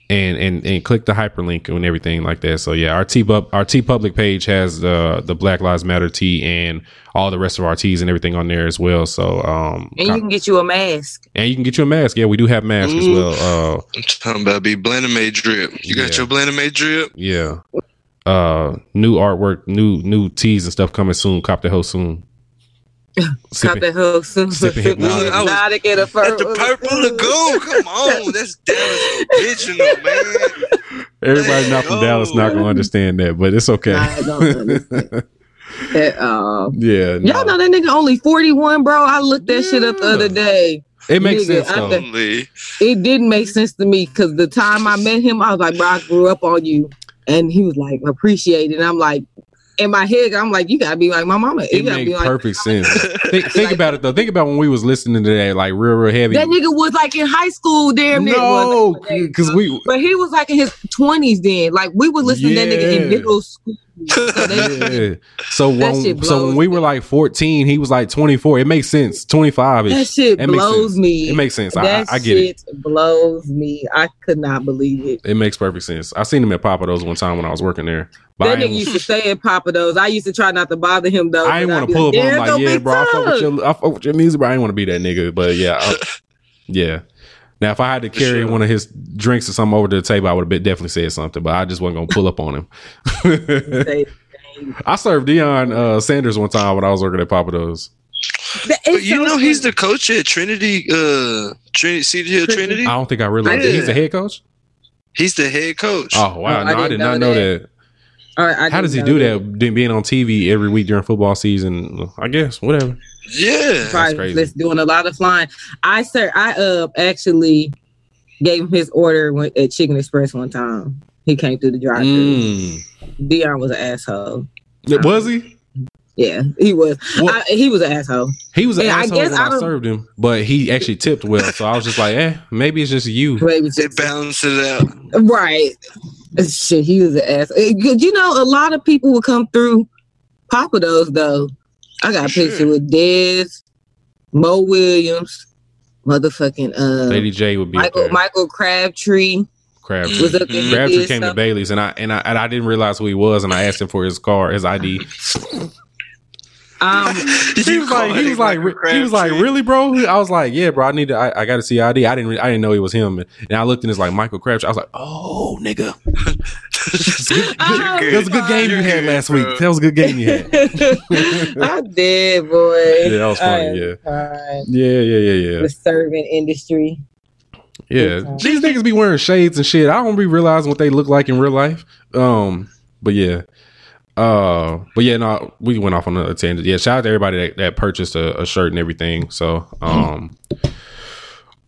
and and and click the hyperlink and everything like that. So yeah, our T our TeePublic page has the the Black Lives Matter T and all the rest of our T's and everything on there as well. So um, and you can get you a mask. And you can get you a mask. Yeah, we do have masks Ooh. as well. Uh, I'm talking about be Blended drip. You got yeah. your Blended drip? Yeah. Uh, new artwork, new new teas and stuff coming soon. Cop the host soon. Cut the hook. Sipping hypnotic in a purple. At the purple lagoon. Come on, that's Dallas original, man. Everybody not from Dallas not gonna understand that, but it's okay. That, um, yeah, no. y'all know that nigga only forty one, bro. I looked that yeah. shit up the other day. It makes nigga, sense though. It didn't make sense to me because the time I met him, I was like, bro, I grew up on you. And he was like, appreciate it. And I'm like, in my head, I'm like, you gotta be like my mama. You it makes like, perfect sense. think, think like, about it though. Think about when we was listening to that, like real, real heavy. That nigga was like in high school, damn near. No, because we. But he was like in his twenties then. Like we were listening yeah. to that nigga in middle school. So, yeah. so when so when we were like 14, he was like 24. It makes sense. 25 That shit it blows me. It makes sense. That I, I get it. Blows me. I could not believe it. It makes perfect sense. I seen him at Pappadeaux one time when I was working there. But That nigga used to stay at Pappadeaux. I used to try not to bother him though. I didn't want to pull like, up on him like, yeah, bro, I fuck, with your, I fuck with your music, but I didn't want to be that nigga. But yeah, I, yeah. Now, if I had to carry sure. one of his drinks or something over to the table, I would have definitely said something, but I just wasn't gonna pull up on him. I served Deion uh, Sanders one time when I was working at Pappadeaux. But you know he's the coach at Trinity, uh, Trinity, Cedar Hill Trinity. I don't think I realized yeah. he's the head coach. He's the head coach. Oh wow! No, I, I did not know that. that. Right, How does he do that? that? Being on TV every week during football season, I guess whatever. Yeah, Probably just doing a lot of flying. I sir, I uh actually gave him his order at Chicken Express one time. He came through the drive-thru. Mm. Deion was an asshole. Was he? Yeah, he was. Well, I, he was an asshole. He was an and asshole I guess when I, I, served him, but he actually tipped well. So I was just like, eh, maybe it's just you. Maybe it balanced it out. Right. Shit, he was an ass. Eh, you know, a lot of people would come through Pappadeaux though. I got a sure. picture with Dez, Mo Williams, motherfucking uh, Lady J would be Michael Michael Crabtree. Crabtree. Was mm-hmm. Crabtree came to Bailey's, and I and I and I didn't realize who he was, and I asked him for his car, his ID. Um, he was like, he was like, he was like, really, bro? I was like, yeah, bro. I need to, I, I got to see ID. I didn't, I didn't know he was him. And I looked and it's like Michael Crabtree. I was like, oh, nigga. that was a good game you had last week. That was a good game you had. I did, boy. Yeah, that was funny. Yeah. yeah, yeah, yeah, yeah. The serving industry. Yeah, these niggas be wearing shades and shit. I don't be realizing what they look like in real life. Um, but yeah, uh, but yeah, no, we went off on a tangent. Yeah, shout out to everybody that, that purchased a, a, shirt and everything. So, um,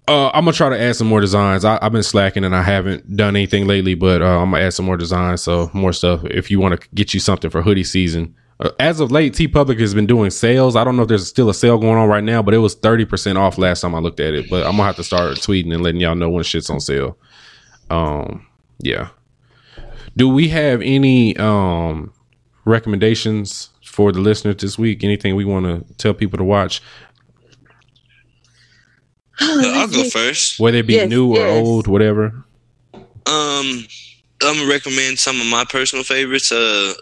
uh, I'm gonna try to add some more designs. I, have been slacking and I haven't done anything lately, but uh, I'm gonna add some more designs. So more stuff. If you want to get you something for hoodie season, uh, as of late, TeePublic has been doing sales. I don't know if there's still a sale going on right now, but it was 30% off last time I looked at it. But I'm gonna have to start tweeting and letting y'all know when shit's on sale. Um, yeah. Do we have any um recommendations for the listeners this week? Anything we want to tell people to watch? I'll go first. Whether it be yes, new or yes. old, whatever. Um, I'm gonna recommend some of my personal favorites. Uh,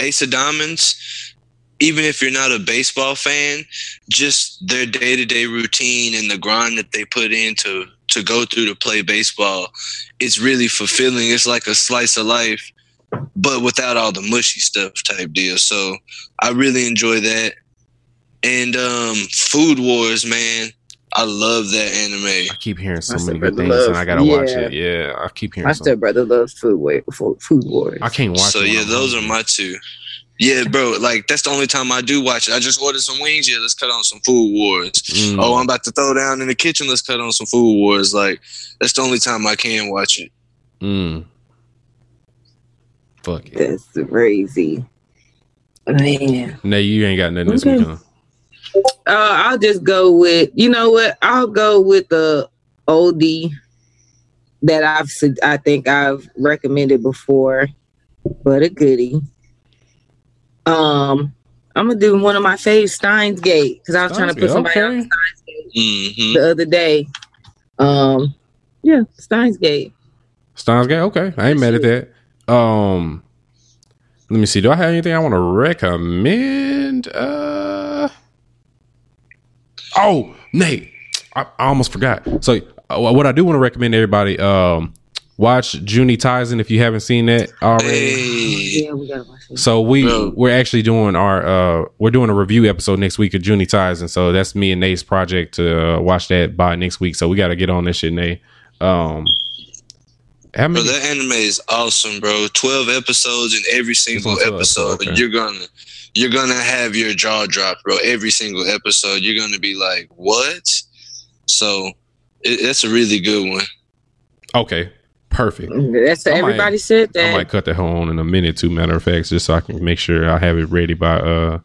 Ace of Diamonds, even if you're not a baseball fan, just their day to day routine and the grind that they put in to, to go through to play baseball, it's really fulfilling. It's like a slice of life, but without all the mushy stuff type deal. So I really enjoy that. And um, Food Wars, man. I love that anime. I keep hearing so many good things, loves, and I gotta yeah. watch it. Yeah, I keep hearing. My stepbrother loves Food War, Food Wars. I can't watch. So yeah, those are my two. Yeah, bro. Like that's the only time I do watch it. I just ordered some wings. Yeah, let's cut on some Food Wars. Mm. Oh, I'm about to throw down in the kitchen. Let's cut on some Food Wars. Like that's the only time I can watch it. Mm. Fuck it. That's crazy. Man. Nay, you ain't got nothing this Okay. week, huh? Uh, I'll just go with you know what? I'll go with the oldie that I've su- I think I've recommended before, but a goodie. Um, I'm gonna do one of my faves, Steins Gate, because I was trying to put somebody on Okay. hmm the other day. Um, yeah, Steins Gate. Steins Gate. Okay, I ain't mad at that. Um, let me see. Do I have anything I want to recommend? Uh, oh, Nate, I, I almost forgot. So, uh, what I do want to recommend everybody, um, watch Junie Tyson if you haven't seen that already. Hey, Yeah, we gotta watch it. So we Bro. we're actually doing our uh we're doing a review episode next week of Junie Tyson. So that's me and Nate's project to uh, watch that by next week. So we got to get on this shit, Nate. Um, how bro, that anime is awesome, bro. Twelve episodes, and every single episode, okay. you're gonna you're gonna have your jaw drop, bro. Every single episode, you're gonna be like, "What?" So it, that's a really good one. Okay, perfect. That's I might- everybody said that. I might cut that home in a minute, too. Matter of fact, just so I can make sure I have it ready by uh.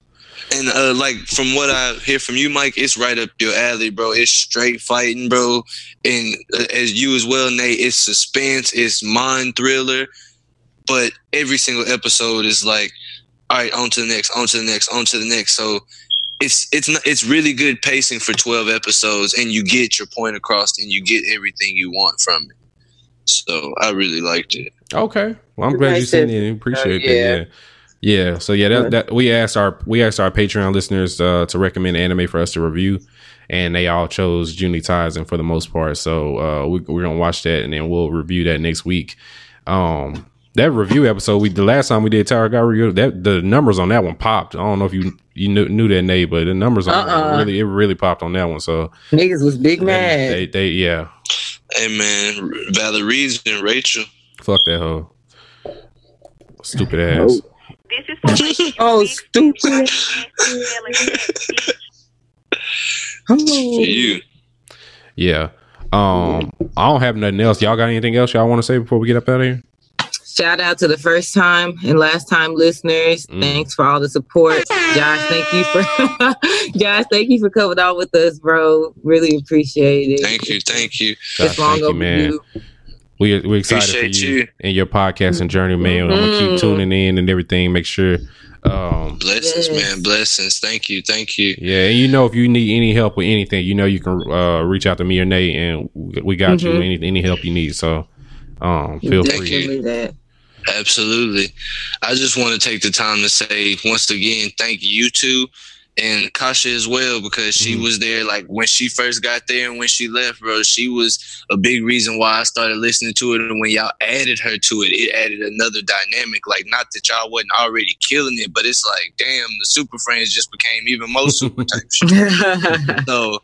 And uh, like from what I hear from you, Mike, it's right up your alley, bro. It's straight fighting, bro. And uh, as you as well, Nate, it's suspense, it's mind thriller. But every single episode is like, all right, on to the next, on to the next, on to the next. So it's it's not it's really good pacing for twelve episodes, and you get your point across, and you get everything you want from it. So I really liked it. Okay, well I'm glad you Nice sent to- it. Appreciate uh, that. yeah. Yeah. Yeah, so yeah, that, that we asked our we asked our Patreon listeners uh, to recommend anime for us to review, and they all chose Junie Tyson for the most part. So uh, we, we're gonna watch that, and then we'll review that next week. Um, that review episode we the last time we did Tower God review that the numbers on that one popped. I don't know if you you knew, knew that name, but the numbers on that Uh-uh. really it really popped on that one. So Niggas was big they, mad. they they yeah, Hey man, Valerie's and Rachel. fuck that hoe, stupid ass. This is for my Oh, stupid. Oh. You. Yeah. Um, I don't have nothing else. Y'all got anything else y'all want to say before we get up out of here? Shout out to the first time and last time listeners. Mm. Thanks for all the support. Josh, thank you for Josh, thank you for coming on with us, bro. Really appreciate it. Thank you, thank you. Josh, It's long thank you, man. overdue. We we're excited Appreciate for you, you. and your podcasting journey, man. I'm gonna keep Mhm. tuning in and everything. Make sure, um, Blessings, Yes. man. Blessings. Thank you, thank you. yeah. And you know, if you need any help with anything, you know, you can uh, reach out to me or Nate, and we got you. Mhm. Any any help you need, so um, feel Thank free. Definitely that. Absolutely. I just want to take the time to say once again, thank you two and Kasha as well because she Mhm. was there like when she first got there and when she left, bro. She was a big reason why I started listening to it. And when y'all added her to it, it added another dynamic. Like, not that y'all wasn't already killing it, but it's like, damn, the Super Friends just became even more super type shit. So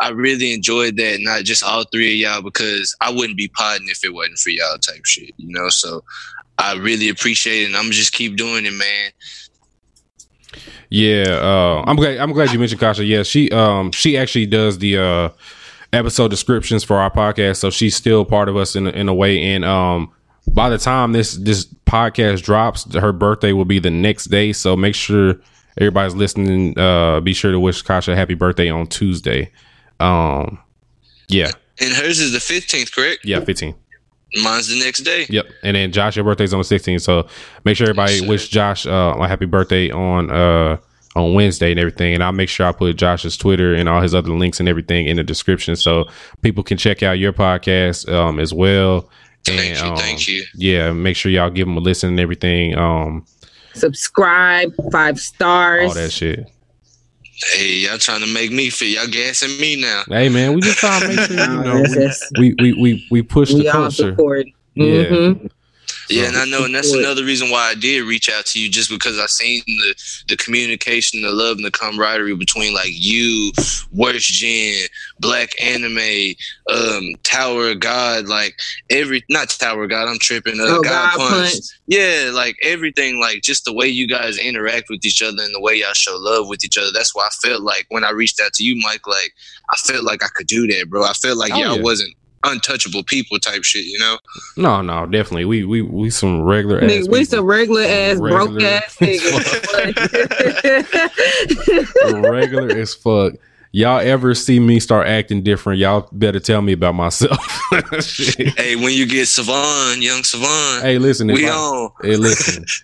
I really enjoyed that, not just all three of y'all, because I wouldn't be podding if it wasn't for y'all type shit, you know. So I really appreciate it, and I'm just keep doing it, man. Yeah, uh, I'm glad. I'm glad you mentioned Kasha. Yeah, she um she actually does the uh episode descriptions for our podcast, so she's still part of us in a, in a way. And um, by the time this this podcast drops, her birthday will be the next day. So make sure everybody's listening. Uh, be sure to wish Kasha a happy birthday on Tuesday. Um, yeah, And hers is the 15th, correct? yeah, 15. Mine's the next day. Yep. And then Josh, your birthday's on the 16th. So make sure everybody Yes, wish Josh uh, a happy birthday on uh on Wednesday and everything. And I'll make sure I put Josh's Twitter and all his other links and everything in the description so people can check out your podcast um as well. Thank you, um, thank you. Yeah, make sure y'all give them a listen and everything. Um, Subscribe, five stars. all that shit. Hey, y'all trying to make me feel y'all gassing me now. Hey man, we just trying to make sure you know we, we, we, we, we push we the all culture. support. Yeah. Mm-hmm. Yeah, and I know, and that's another reason why I did reach out to you, just because I seen the the communication, the love, and the camaraderie between like you, Worst Gen, Black Anime, um, Tower of God, like every not Tower of God, I'm tripping. Uh, Oh, God, God Punch. Punch. Yeah, like everything, like just the way you guys interact with each other and the way y'all show love with each other. That's why I felt like when I reached out to you, Mike, like I felt like I could do that, bro. I felt like Oh, y'all yeah. wasn't untouchable people type shit. You know. No, no, definitely. We we we some regular ass. Nigga, we some regular ass broke ass niggas. regular as fuck. Y'all ever see me start acting different? Y'all better tell me about myself. Hey, when you get Savon, young Savon, hey, listen. we I- on. Hey, listen.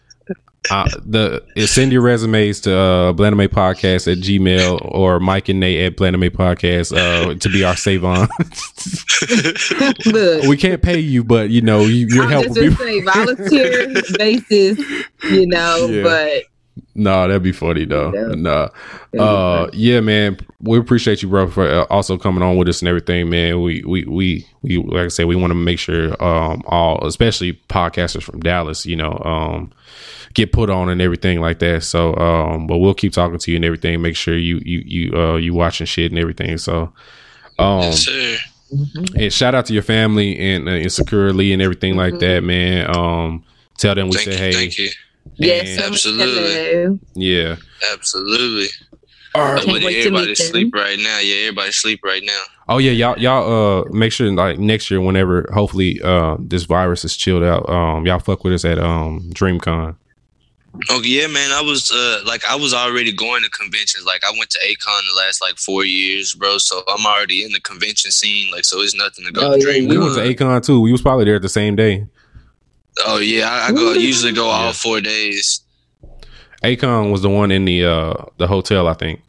Uh, the send your resumes to uh Blandame Podcast at Gmail or Mike and Nate at Blandame Podcast uh to be our Savon. Look, we can't pay you, but you know you, you're I'm helping just say volunteer basis, you know, Yeah. but No, that'd be funny though. Yeah. Nah. Uh, yeah, man. We appreciate you, bro, for uh, also coming on with us and everything, man. We, we, we, we, like I said, we want to make sure, um, all, especially podcasters from Dallas, you know, um, get put on and everything like that. So, um, but we'll keep talking to you and everything. Make sure you, you, you, uh, you watching shit and everything. So, um, Yes, sir. and shout out to your family and, uh, and securely and everything like that, man. Um, tell them we Thank say, you. hey, Thank you. yes, And- Absolutely. hello. yeah. Absolutely. All right. Can't But wait to everybody meet them. sleep right now. Yeah, everybody sleep right now. Oh yeah, y'all y'all uh make sure like next year whenever hopefully uh this virus is chilled out, um y'all fuck with us at um DreamCon. Oh yeah, man. I was uh like I was already going to conventions. Like I went to A-Kon the last like four years, bro. So I'm already in the convention scene. Like so, it's nothing to go Oh, to yeah, Dream. We went to A-Kon too. We was probably there the same day. Oh yeah, I, I go. Usually go all Yeah. four days. A-Kon was the one in the uh the hotel, I think.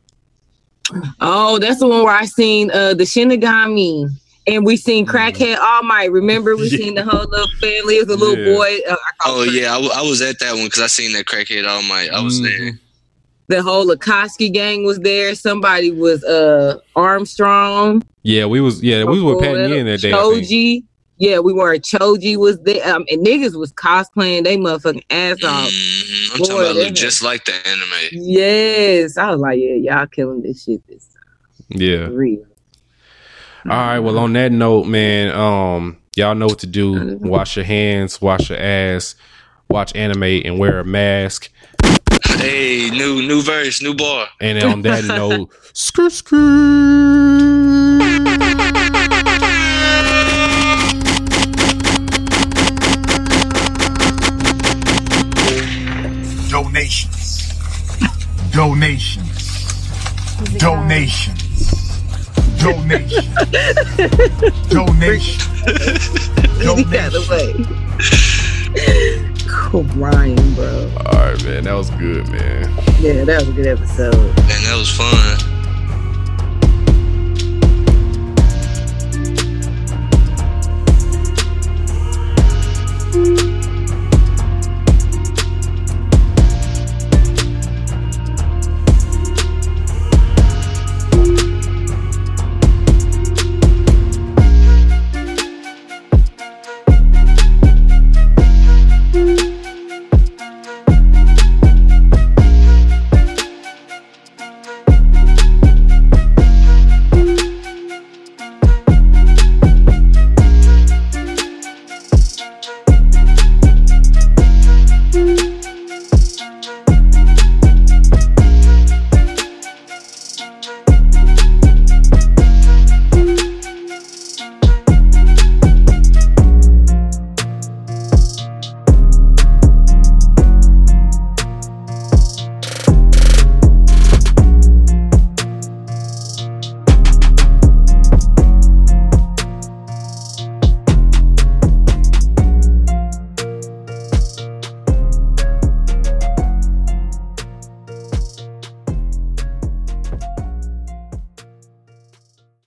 Oh, that's the one where I seen uh the Shinigami. And we seen Crackhead All Might. Remember, we Yeah. seen the whole little family. It was a little Yeah. boy. Uh, I Oh him yeah, I, w- I was at that one because I seen that crackhead All Might. I was Mhm. there. the whole Akatsuki gang was there. Somebody was uh Armstrong. Yeah, we was yeah, we was with Patty in that day. I think. Choji. Yeah, we were. Choji was there. Um, and niggas was cosplaying they motherfucking ass off. Mhm. I'm Boy, talking about look just like the anime. Yes. I was like, yeah, y'all killing this shit this time. Yeah. time. Real. All right. Well, on that note, man, um, y'all know what to do. Wash your hands, wash your ass, watch anime, and wear a mask. Hey, new new verse, new bar. And on that note, skr skr. Donations. Donations. Donations. Donations. Donations. Get out of the way. Crying, bro. All right, man. That was good, man. Yeah, that was a good episode. Man, that was fun.